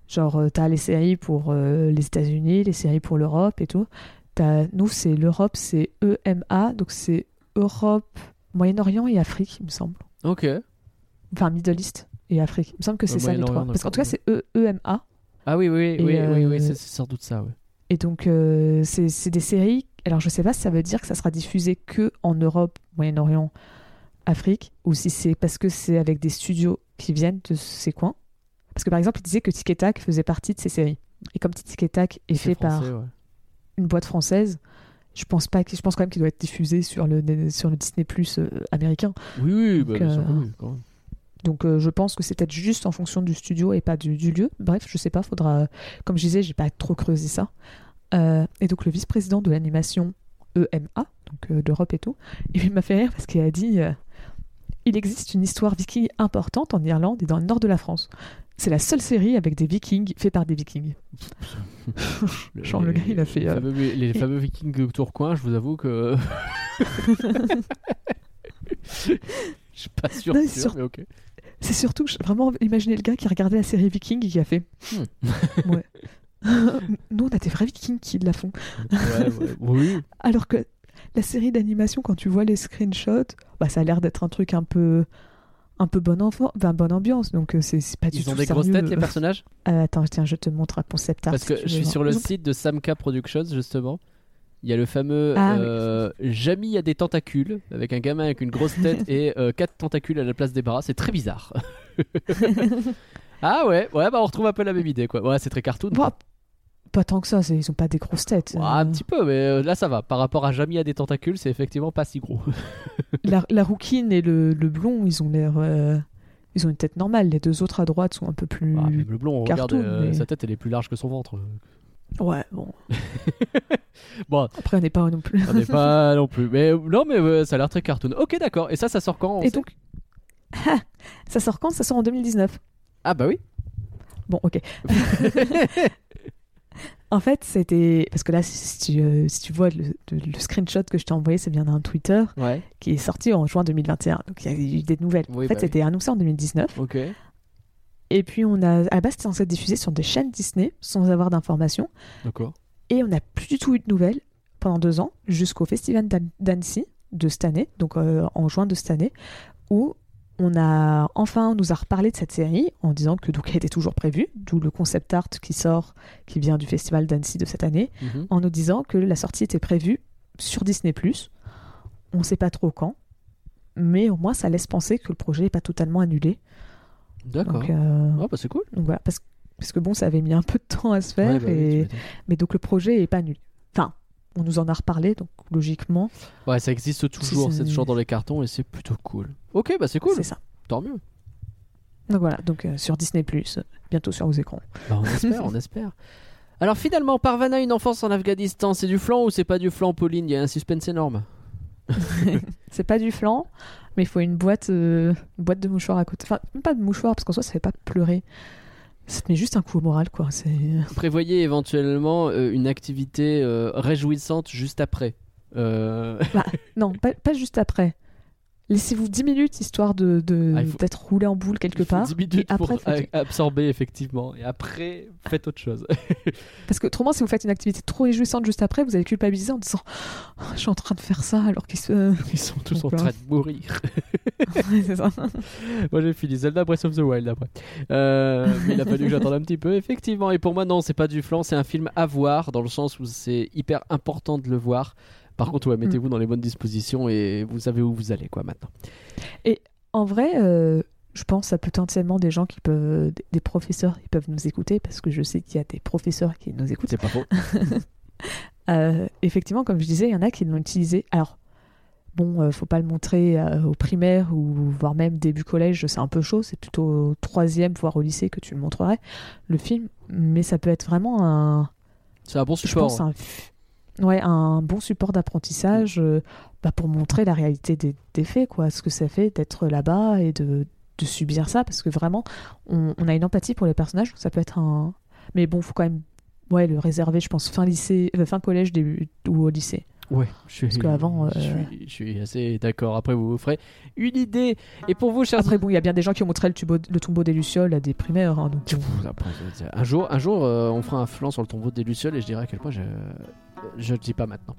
S2: Genre, euh, t'as les séries pour euh, les États-Unis, les séries pour l'Europe et tout. T'as- nous, c'est l'Europe, c'est EMA, donc c'est Europe, Moyen-Orient et Afrique, il me semble.
S1: Ok.
S2: Enfin, Middle East et Afrique. Il me semble que c'est ça les trois. Parce qu'en tout cas, c'est E- EMA.
S1: Ah oui, oui, oui, oui, oui,
S2: euh,
S1: c'est sans doute ça.
S2: Et donc, euh, c'est des séries. Alors, je sais pas si ça veut dire que ça sera diffusé que en Europe, Moyen-Orient Afrique ou si c'est parce que c'est avec des studios qui viennent de ces coins. Parce que par exemple, il disait que Tic et Tac faisait partie de ces séries. Et comme Tic et Tac est fait par une boîte française, je pense pas je pense quand même qu'il doit être diffusé sur le sur le Disney Plus euh, américain.
S1: Oui, oui, bah,
S2: euh,
S1: oui, quand même.
S2: Donc euh, je pense que c'est peut-être juste en fonction du studio et pas du, du lieu. Bref, je sais pas, faudra. Comme je disais, j'ai pas trop creusé ça. Euh, et donc le vice-président de l'animation EMA, donc euh, d'Europe et tout, il m'a fait rire parce qu'il a dit il existe une histoire viking importante en Irlande et dans le nord de la France. C'est la seule série avec des vikings fait par des vikings. Genre, le gars, il a fait,
S1: Les fameux, les fameux vikings de Tourcoing, je vous avoue que. Je suis pas sûr,
S2: Non,
S1: sûr,
S2: c'est sur-
S1: mais ok.
S2: C'est surtout vraiment imaginer le gars qui regardait la série Viking et qui a fait
S1: Hmm.
S2: ouais. Nous on a des vrais Vikings qui la font.
S1: Ouais, ouais, oui.
S2: Alors que la série d'animation, quand tu vois les screenshots, bah, ça a l'air d'être un truc un peu, un peu bonne, enfant, enfin, bonne ambiance. Donc euh, c'est pas du
S1: Ils
S2: tout
S1: ont des grosses têtes, les personnages?
S2: Euh, attends, tiens, je te montre un concept art.
S1: Parce que
S2: si
S1: je suis
S2: voir.
S1: sur le site de Samka Productions, justement. Il y a le fameux
S2: Ah, oui.
S1: euh, Jamie a des tentacules, avec un gamin avec une grosse tête et euh, quatre tentacules à la place des bras. C'est très bizarre. ah ouais, ouais, bah on retrouve un peu la même idée, quoi. Ouais, c'est très cartoon.
S2: Bon, pas tant que ça, ils ont pas des grosses têtes.
S1: Ouais,
S2: Euh,
S1: un petit peu, mais là ça va. Par rapport à Jamie a des tentacules, c'est effectivement pas si gros.
S2: la, la rouquine et le, le blond, ils ont l'air. Ils ont une tête normale. Les deux autres à droite sont un peu plus.
S1: Ah, le blond, on regarde,
S2: cartoon, mais-
S1: sa tête, elle est plus large que son ventre.
S2: Ouais, bon.
S1: Bon,
S2: Après, on n'est pas non plus.
S1: on n'est pas non plus. Mais non, mais euh, ça a l'air très cartoon. Ok, d'accord. Et ça, ça sort quand
S2: Et donc. Ah, ça sort quand? Ça sort en 2019.
S1: Ah bah oui.
S2: Bon, ok. en fait, c'était. Parce que là, si tu, euh, si tu vois le, le- le screenshot que je t'ai envoyé, c'est bien d'un Twitter
S1: Ouais.
S2: qui est sorti en juin 2021. Donc il y a eu des nouvelles.
S1: Oui,
S2: en fait,
S1: bah oui.
S2: c'était annoncé en 2019.
S1: Ok.
S2: Et puis, on a. À la base, c'était censé être diffusé sur des chaînes Disney sans avoir d'informations.
S1: D'accord.
S2: Et on n'a plus du tout eu de nouvelles pendant deux ans, jusqu'au Festival d'An- d'Annecy de cette année, donc euh, en juin de cette année, où on a enfin on nous a reparlé de cette série en disant que donc elle était toujours prévue, d'où le concept art qui sort, qui vient du Festival d'Annecy de cette année,
S1: Mhm.
S2: en nous disant que la sortie était prévue sur Disney+. On ne sait pas trop quand, mais au moins ça laisse penser que le projet n'est pas totalement annulé.
S1: D'accord.
S2: Euh,
S1: Ah bah c'est cool.
S2: donc voilà, parce, parce que bon, ça avait mis un peu de temps à se faire,
S1: Ouais, bah
S2: et... mais donc le projet n'est pas annulé. Enfin, on nous en a reparlé, donc logiquement,
S1: Ouais, ça existe toujours,
S2: c'est-
S1: toujours dans les cartons et c'est plutôt cool. Ok, bah c'est cool.
S2: c'est ça.
S1: Tant mieux.
S2: Donc voilà, donc euh, sur Disney+, bientôt sur vos écrans.
S1: Bah, on espère, on espère. Alors finalement, Parvana, une enfance en Afghanistan, c'est du flan ou c'est pas du flan, Pauline? Il y a un suspense énorme.
S2: c'est pas du flan, mais il faut une boîte, euh, une boîte de mouchoirs à côté. Enfin, même pas de mouchoirs, parce qu'en soi, ça fait pas pleurer. Ça te met juste un coup au moral, quoi.
S1: Prévoyez éventuellement euh, une activité euh, réjouissante juste après. Euh,
S2: Non, pas, pas juste après. Laissez-vous 10 minutes, histoire de, de-
S1: Ah,
S2: d'être roulé en boule quelque part.
S1: 10 minutes
S2: et après,
S1: pour
S2: faites-
S1: absorber effectivement. Et après, faites autre chose.
S2: Parce que autrement, si vous faites une activité trop réjouissante juste après, vous allez culpabiliser en disant Oh, Je suis en train de faire ça alors qu'ils se.
S1: Ils sont tous en train de mourir.
S2: Ouais, c'est ça.
S1: Moi j'ai fini Zelda Breath of the Wild après. Euh, mais il a fallu que j'attende un petit peu, effectivement. Et pour moi, non, c'est pas du flan, c'est un film à voir, dans le sens où c'est hyper important de le voir. Par contre, ouais, mettez-vous dans les bonnes dispositions et vous savez où vous allez, quoi, maintenant.
S2: En vrai, euh, je pense à potentiellement des gens qui peuvent, des- professeurs qui peuvent nous écouter, parce que je sais qu'il y a des professeurs qui nous écoutent.
S1: C'est pas faux.
S2: Euh, effectivement, comme je disais, il y en a qui l'ont utilisé. Alors, bon, euh, faut pas le montrer euh, au primaire ou voire même début collège, c'est un peu chaud. C'est plutôt au troisième, voire au lycée que tu le montrerais, le film. Mais ça peut être vraiment un,
S1: C'est un bon
S2: je
S1: support.
S2: pense, un, f- ouais, un bon support d'apprentissage euh, bah, pour montrer la réalité des, des faits, quoi, ce que ça fait d'être là-bas et de, de subir ça, parce que vraiment, on, on a une empathie pour les personnages, donc ça peut être un. Mais bon, faut quand même ouais, le réserver, je pense, fin lycée, euh, fin collège début, ou au lycée.
S1: Ouais, je suis,
S2: Parce qu'avant,
S1: je,
S2: euh,
S1: suis, je suis assez d'accord. Après, vous vous ferez une idée. Et pour vous, chers
S2: Après, bon, il y a bien des gens qui ont montré le, tubo- le tombeau des Lucioles à des primaires, hein, donc
S1: un jour, un jour euh, on fera un flanc sur le tombeau des Lucioles et je dirai à quel point je le dis pas maintenant.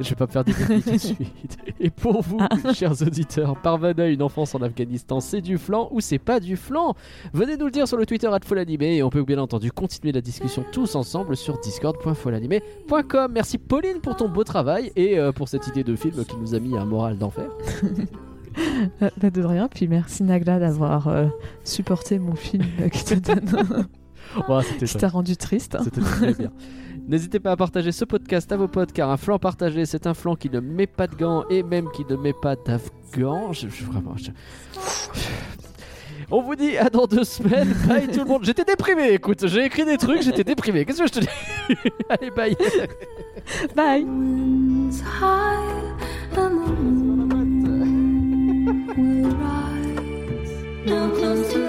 S1: Je vais pas me faire des tout de suite. Et pour vous, chers auditeurs, Parvana, une enfance en Afghanistan, c'est du flan ou c'est pas du flan? Venez nous le dire sur le Twitter @folanimé et on peut bien entendu continuer la discussion tous ensemble sur discord.folanimé.com. Merci Pauline pour ton beau travail et euh, pour cette idée de film qui nous a mis un moral d'enfer.
S2: Euh, bah, de rien, puis merci Nagla d'avoir euh, supporté mon film qui te donne, qui t'a rendu triste.
S1: C'était très bien. N'hésitez pas à partager ce podcast à vos potes car un flanc partagé c'est un flanc qui ne met pas de gants et même qui ne met pas d'afghan. Je, je- vraiment. je- On vous dit à dans deux semaines. Bye tout le monde. J'étais déprimé. Écoute, j'ai écrit des trucs. J'étais déprimé. Qu'est-ce que je te dis? Allez bye.
S2: Bye.
S6: Now close